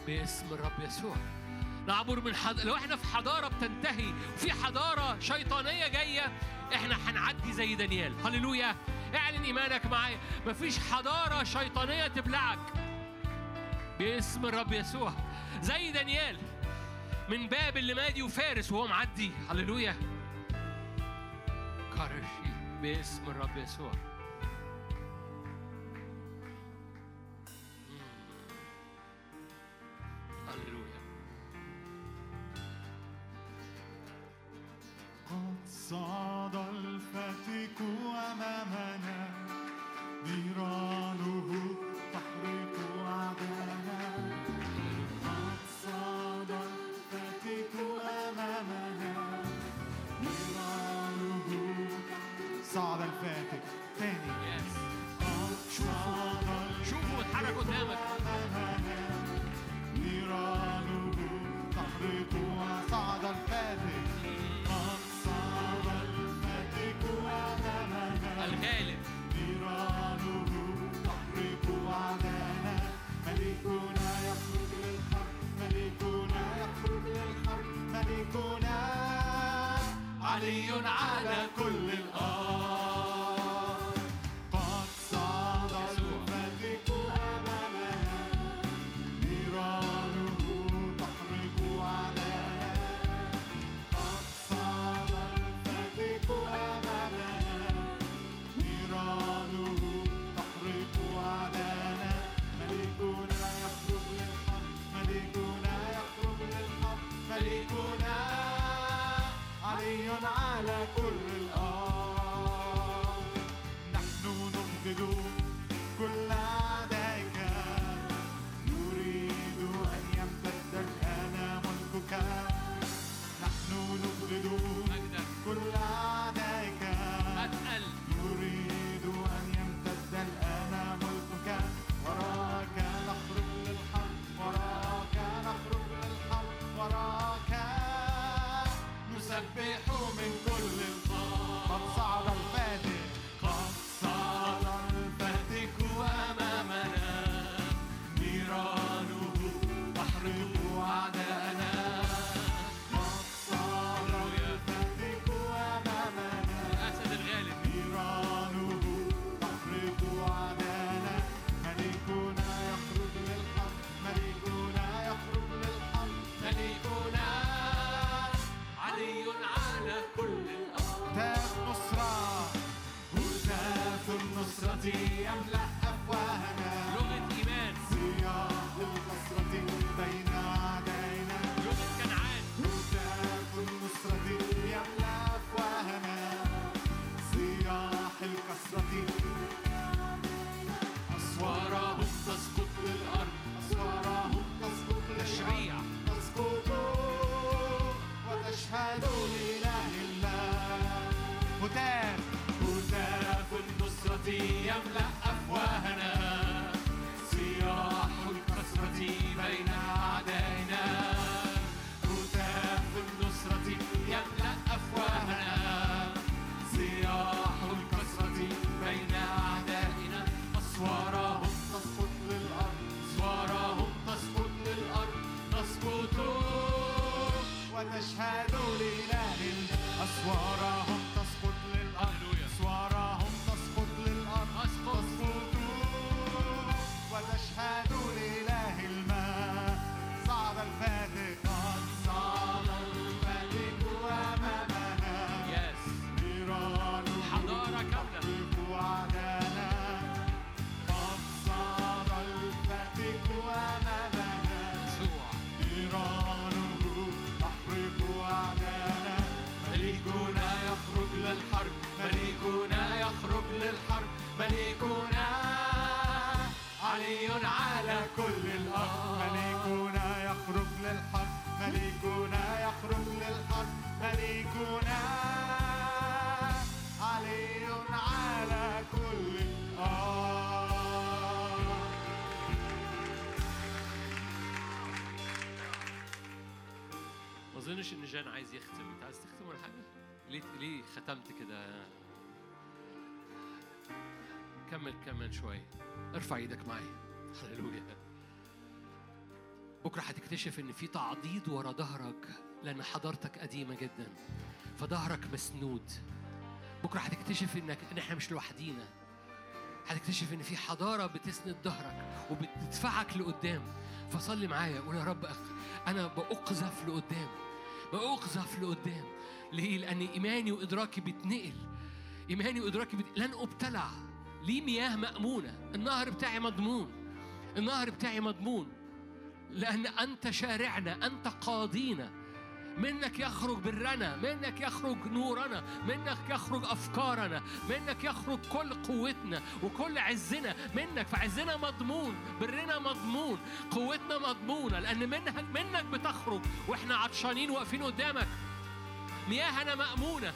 باسم الرب يسوع. نعبر من حض... لو إحنا في حضارة بتنتهي وفي حضارة شيطانية جاية إحنا هنعدي زي دانيال. هللويا. اعلن إيمانك معايا. مفيش حضارة شيطانية تبلعك. باسم الرب يسوع. زي دانيال. من باب اللي مادي وفارس وهو معدي. هللويا. كارشي باسم الرب يسوع. قد صعد الفاتك أمامنا. نيرانه تحرق أعدانا. قد صعد الفاتك أمامنا. نيرانه صعد الفاتك تاني. شوفوا شوفوا اتحرك قدامك. نيرانه تحرق صعد الفاتك غالب نيرانه تحرق علينا ملكنا يخرج للحرب ملكنا يخرج للحرب ملكنا علي على كل الأرض empty and loud. كمل كمل شوية ارفع إيدك معايا هللويا. بكرة هتكتشف إن في تعضيد ورا ظهرك لأن حضارتك قديمة جدا فظهرك مسنود. بكرة هتكتشف إنك ان إحنا مش لوحدينا. هتكتشف إن في حضارة بتسند ظهرك وبتدفعك لقدام. فصلي معايا قول يا رب أنا بأقذف لقدام. بأقذف لقدام. ليه؟ لأن إيماني وإدراكي بتنقل إيماني وإدراكي بت... لن أبتلع. ليه مياه مأمونة؟ النهر بتاعي مضمون. النهر بتاعي مضمون. لأن أنت شارعنا أنت قاضينا. منك يخرج برنا منك يخرج نورنا منك يخرج أفكارنا منك يخرج كل قوتنا وكل عزنا. منك فعزنا مضمون برنا مضمون قوتنا مضمونة. لأن منك منك بتخرج وإحنا عطشانين واقفين قدامك. مياهنا مأمونة.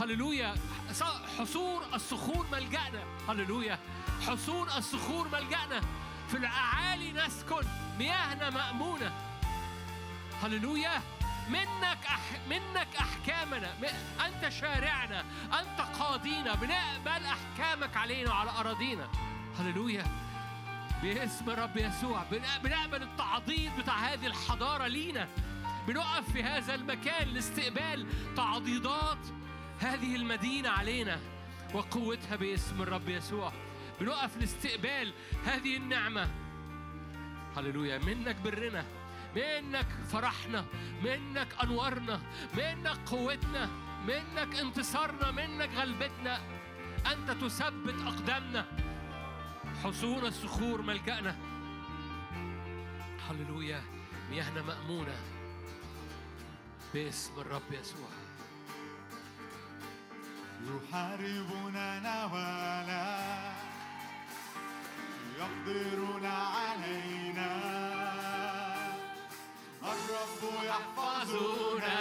هللويا. حصون الصخور ملجأنا. هللويا. حصون الصخور ملجأنا. في الأعالي نسكن. مياهنا مأمونة. هللويا. منك أح... منك أحكامنا. أنت شارعنا. أنت قاضينا. بنقبل أحكامك علينا وعلى أراضينا. هللويا. باسم الرب يسوع. بن- بنقبل التعضيد بتاع هذه الحضارة لينا. بنقف في هذا المكان لاستقبال تعضيدات هذه المدينة علينا وقوتها باسم الرب يسوع. بنقف لاستقبال هذه النعمة. هللويا. منك برنا منك فرحنا منك أنوارنا منك قوتنا منك انتصارنا منك غلبتنا. أنت تثبت أقدامنا. حصون الصخور ملجأنا. هللويا. مياهنا مأمونة. باسم الرب يسوع. يحاربوننا ولا يقدرون علينا. الرب يحفظنا.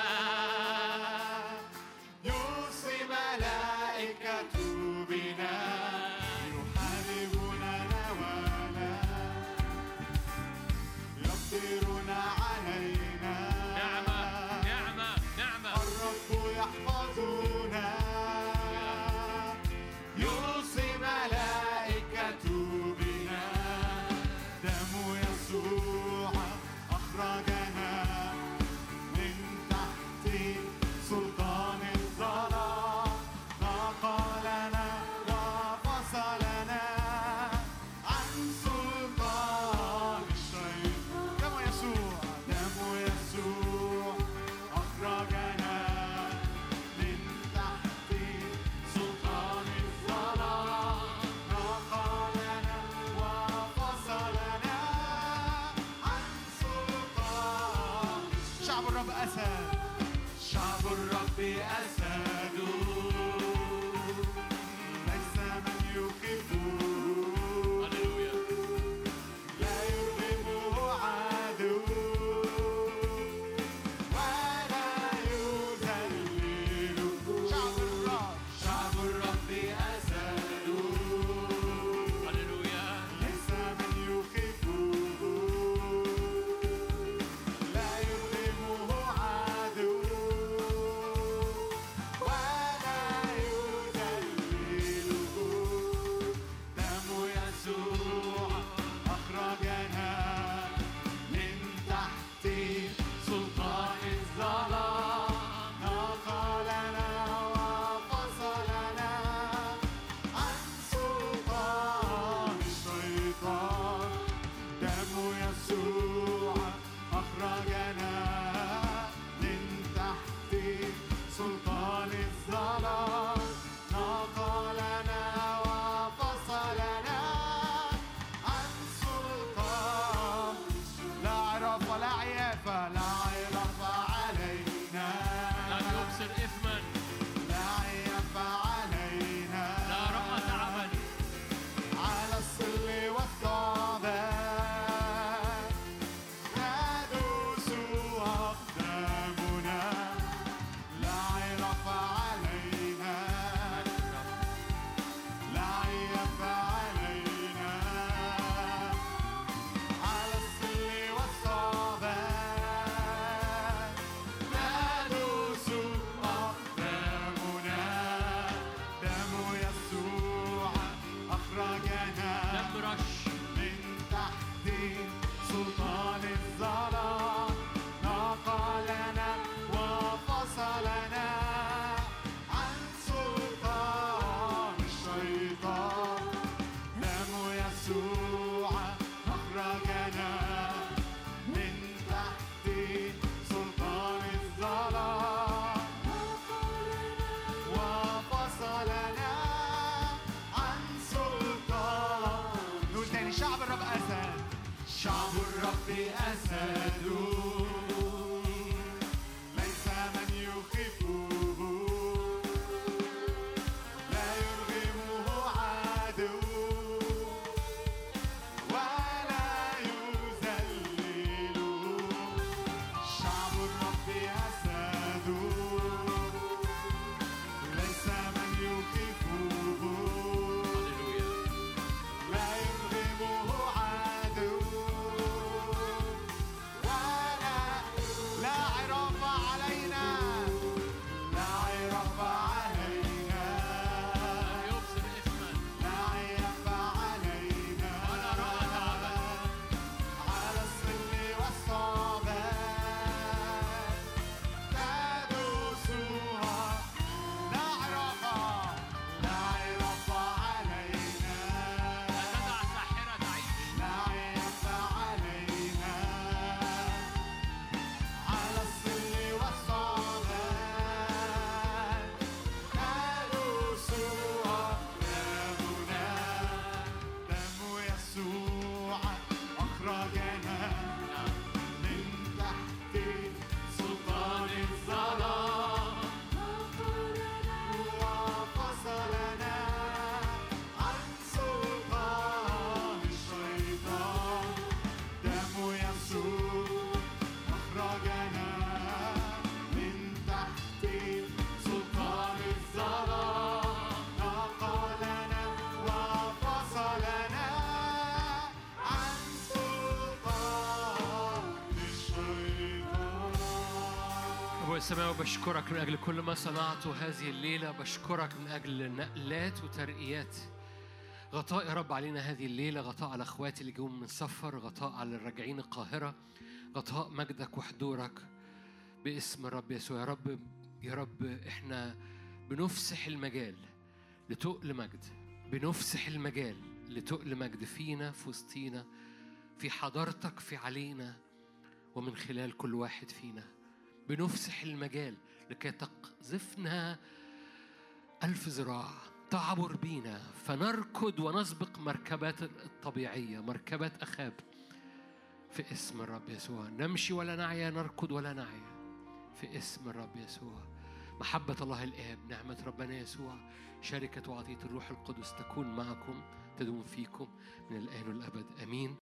أسد السماوي بشكرك من أجل كل ما صنعته هذه الليلة بشكرك من أجل نقلات وترقيات. غطاء يا رب علينا هذه الليلة غطاء على أخواتي اللي جم من سفر غطاء على الراجعين القاهرة غطاء مجدك وحضورك. باسم الرب يسوع يا رب يا رب إحنا بنفسح المجال لتقل مجد بنفسح المجال لتقل مجد فينا في وسطينا في حضرتك في علينا ومن خلال كل واحد فينا. بنفسح المجال لكي تقذفنا ألف ذراع. تعبر بينا. فنركض ونسبق مركبات الطبيعية مركبات أخاب في اسم الرب يسوع. نمشي ولا نعيا نركض ولا نعيا في اسم الرب يسوع. محبة الله الآب نعمة ربنا يسوع. شركة وعطية الروح القدس تكون معكم تدوم فيكم من الآن والأبد. آمين.